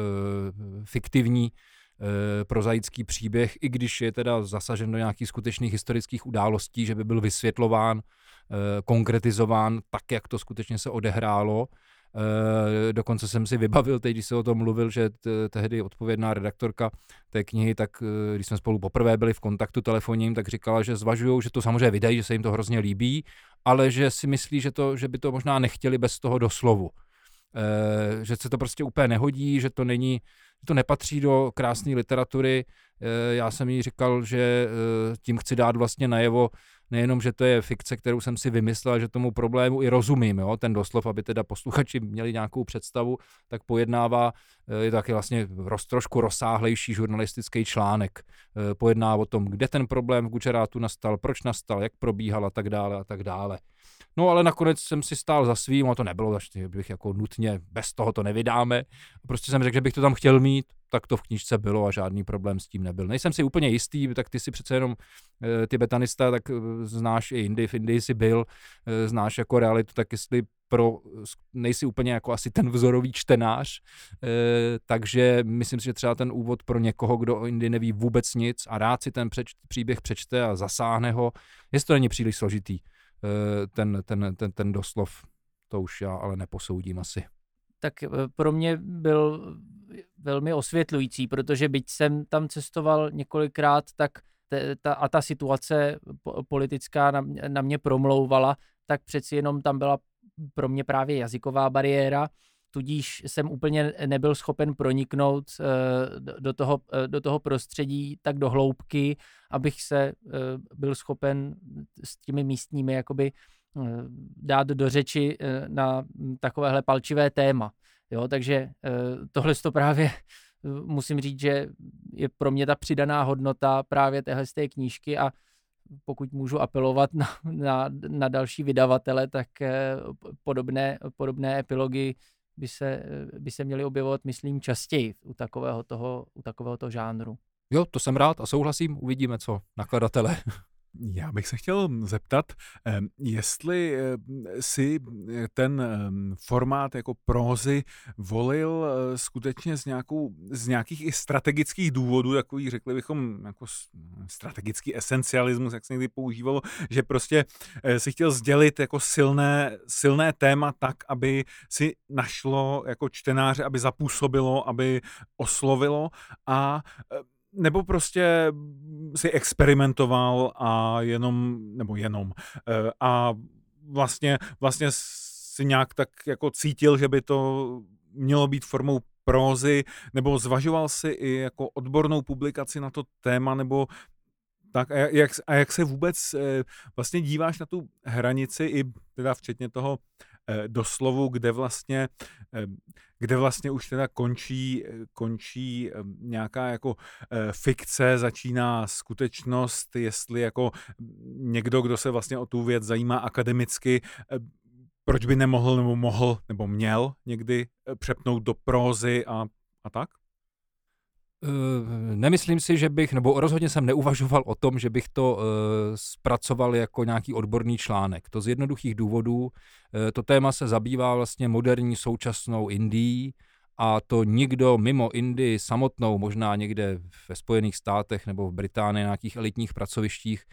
fiktivní uh, prozaický příběh, i když je teda zasažen do nějakých skutečných historických událostí, že by byl vysvětlován, uh, konkretizován tak, jak to skutečně se odehrálo, Eh, dokonce jsem si vybavil, teď, když se o tom mluvil, že t- tehdy odpovědná redaktorka té knihy, tak eh, když jsme spolu poprvé byli v kontaktu telefonním, tak říkala, že zvažují, že to samozřejmě vydají, že se jim to hrozně líbí, ale že si myslí, že, to, že by to možná nechtěli bez toho doslovu. E, že se to prostě úplně nehodí, že to není, že to nepatří do krásné literatury. E, já jsem jí říkal, že e, tím chci dát vlastně najevo, nejenom, že to je fikce, kterou jsem si vymyslel, že tomu problému i rozumím, jo? ten doslov, aby teda posluchači měli nějakou představu, tak pojednává, eh, je taky vlastně roz, trošku rozsáhlejší žurnalistický článek, eh, pojedná o tom, kde ten problém v Gučerátu nastal, proč nastal, jak probíhal a tak dále a tak dále. No ale nakonec jsem si stál za svým, a to nebylo, že bych jako nutně bez toho to nevydáme. Prostě jsem řekl, že bych to tam chtěl mít, tak to v knižce bylo a žádný problém s tím nebyl. Nejsem si úplně jistý, tak ty si přece jenom e, tibetanista, tak e, znáš i Indii, v Indii si byl, e, znáš jako realitu, tak jestli pro, nejsi úplně jako asi ten vzorový čtenář, e, takže myslím si, že třeba ten úvod pro někoho, kdo o Indii neví vůbec nic a rád si ten přeč, příběh přečte a zasáhne ho, jestli to není příliš složitý. Eh, ten, ten, ten, ten doslov, to už já ale neposoudím asi. Tak eh, pro mě byl velmi osvětlující, protože byť jsem tam cestoval několikrát, tak te, ta, a ta situace politická na, na mě promlouvala, tak přeci jenom tam byla pro mě právě jazyková bariéra, tudíž jsem úplně nebyl schopen proniknout eh, do toho, eh, do toho prostředí tak do hloubky, abych se eh, byl schopen s těmi místními jakoby dát do řeči na takovéhle palčivé téma. Jo, takže tohle to právě musím říct, že je pro mě ta přidaná hodnota právě téhle z té knížky a pokud můžu apelovat na, na, na další vydavatele, tak podobné, podobné epilogy by se, by se měly objevovat, myslím, častěji u takového toho, u takového toho žánru. Jo, to jsem rád a souhlasím, uvidíme, co nakladatele já bych se chtěl zeptat, jestli si ten formát jako prózy volil eh, skutečně z, nějakou, z nějakých i strategických důvodů, takový řekli bychom jako strategický esencialismus, jak se někdy používalo, že prostě eh, si chtěl sdělit jako silné, silné téma tak, aby si našlo jako čtenáře, aby zapůsobilo, aby oslovilo a nebo prostě si experimentoval a jenom, nebo jenom, eh, a vlastně, vlastně si nějak tak jako cítil, že by to mělo být formou prózy, nebo zvažoval si i jako odbornou publikaci na to téma, nebo tak a jak, a jak se vůbec eh, vlastně díváš na tu hranici i teda včetně toho Eh, doslovu, kde vlastně, eh, kde vlastně už teda končí, končí eh, nějaká jako fikce, začíná skutečnost, jestli jako někdo, kdo se vlastně o tu věc zajímá akademicky, proč by nemohl nebo mohl nebo měl někdy přepnout do prózy a, a tak? Eh, nemyslím si, že bych, nebo rozhodně jsem neuvažoval o tom, že bych to uh, zpracoval jako nějaký odborný článek. To z jednoduchých důvodů. Uh, to téma se zabývá vlastně moderní současnou Indií a to nikdo mimo Indii samotnou, možná někde ve Spojených státech nebo v Británii na nějakých elitních pracovištích,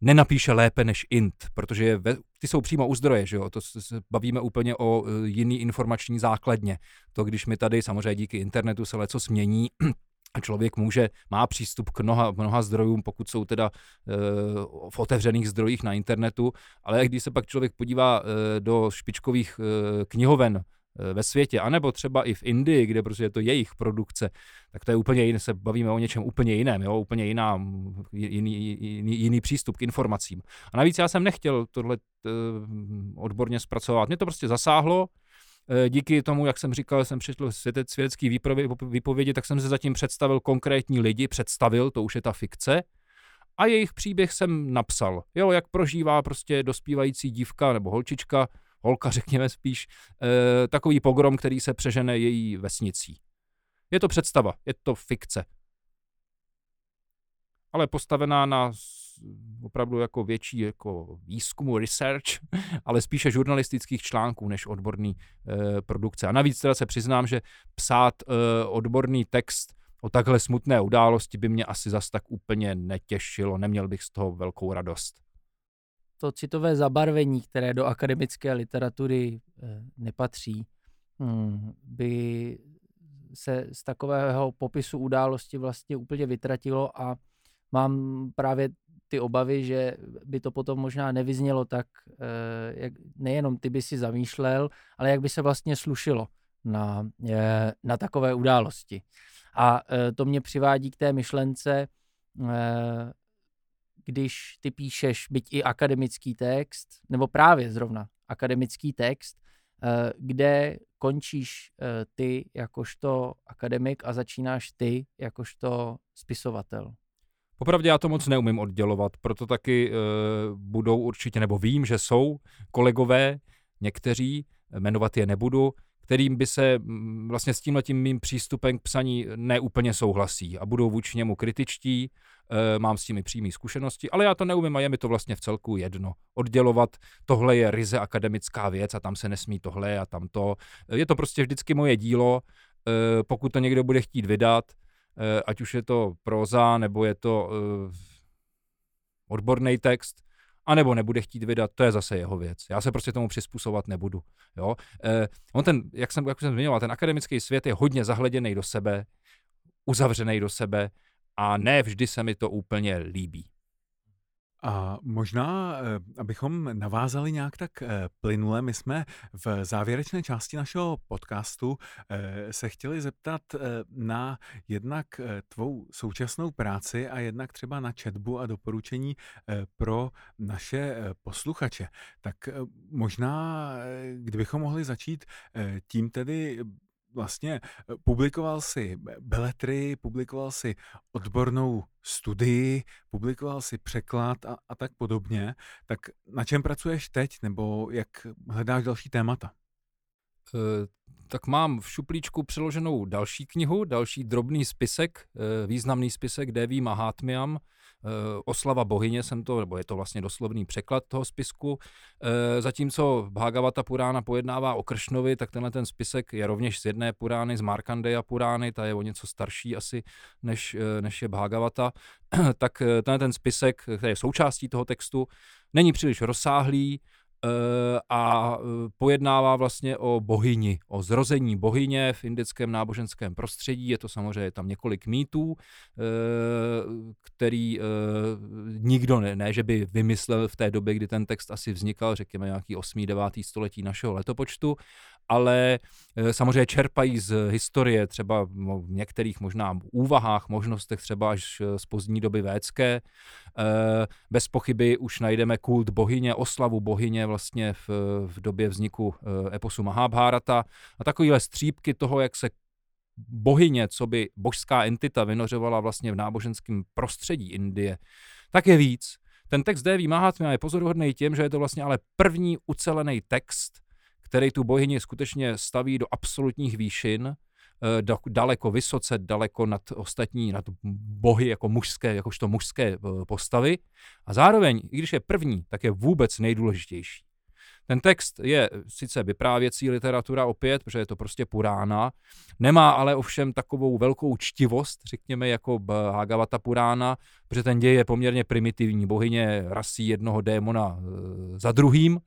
nenapíše lépe než Int, protože je ve, ty jsou přímo u zdroje, že jo? to se bavíme úplně o jiný informační základně. To, když mi tady samozřejmě díky internetu se leco změní, a člověk může, má přístup k mnoha, mnoha zdrojům, pokud jsou teda e, v otevřených zdrojích na internetu, ale když se pak člověk podívá e, do špičkových e, knihoven ve světě, anebo třeba i v Indii, kde prostě je to jejich produkce, tak to je úplně jiné, se bavíme o něčem úplně jiném, jo? úplně jiná, jiný, jiný, jiný přístup k informacím. A navíc já jsem nechtěl tohle odborně zpracovat. Mě to prostě zasáhlo, díky tomu, jak jsem říkal, jsem přečetl svědecký výpovědi, tak jsem se zatím představil konkrétní lidi, představil, to už je ta fikce, a jejich příběh jsem napsal. Jo, jak prožívá prostě dospívající dívka nebo holčička, holka řekněme spíš, e, takový pogrom, který se přežene její vesnicí. Je to představa, je to fikce. Ale postavená na opravdu jako větší jako výzkumu, research, ale spíše žurnalistických článků než odborný e, produkce. A navíc teda se přiznám, že psát e, odborný text o takhle smutné události by mě asi zas tak úplně netěšilo, neměl bych z toho velkou radost. To citové zabarvení, které do akademické literatury eh, nepatří, hmm, by se z takového popisu události vlastně úplně vytratilo a mám právě ty obavy, že by to potom možná nevyznělo tak, eh, jak nejenom ty by si zamýšlel, ale jak by se vlastně slušilo na, eh, na takové události. A e, to mě přivádí k té myšlence, když ty píšeš byť i akademický text, nebo právě zrovna akademický text, kde končíš ty jakožto akademik a začínáš ty jakožto spisovatel. Popravdě já to moc neumím oddělovat, proto taky e, budou určitě, nebo vím, že jsou kolegové, někteří, jmenovat je nebudu, kterým by se mm, vlastně s tímhletím mým přístupem k psaní neúplně souhlasí a budou vůči němu kritičtí, e, mám s tím přímé zkušenosti, ale já to neumím a je mi to vlastně v celku jedno. Oddělovat, tohle je ryze akademická věc a tam se nesmí tohle a tamto. Je to prostě vždycky moje dílo, e, pokud to někdo bude chtít vydat, ať už je to proza nebo je to odborný text, anebo nebude chtít vydat, to je zase jeho věc. Já se prostě tomu přizpůsobovat nebudu. Jo? Eh, on ten, jak jsem, jak jsem zmiňoval, ten akademický svět je hodně zahleděný do sebe, uzavřený do sebe a ne vždy se mi to úplně líbí. A možná, eh, abychom navázali nějak tak eh, plynule, my jsme v závěrečné části našeho podcastu eh, se chtěli zeptat na jednak tvou současnou práci a jednak třeba na četbu a doporučení pro naše posluchače. Tak možná, kdybychom mohli začít tím tedy, vlastně eh, publikoval si beletry, publikoval si odbornou studii, publikoval si překlad a, a tak podobně. Tak na čem pracuješ teď, nebo jak hledáš další témata? Eh, tak mám v šuplíčku přeloženou další knihu, další drobný spisek, eh, významný spisek Deví Mahatmiam, Eh, oslava bohyně jsem to, nebo je to vlastně doslovný překlad toho spisku. Eh, zatímco Bhagavata Purána pojednává o Kršnovi, tak tenhle ten spisek je rovněž z jedné Purány, z Markandeya Purány, ta je o něco starší asi, než, eh, než je Bhagavata. tak tenhle ten spisek, který je součástí toho textu, není příliš rozsáhlý, Eh, a eh, pojednává vlastně o bohyni, o zrození bohyně v indickém náboženském prostředí. Je to samozřejmě tam několik mýtů, eh, který nikdo ne, ne, že by vymyslel v té době, kdy ten text asi vznikal, řekněme nějaký 8. 9. století našeho letopočtu, ale samozřejmě čerpají z historie, třeba v některých možná úvahách, možnostech třeba až z pozdní doby védské. Bez pochyby už najdeme kult bohyně, oslavu bohyně vlastně v, v době vzniku eh, eposu Mahabharata a takovýhle střípky toho, jak se bohyně, co by božská entita vynořovala vlastně v náboženském prostředí Indie, tak je víc. Ten text Devi Mahatmya je pozoruhodný tím, že je to vlastně ale první ucelený text, který tu bohyni skutečně staví do absolutních výšin, eh, daleko vysoce, daleko nad ostatní, nad bohy jako mužské, jakožto mužské eh, postavy. A zároveň, i když je první, tak je vůbec nejdůležitější. Ten text je sice vyprávěcí literatura opět, protože je to prostě Purána, nemá ale ovšem takovou velkou čtivost, řekněme, jako Bhagavata Purána, protože ten děj je poměrně primitivní. Bohyně rasí jednoho démona e, za druhým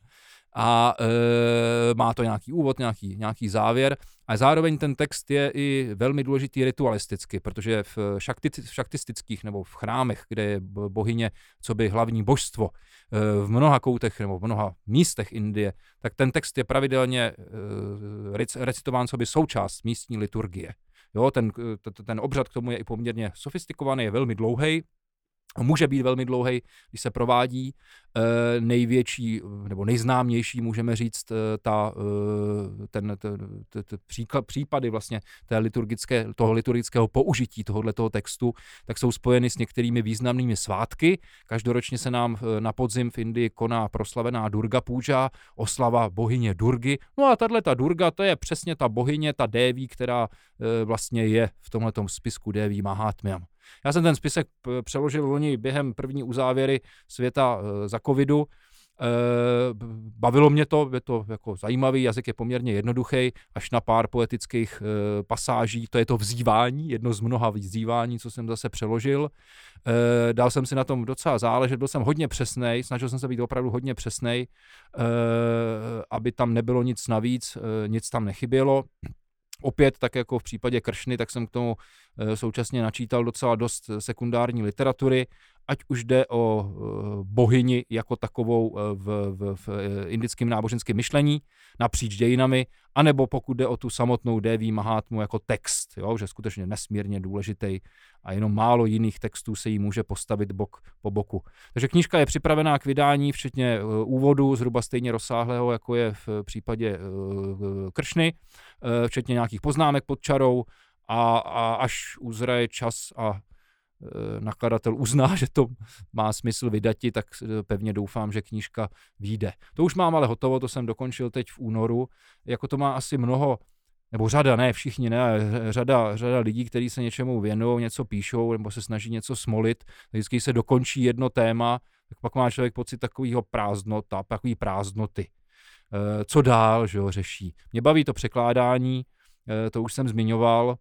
a e, má to nějaký úvod, nějaký, nějaký závěr a zároveň ten text je i velmi důležitý ritualisticky, protože v, šakti, v šaktistických nebo v chrámech, kde je bohyně co by hlavní božstvo, e, v mnoha koutech nebo v mnoha místech Indie, tak ten text je pravidelně e, recitován co by součást místní liturgie. Jo, ten, ten obřad k tomu je i poměrně sofistikovaný, je velmi dlouhý, může být velmi dlouhý, když se provádí. E, největší nebo nejznámější, můžeme říct, eh, ta, e, ten, t, t, t, příklad, případy vlastně té liturgické, toho liturgického použití tohoto textu, tak jsou spojeny s některými významnými svátky. Každoročně se nám na podzim v Indii koná proslavená Durga Puja, oslava bohyně Durgy. No a tahle ta Durga, to je přesně ta bohyně, ta déví, která vlastně je v tomhle spisku déví Mahatmyam. Já jsem ten spisek přeložil loni během první uzávěry světa e, za covidu. E, bavilo mě to, je to jako zajímavý, jazyk je poměrně jednoduchý, až na pár poetických e, pasáží, to je to vzývání, jedno z mnoha vzývání, co jsem zase přeložil. Dal jsem si na tom docela záležet, byl jsem hodně přesný, snažil jsem se být opravdu hodně přesný, aby tam nebylo nic navíc, nic tam nechybělo. Opět, tak jako v případě Kršny, tak jsem k tomu eh, současně načítal docela dost sekundární literatury, ať už jde o eh, bohyni jako takovou eh, v, v, v indickém náboženském myšlení napříč dějinami, anebo pokud jde o tu samotnou Deví Mahátmu jako text, jo, že skutečně nesmírně důležitý a jenom málo jiných textů se jí může postavit bok po boku. Takže knížka je připravená k vydání, včetně úvodu, zhruba stejně rozsáhlého, jako je v případě Kršny, včetně nějakých poznámek pod čarou a, a až uzraje čas a nakladatel uzná, že to má smysl vydati, tak e, pevně doufám, že knížka vyjde. To už mám ale hotovo, to jsem dokončil teď v únoru. Jako to má asi mnoho, nebo řada, ne všichni, ne, řada, řada lidí, kteří se něčemu věnují, něco píšou nebo se snaží něco smolit, vždycky se dokončí jedno téma, tak pak má člověk pocit takového prázdnota, takový prázdnoty. E, co dál, že jo, řeší. Mě baví to překládání, Eh, to už jsem zmiňoval.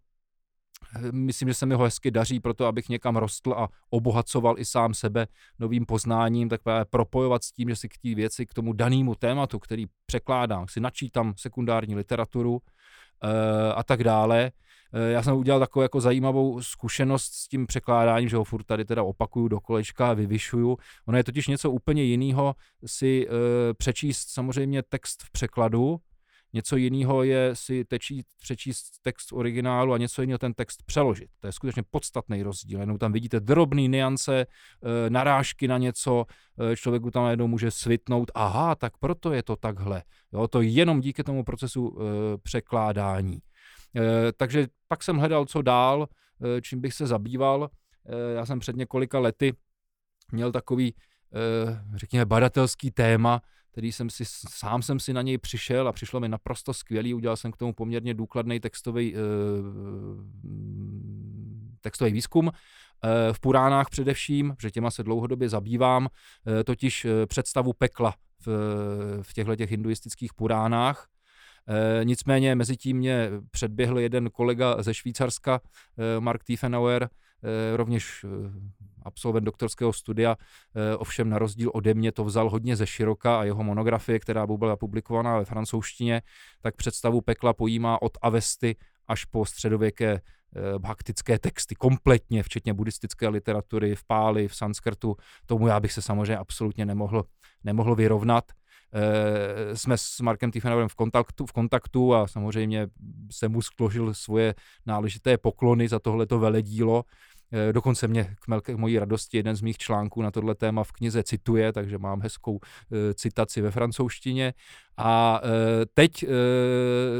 Eh, myslím, že se mi ho hezky daří proto, abych někam rostl a obohacoval i sám sebe novým poznáním, tak právě propojovat s tím, že si k té věci, k tomu danému tématu, který překládám, si načítám sekundární literaturu e, a tak dále. E, já jsem udělal takovou jako zajímavou zkušenost s tím překládáním, že ho furt tady teda opakuju do kolečka a vyvyšuju. Ono je totiž něco úplně jiného si e, přečíst samozřejmě text v překladu, Něco jiného je si tečí, přečíst text originálu a něco jiného ten text přeložit. To je skutečně podstatný rozdíl. Jenom tam vidíte drobné niance, eh, narážky na něco, eh, člověku tam najednou může svitnout, aha, tak proto je to takhle. Jo, to jenom díky tomu procesu eh, překládání. Takže pak jsem hledal, co dál, čím bych se zabýval. Já jsem před několika lety měl takový, řekněme, badatelský téma, který jsem si, sám jsem si na něj přišel a přišlo mi naprosto skvělý, udělal jsem k tomu poměrně důkladný textový, uh, textový výzkum, uh, v Puránách především, že těma se dlouhodobě zabývám, uh, totiž představu pekla v, v těchto těch hinduistických Puránách, E, nicméně mezi tím mě předběhl jeden kolega ze Švýcarska, e, Mark Tiefenauer, rovněž absolvent doktorského studia, eh, ovšem na rozdíl ode mě to vzal hodně ze široka a jeho monografie, která byla publikovaná ve francouzštině, tak představu pekla pojímá od Avesty až po středověké eh, bhaktické texty kompletně, včetně buddhistické literatury v Páli, v Sanskrtu. Tomu já bych se samozřejmě absolutně nemohl, nemohl vyrovnat. E, jsme s Markem Tiefenauerem v kontaktu, v kontaktu a samozřejmě se mu skložil svoje náležité poklony za tohleto veledílo. Eh, dokonce mě k, k mojí radosti jeden z mých článků na tohle téma v knize cituje, takže mám hezkou e, citaci ve francouzštině. A e, teď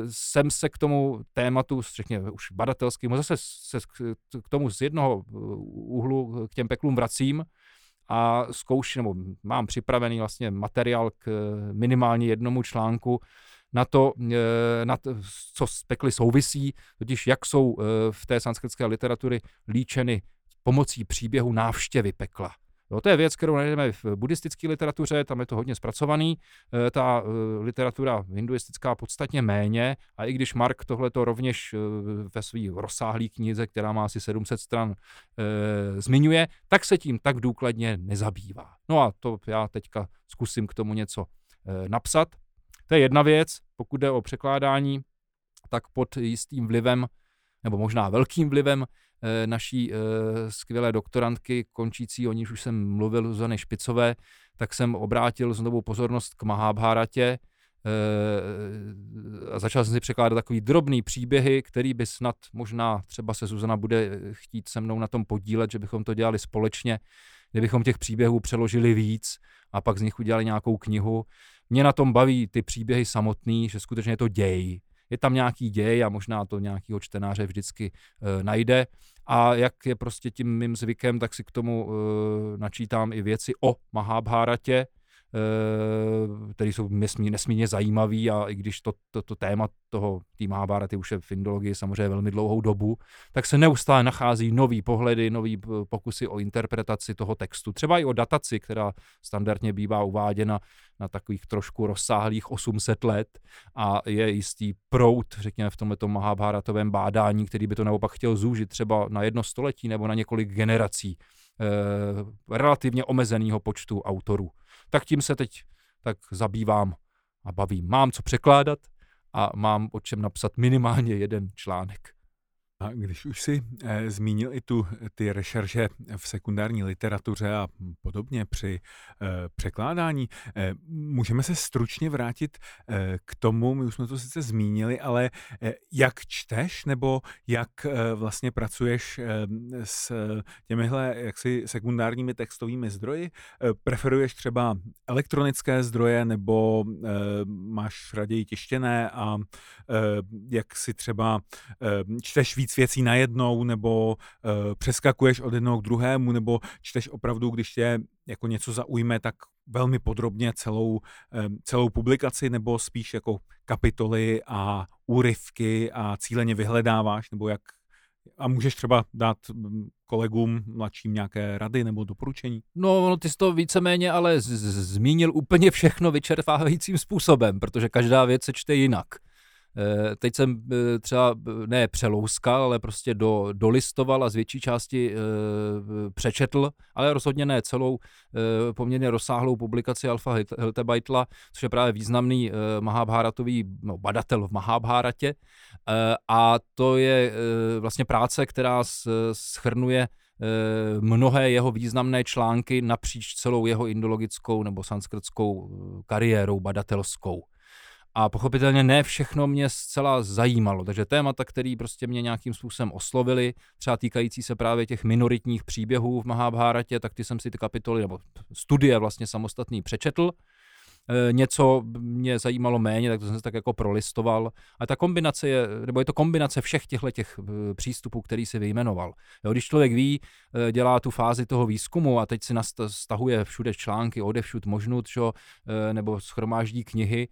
jsem se k tomu tématu, řekněme už badatelským, zase se k tomu z jednoho úhlu k těm peklům vracím a zkouším, nebo mám připravený vlastně materiál k minimálně jednomu článku, na to, eh, na to, co s pekly souvisí, totiž jak jsou eh, v té sanskritské literatury líčeny pomocí příběhu návštěvy pekla. Jo, to je věc, kterou najdeme v buddhistické literatuře, tam je to hodně zpracovaný, e, ta literatura hinduistická podstatně méně a i když Mark tohle to rovněž ve své rozsáhlé knize, která má asi 700 stran, zmiňuje, tak se tím tak důkladně nezabývá. No a to já teďka zkusím k tomu něco napsat. To je jedna věc, pokud jde o překládání, tak pod jistým vlivem, nebo možná velkým vlivem eh, naší eh, skvělé doktorantky, končící, o níž už jsem mluvil, Zuzany Špicové, tak jsem obrátil znovu pozornost k Mahábháratě, a začal jsem si překládat takový drobný příběhy, který by snad možná třeba se Zuzana bude chtít se mnou na tom podílet, že bychom to dělali společně, kdybychom těch příběhů přeložili víc a pak z nich udělali nějakou knihu. Mě na tom baví ty příběhy samotný, že skutečně je to děj. Je tam nějaký děj a možná to nějakýho čtenáře vždycky e, najde. A jak je prostě tím mým zvykem, tak si k tomu e, načítám i věci o Mahabharatě, které jsou nesmí, nesmírně zajímavý a i když to, to, to téma toho tý Mahabharaty už je v indologii samozřejmě velmi dlouhou dobu, tak se neustále nachází nový pohledy, nový pokusy o interpretaci toho textu, třeba i o dataci, která standardně bývá uváděna na takových trošku rozsáhlých 800 let a je jistý prout, řekněme, v tomto Mahabharatovém bádání, který by to naopak chtěl zúžit třeba na jedno století nebo na několik generací eh, relativně omezeného počtu autorů tak tím se teď tak zabývám a bavím. Mám co překládat a mám o čem napsat minimálně jeden článek. A když už si eh, zmínil i tu ty rešerše v sekundární literatuře a podobně při eh, překládání, eh, můžeme se stručně vrátit eh, k tomu, my už jsme to sice zmínili, ale eh, jak čteš nebo jak eh, vlastně pracuješ eh, s těmihle jaksi sekundárními textovými zdroji? Eh, preferuješ třeba elektronické zdroje nebo eh, máš raději tištěné a eh, jak si třeba eh, čteš víc věcí najednou, nebo uh, přeskakuješ od jednoho k druhému, nebo čteš opravdu, když tě jako něco zaujme, tak velmi podrobně celou, um, celou publikaci, nebo spíš jako kapitoly a úryvky a cíleně vyhledáváš, nebo jak a můžeš třeba dát mm, kolegům mladším nějaké rady nebo doporučení? No, no ty jsi to víceméně ale z- z- zmínil úplně všechno vyčerpávajícím způsobem, protože každá věc se čte jinak. Eh, teď jsem eh, třeba ne přelouskal, ale prostě do, dolistoval a z větší části přečetl, ale rozhodně ne celou poměrně rozsáhlou publikaci Alfa Hiltebaitla, což je právě významný Mahabharatový no, badatel v Mahabharatě. E, a to je vlastně práce, která schrnuje mnohé jeho významné články napříč celou jeho indologickou nebo sanskrtskou kariérou badatelskou. A pochopitelně ne všechno mě zcela zajímalo, takže témata, které prostě mě nějakým způsobem oslovili, třeba týkající se právě těch minoritních příběhů v Mahabharatě, tak ty jsem si ty kapitoly nebo studie vlastně samostatný přečetl. E, něco mě zajímalo méně, tak to jsem se tak jako prolistoval. A ta kombinace je, nebo je to kombinace všech těchto těch e, přístupů, který si vyjmenoval. Jo, když člověk ví, e, dělá tu fázi toho výzkumu a teď si stahuje všude články, odevšud možnut, čo, nebo schromáždí knihy,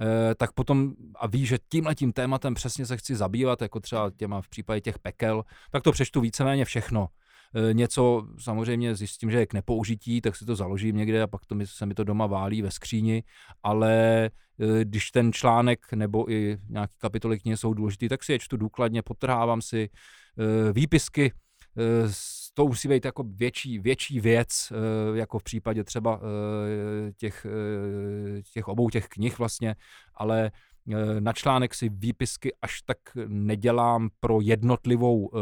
Eh, tak potom a ví, že tímhle tím tématem přesně se chci zabývat, jako třeba těma v případě těch pekel, tak to přečtu víceméně všechno. Eh, něco samozřejmě zjistím, že je k nepoužití, tak si to založím někde a pak to mi, se mi to doma válí ve skříni, ale eh, když ten článek nebo i nějaké kapitoly knihy jsou důležité, tak si je čtu důkladně, potrhávám si výpisky to musí být jako větší, větší věc, jako v případě třeba těch, těch obou těch knih vlastně, ale na článek si výpisky až tak nedělám pro jednotlivou e,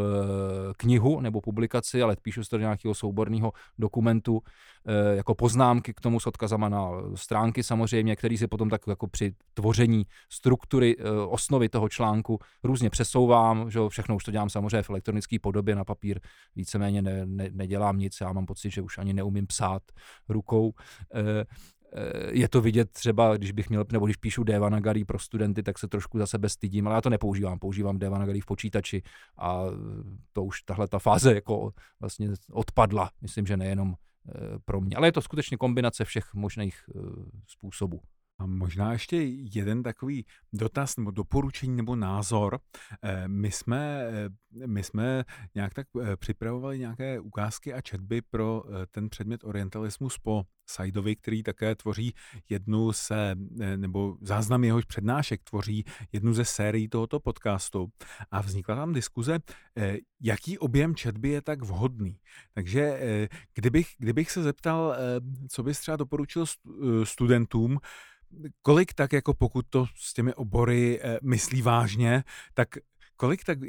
knihu nebo publikaci, ale píšu si to do nějakého souborného dokumentu e, jako poznámky k tomu s odkazama na stránky samozřejmě, který si potom tak jako při tvoření struktury osnovy toho článku různě přesouvám, že všechno už to dělám samozřejmě v elektronické podobě, na papír víceméně ne, ne, nedělám nic, já mám pocit, že už ani neumím psát rukou. Eh, je to vidět třeba, když bych měl, nebo když píšu Devanagari pro studenty, tak se trošku za sebe stydím, ale já to nepoužívám, používám Devanagari v počítači a to už tahle ta fáze jako vlastně odpadla, myslím, že nejenom eh, pro mě, ale je to skutečně kombinace všech možných eh, způsobů. A možná ještě jeden takový dotaz nebo doporučení nebo názor. My jsme, my jsme nějak tak připravovali nějaké ukázky a četby pro ten předmět orientalismus po Saidovi, který také tvoří jednu se, nebo záznam jehož přednášek tvoří jednu ze sérií tohoto podcastu. A vznikla tam diskuze, jaký objem četby je tak vhodný. Takže kdybych, kdybych se zeptal, co bys třeba doporučil studentům, kolik tak jako pokud to s těmi obory myslí vážně, tak kolik tak,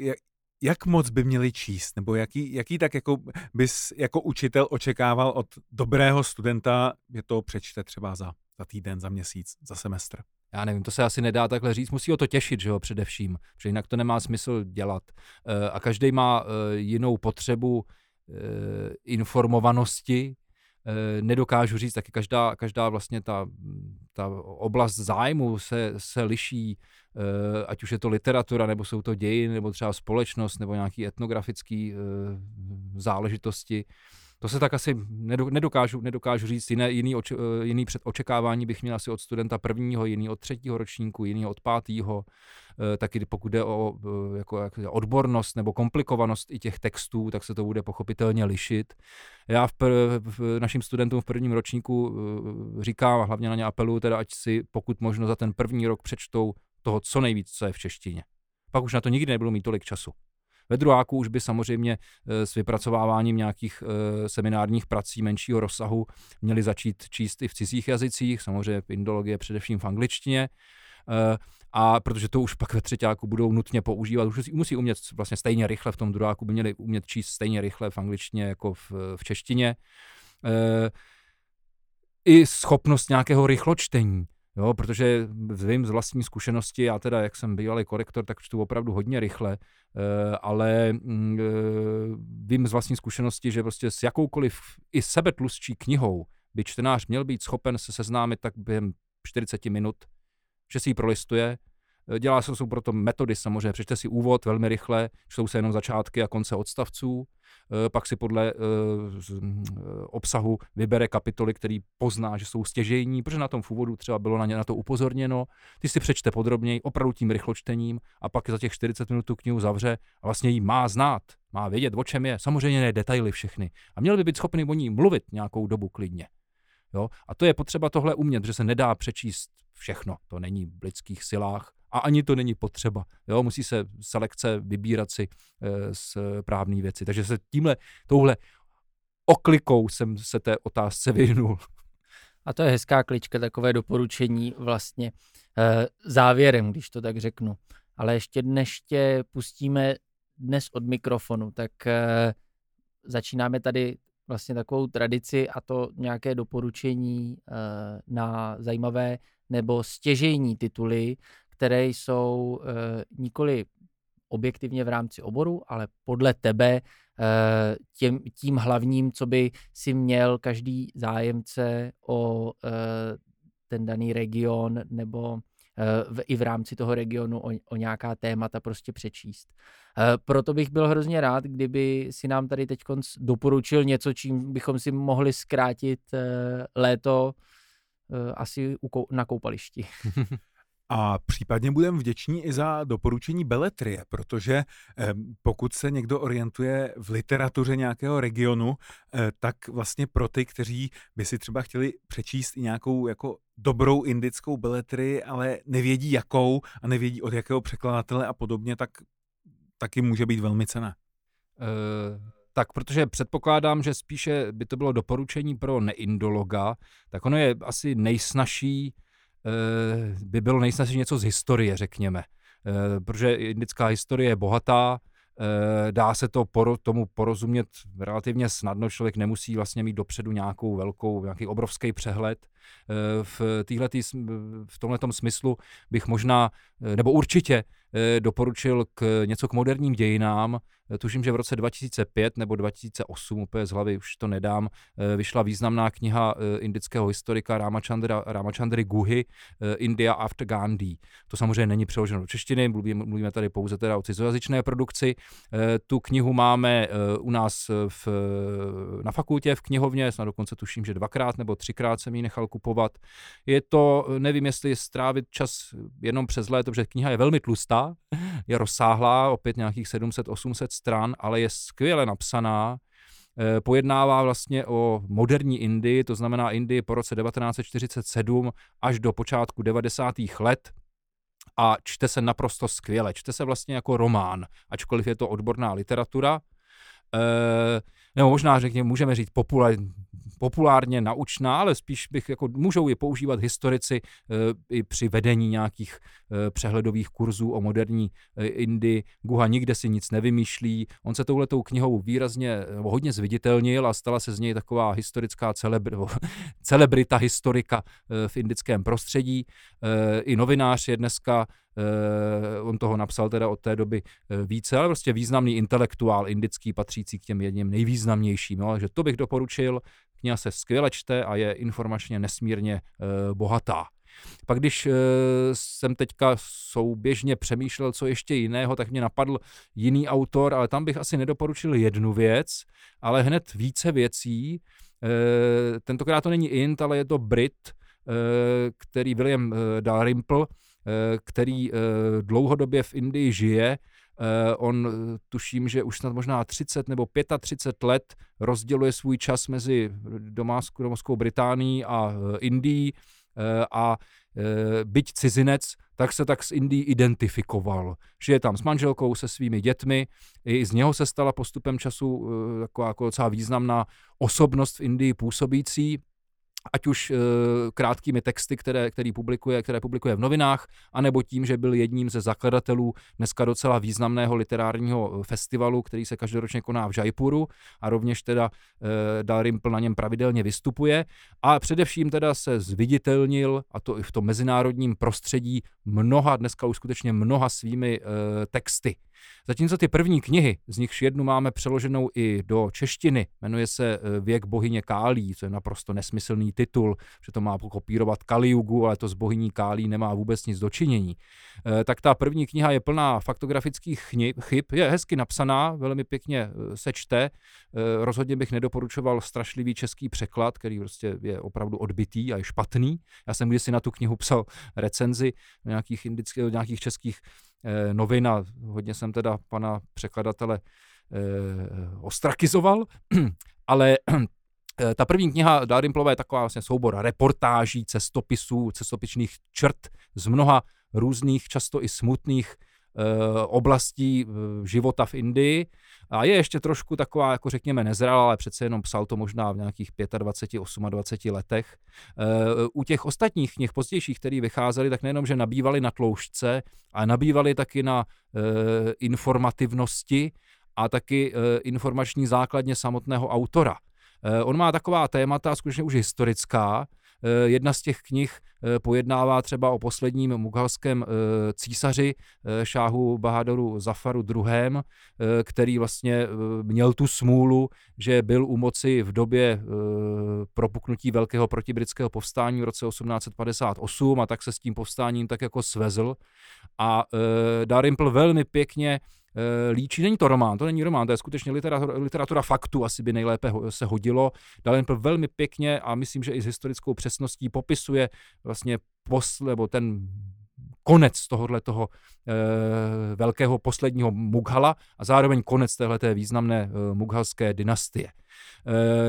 jak moc by měli číst, nebo jaký, jaký tak jako bys jako učitel očekával od dobrého studenta, že to přečte třeba za, za týden, za měsíc, za semestr? Já nevím, to se asi nedá takhle říct, musí o to těšit, že jo, především, protože jinak to nemá smysl dělat. E, a každý má e, jinou potřebu e, informovanosti, nedokážu říct, taky každá, každá vlastně ta, ta oblast zájmu se, se liší ať už je to literatura, nebo jsou to dějiny, nebo třeba společnost, nebo nějaké etnografické eh, záležitosti. To se tak asi nedokážu, nedokážu říct. Jiné, jiný, oč, eh, jiný předočekávání bych měl asi od studenta prvního, jiný od třetího ročníku, jiný od pátého. Taky pokud jde o jako, jak, odbornost nebo komplikovanost i těch textů, tak se to bude pochopitelně lišit. Já v, pr- v našim studentům v prvním ročníku říkám, hlavně na ně apeluju, teda ať si pokud možno za ten první rok přečtou toho co nejvíc, co je v češtině. Pak už na to nikdy nebudu mít tolik času. Ve druháku už by samozřejmě eh, s vypracováváním nějakých eh, seminárních prací menšího rozsahu měli začít číst i v cizích jazycích, samozřejmě indologie především v angličtině, eh, a protože to už pak ve třetíku budou nutně používat, už musí umět vlastně stejně rychle v tom druháku, by měli umět číst stejně rychle v angličtině jako v, v češtině. I schopnost nějakého rychločtení Jo, protože vím z vlastní zkušenosti, já teda, jak jsem bývalý korektor, tak čtu opravdu hodně rychle, eh, ale mm, eh, vím z vlastní zkušenosti, že prostě s jakoukoliv i sebetlustší knihou by čtenář měl být schopen se seznámit tak během 40 minut, že si ji prolistuje, Dělá se jsou proto metody samozřejmě. Přečte si úvod velmi rychle, čtou se jenom začátky a konce odstavců, Eh, pak si podle eh, eh, obsahu vybere kapitoly, který pozná, že jsou stěžejní, protože na tom v úvodu třeba bylo na, ně, na to upozorněno. Ty si přečte podrobněji, opravdu tím rychločtením a pak za těch 40 minut tu knihu zavře a vlastně ji má znát, má vědět, o čem je. Samozřejmě ne detaily všechny. A měl by být schopný o ní mluvit nějakou dobu klidně. Jo? A to je potřeba tohle umět, že se nedá přečíst všechno. To není v lidských silách a ani to není potřeba. Jo, musí se selekce vybírat si e, z právní věci. Takže se tímhle, touhle oklikou jsem se té otázce vyhnul. A to je hezká klička, takové doporučení vlastně e, závěrem, když to tak řeknu. Ale ještě než tě pustíme dnes od mikrofonu, tak e, začínáme tady vlastně takovou tradici a to nějaké doporučení e, na zajímavé nebo stěžejní tituly, které jsou uh, nikoli objektivně v rámci oboru, ale podle tebe uh, tím, tím hlavním, co by si měl každý zájemce o uh, ten daný region nebo v, i v rámci toho regionu o, o nějaká témata prostě přečíst. Proto bych byl hrozně rád, kdyby si nám tady teď doporučil něco, čím bychom si mohli zkrátit léto asi na koupališti. A případně budeme vděční i za doporučení beletrie, protože eh, pokud se někdo orientuje v literatuře nějakého regionu, eh, tak vlastně pro ty, kteří by si třeba chtěli přečíst i nějakou jako dobrou indickou beletrii, ale nevědí jakou a nevědí od jakého překladatele a podobně, tak taky může být velmi cená. Uh... Tak, protože předpokládám, že spíše by to bylo doporučení pro neindologa, tak ono je asi nejsnažší Eh, by bylo nejsnažší něco z historie, řekněme. Eh, protože indická historie je bohatá, eh, dá se to poro, tomu porozumět relativně snadno, člověk nemusí vlastně mít dopředu nějakou velkou, nějaký obrovský přehled. V, týhletý, v tomhle smyslu bych možná, nebo určitě doporučil k něco k moderním dějinám, tuším, že v roce 2005 nebo 2008, úplně z hlavy už to nedám, eh, vyšla významná kniha eh, indického historika Ramachandra, Ramachandry Guhy eh, India after Gandhi. To samozřejmě není přeloženo do češtiny, mluvíme, mluvíme tady pouze teda o cizojazyčné produkci. Tu knihu máme u nás v, na fakultě v knihovně, snad dokonce tuším, že dvakrát nebo třikrát jsem ji nechal kupovat. Je to, nevím, jestli strávit čas jenom přes léto, protože kniha je velmi tlustá, je rozsáhlá, opět nějakých 700-800 stran, ale je skvěle napsaná. pojednává vlastně o moderní Indii, to znamená Indii po roce 1947 až do počátku 90. let, a čte se naprosto skvěle. Čte se vlastně jako román, ačkoliv je to odborná literatura. E, nebo možná řekněme, můžeme říct populár, populárně naučná, ale spíš bych jako můžou je používat historici e, i při vedení nějakých e, přehledových kurzů o moderní e, Indii. Guha nikde si nic nevymýšlí. On se touhletou knihou výrazně hodně zviditelnil a stala se z něj taková historická celebr, celebrita historika v indickém prostředí. I novinář je dneska on toho napsal teda od té doby více, ale prostě významný intelektuál indický, patřící k těm jedním nejvýznamnějším. No, že to bych doporučil. Kniha se skvěle čte a je informačně nesmírně uh, bohatá. Pak když uh, jsem teďka souběžně přemýšlel, co ještě jiného, tak mě napadl jiný autor, ale tam bych asi nedoporučil jednu věc, ale hned více věcí. Uh, tentokrát to není Int, ale je to Brit, který William Dalrymple, Eh, který eh, dlouhodobě v Indii žije. Eh, on tuším, že už snad možná 30 nebo 35 let rozděluje svůj čas mezi domáckou, domovskou Británií a Indií. A byť cizinec, tak se tak s Indií identifikoval. Žije tam s manželkou, se svými dětmi, i z něho se stala postupem času taková jako docela významná osobnost v Indii působící ať už e, krátkými texty, které, který publikuje, které publikuje v novinách, anebo tím, že byl jedním ze zakladatelů dneska docela významného literárního eh, festivalu, který se každoročně koná v Jaipuru a rovněž teda e, Dalrymple na něm pravidelně vystupuje a především teda se zviditelnil, a to i v tom mezinárodním prostředí, mnoha, dneska už skutečně mnoha svými texty. Zatímco ty první knihy, z nichž jednu máme přeloženou i do češtiny, jmenuje se eh, Věk bohyně Kálí, co je naprosto nesmyslný titul, že to má kopírovat Kaliugu, ale to s bohyní Kálí nemá vůbec nic dočinění. Eh, tak ta první kniha je plná faktografických chyb, je hezky napsaná, velmi pěkně eh, se čte. Rozhodně bych nedoporučoval strašlivý český překlad, který prostě je opravdu odbitý a je špatný. Já jsem kdysi na tu knihu psal recenzi nějakých, indických, nějakých českých Eh, novin a hodně jsem teda pana překladatele eh, ostrakizoval, ale eh, ta první kniha Dalrymplova je taková vlastně soubor reportáží, cestopisů, cestopičných črt z mnoha různých, často i smutných oblastí života v Indii a je ještě trošku taková, jako řekněme, nezralá, ale přece jenom psal to možná v nějakých 25, 28 letech. E, u těch ostatních knih pozdějších, které vycházely, tak nejenom, že nabývali na tloušťce, ale nabývali taky na informativnosti a taky informační základně samotného autora. On má taková témata, skutečně už historická, Eh, jedna z těch knih eh, pojednává třeba o posledním mughalském eh, císaři šáhu Bahadoru Zafaru II., který vlastně měl tu smůlu, že byl u moci v době propuknutí velkého protibritského povstání v roce 1858 a tak se s tím povstáním tak jako svezl. A Dalrymple velmi pěkně Eh, líčí. Není to román, to není román, to je skutečně literatura, literatura faktu, asi by nejlépe se hodilo. Dalen velmi pěkně a myslím, že i s historickou přesností popisuje vlastně posl, nebo ten konec tohohle toho e, velkého posledního Mughala a zároveň konec téhleté významné e, mughalské dynastie.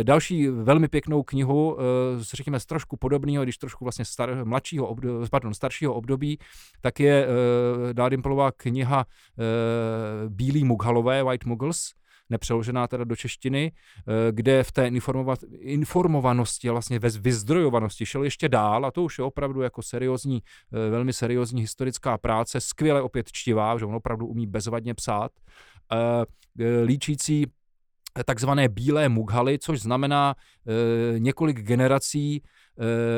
E, další velmi pěknou knihu, e, řekněme z trošku podobného, když trošku vlastně star, mladšího období, pardon, staršího období, tak je e, Dádimplová kniha Bílí Mughalové, White Mughals, nepřeložená teda do češtiny, eh, kde v té informovanosti a vlastně ve vyzdrojovanosti šel ještě dál a to už je opravdu jako seriózní, eh, velmi seriózní historická práce, skvěle opět čtivá, že on opravdu umí bezvadně psát, eh, líčící takzvané bílé mughaly, což znamená několik generací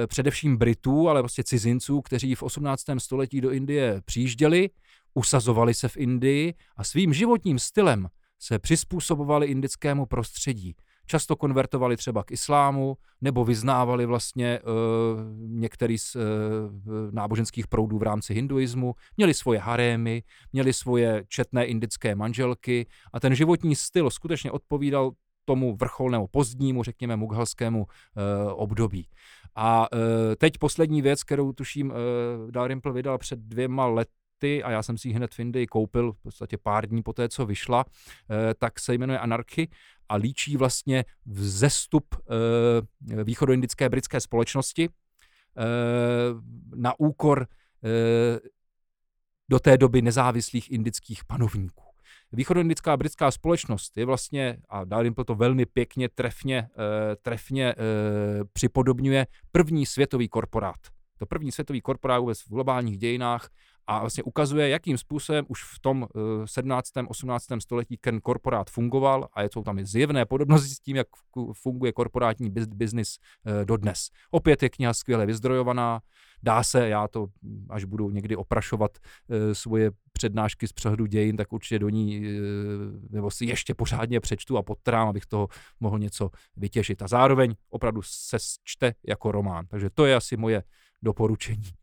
především Britů, ale prostě cizinců, kteří v 18. století do Indie přijížděli, usazovali se v Indii a svým životním stylem se přizpůsobovali indickému prostředí. Často konvertovali třeba k islámu, nebo vyznávali vlastně uh, některý z uh, náboženských proudů v rámci hinduismu, měli svoje harémy, měli svoje četné indické manželky a ten životní styl skutečně odpovídal tomu vrcholnému pozdnímu, řekněme, mughalskému uh, období. A uh, teď poslední věc, kterou tuším uh, Dalrymple vydal před dvěma lety, ty a já jsem si ji hned v Indii koupil v podstatě pár dní po té, co vyšla, tak se jmenuje Anarchy a líčí vlastně vzestup východoindické britské společnosti na úkor do té doby nezávislých indických panovníků. Východoindická britská společnost je vlastně, a Dalrymple to velmi pěkně, trefně, eh, trefně eh, připodobňuje, první světový korporát. To první světový korporát vůbec v globálních dějinách a vlastně ukazuje, jakým způsobem už v tom 17. Eh, 18. století ten korporát fungoval a jsou tam i zjevné podobnosti s tím, jak funguje korporátní biznis dodnes. Opět je kniha skvěle vyzdrojovaná, dá se, já to, až budu někdy oprašovat svoje přednášky z přehledu dějin, tak určitě do ní, nebo si ještě pořádně přečtu a podtrám, abych toho mohl něco vytěžit. A zároveň opravdu se čte jako román. Takže to je asi moje doporučení.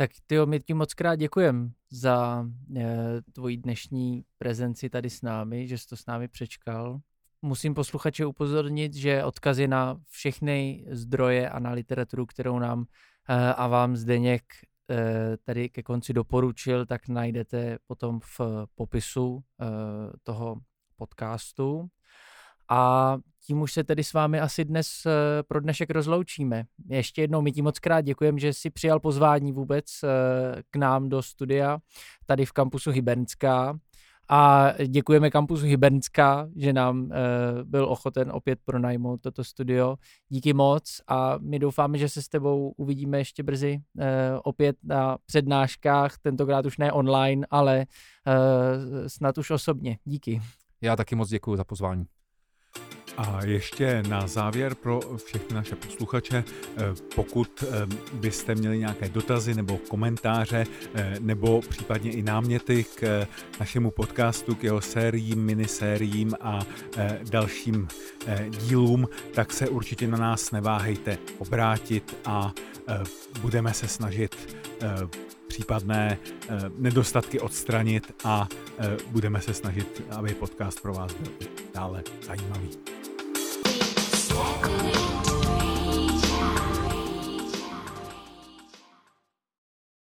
Tak ty my ti moc krát děkujem za e, tvoji dnešní prezenci tady s námi, že jsi to s námi přečkal. Musím posluchače upozornit, že odkazy na všechny zdroje a na literaturu, kterou nám e, a vám Zdeněk e, tady ke konci doporučil, tak najdete potom v popisu e, toho podcastu. A tím už se tedy s vámi asi dnes eh, pro dnešek rozloučíme. Ještě jednou my ti moc krát děkujeme, že jsi přijal pozvání vůbec eh, k nám do studia tady v kampusu Hybernská. A děkujeme kampusu Hybernská, že nám e, byl ochoten opět pronajmout toto studio. Díky moc a my doufáme, že se s tebou uvidíme ještě brzy opět na přednáškách, tentokrát už ne online, ale snad už osobně. Díky. Já taky moc děkuji za pozvání. A ještě na závěr pro všechny naše posluchače, eh, pokud eh, byste měli nějaké dotazy nebo komentáře, eh, nebo případně i náměty k našemu podcastu, k jeho sériím, minisériím a dalším dílům, tak se určitě na nás neváhejte obrátit a budeme se snažit případné nedostatky odstranit a budeme se snažit, aby podcast pro vás byl dále zajímavý. Happy New Year.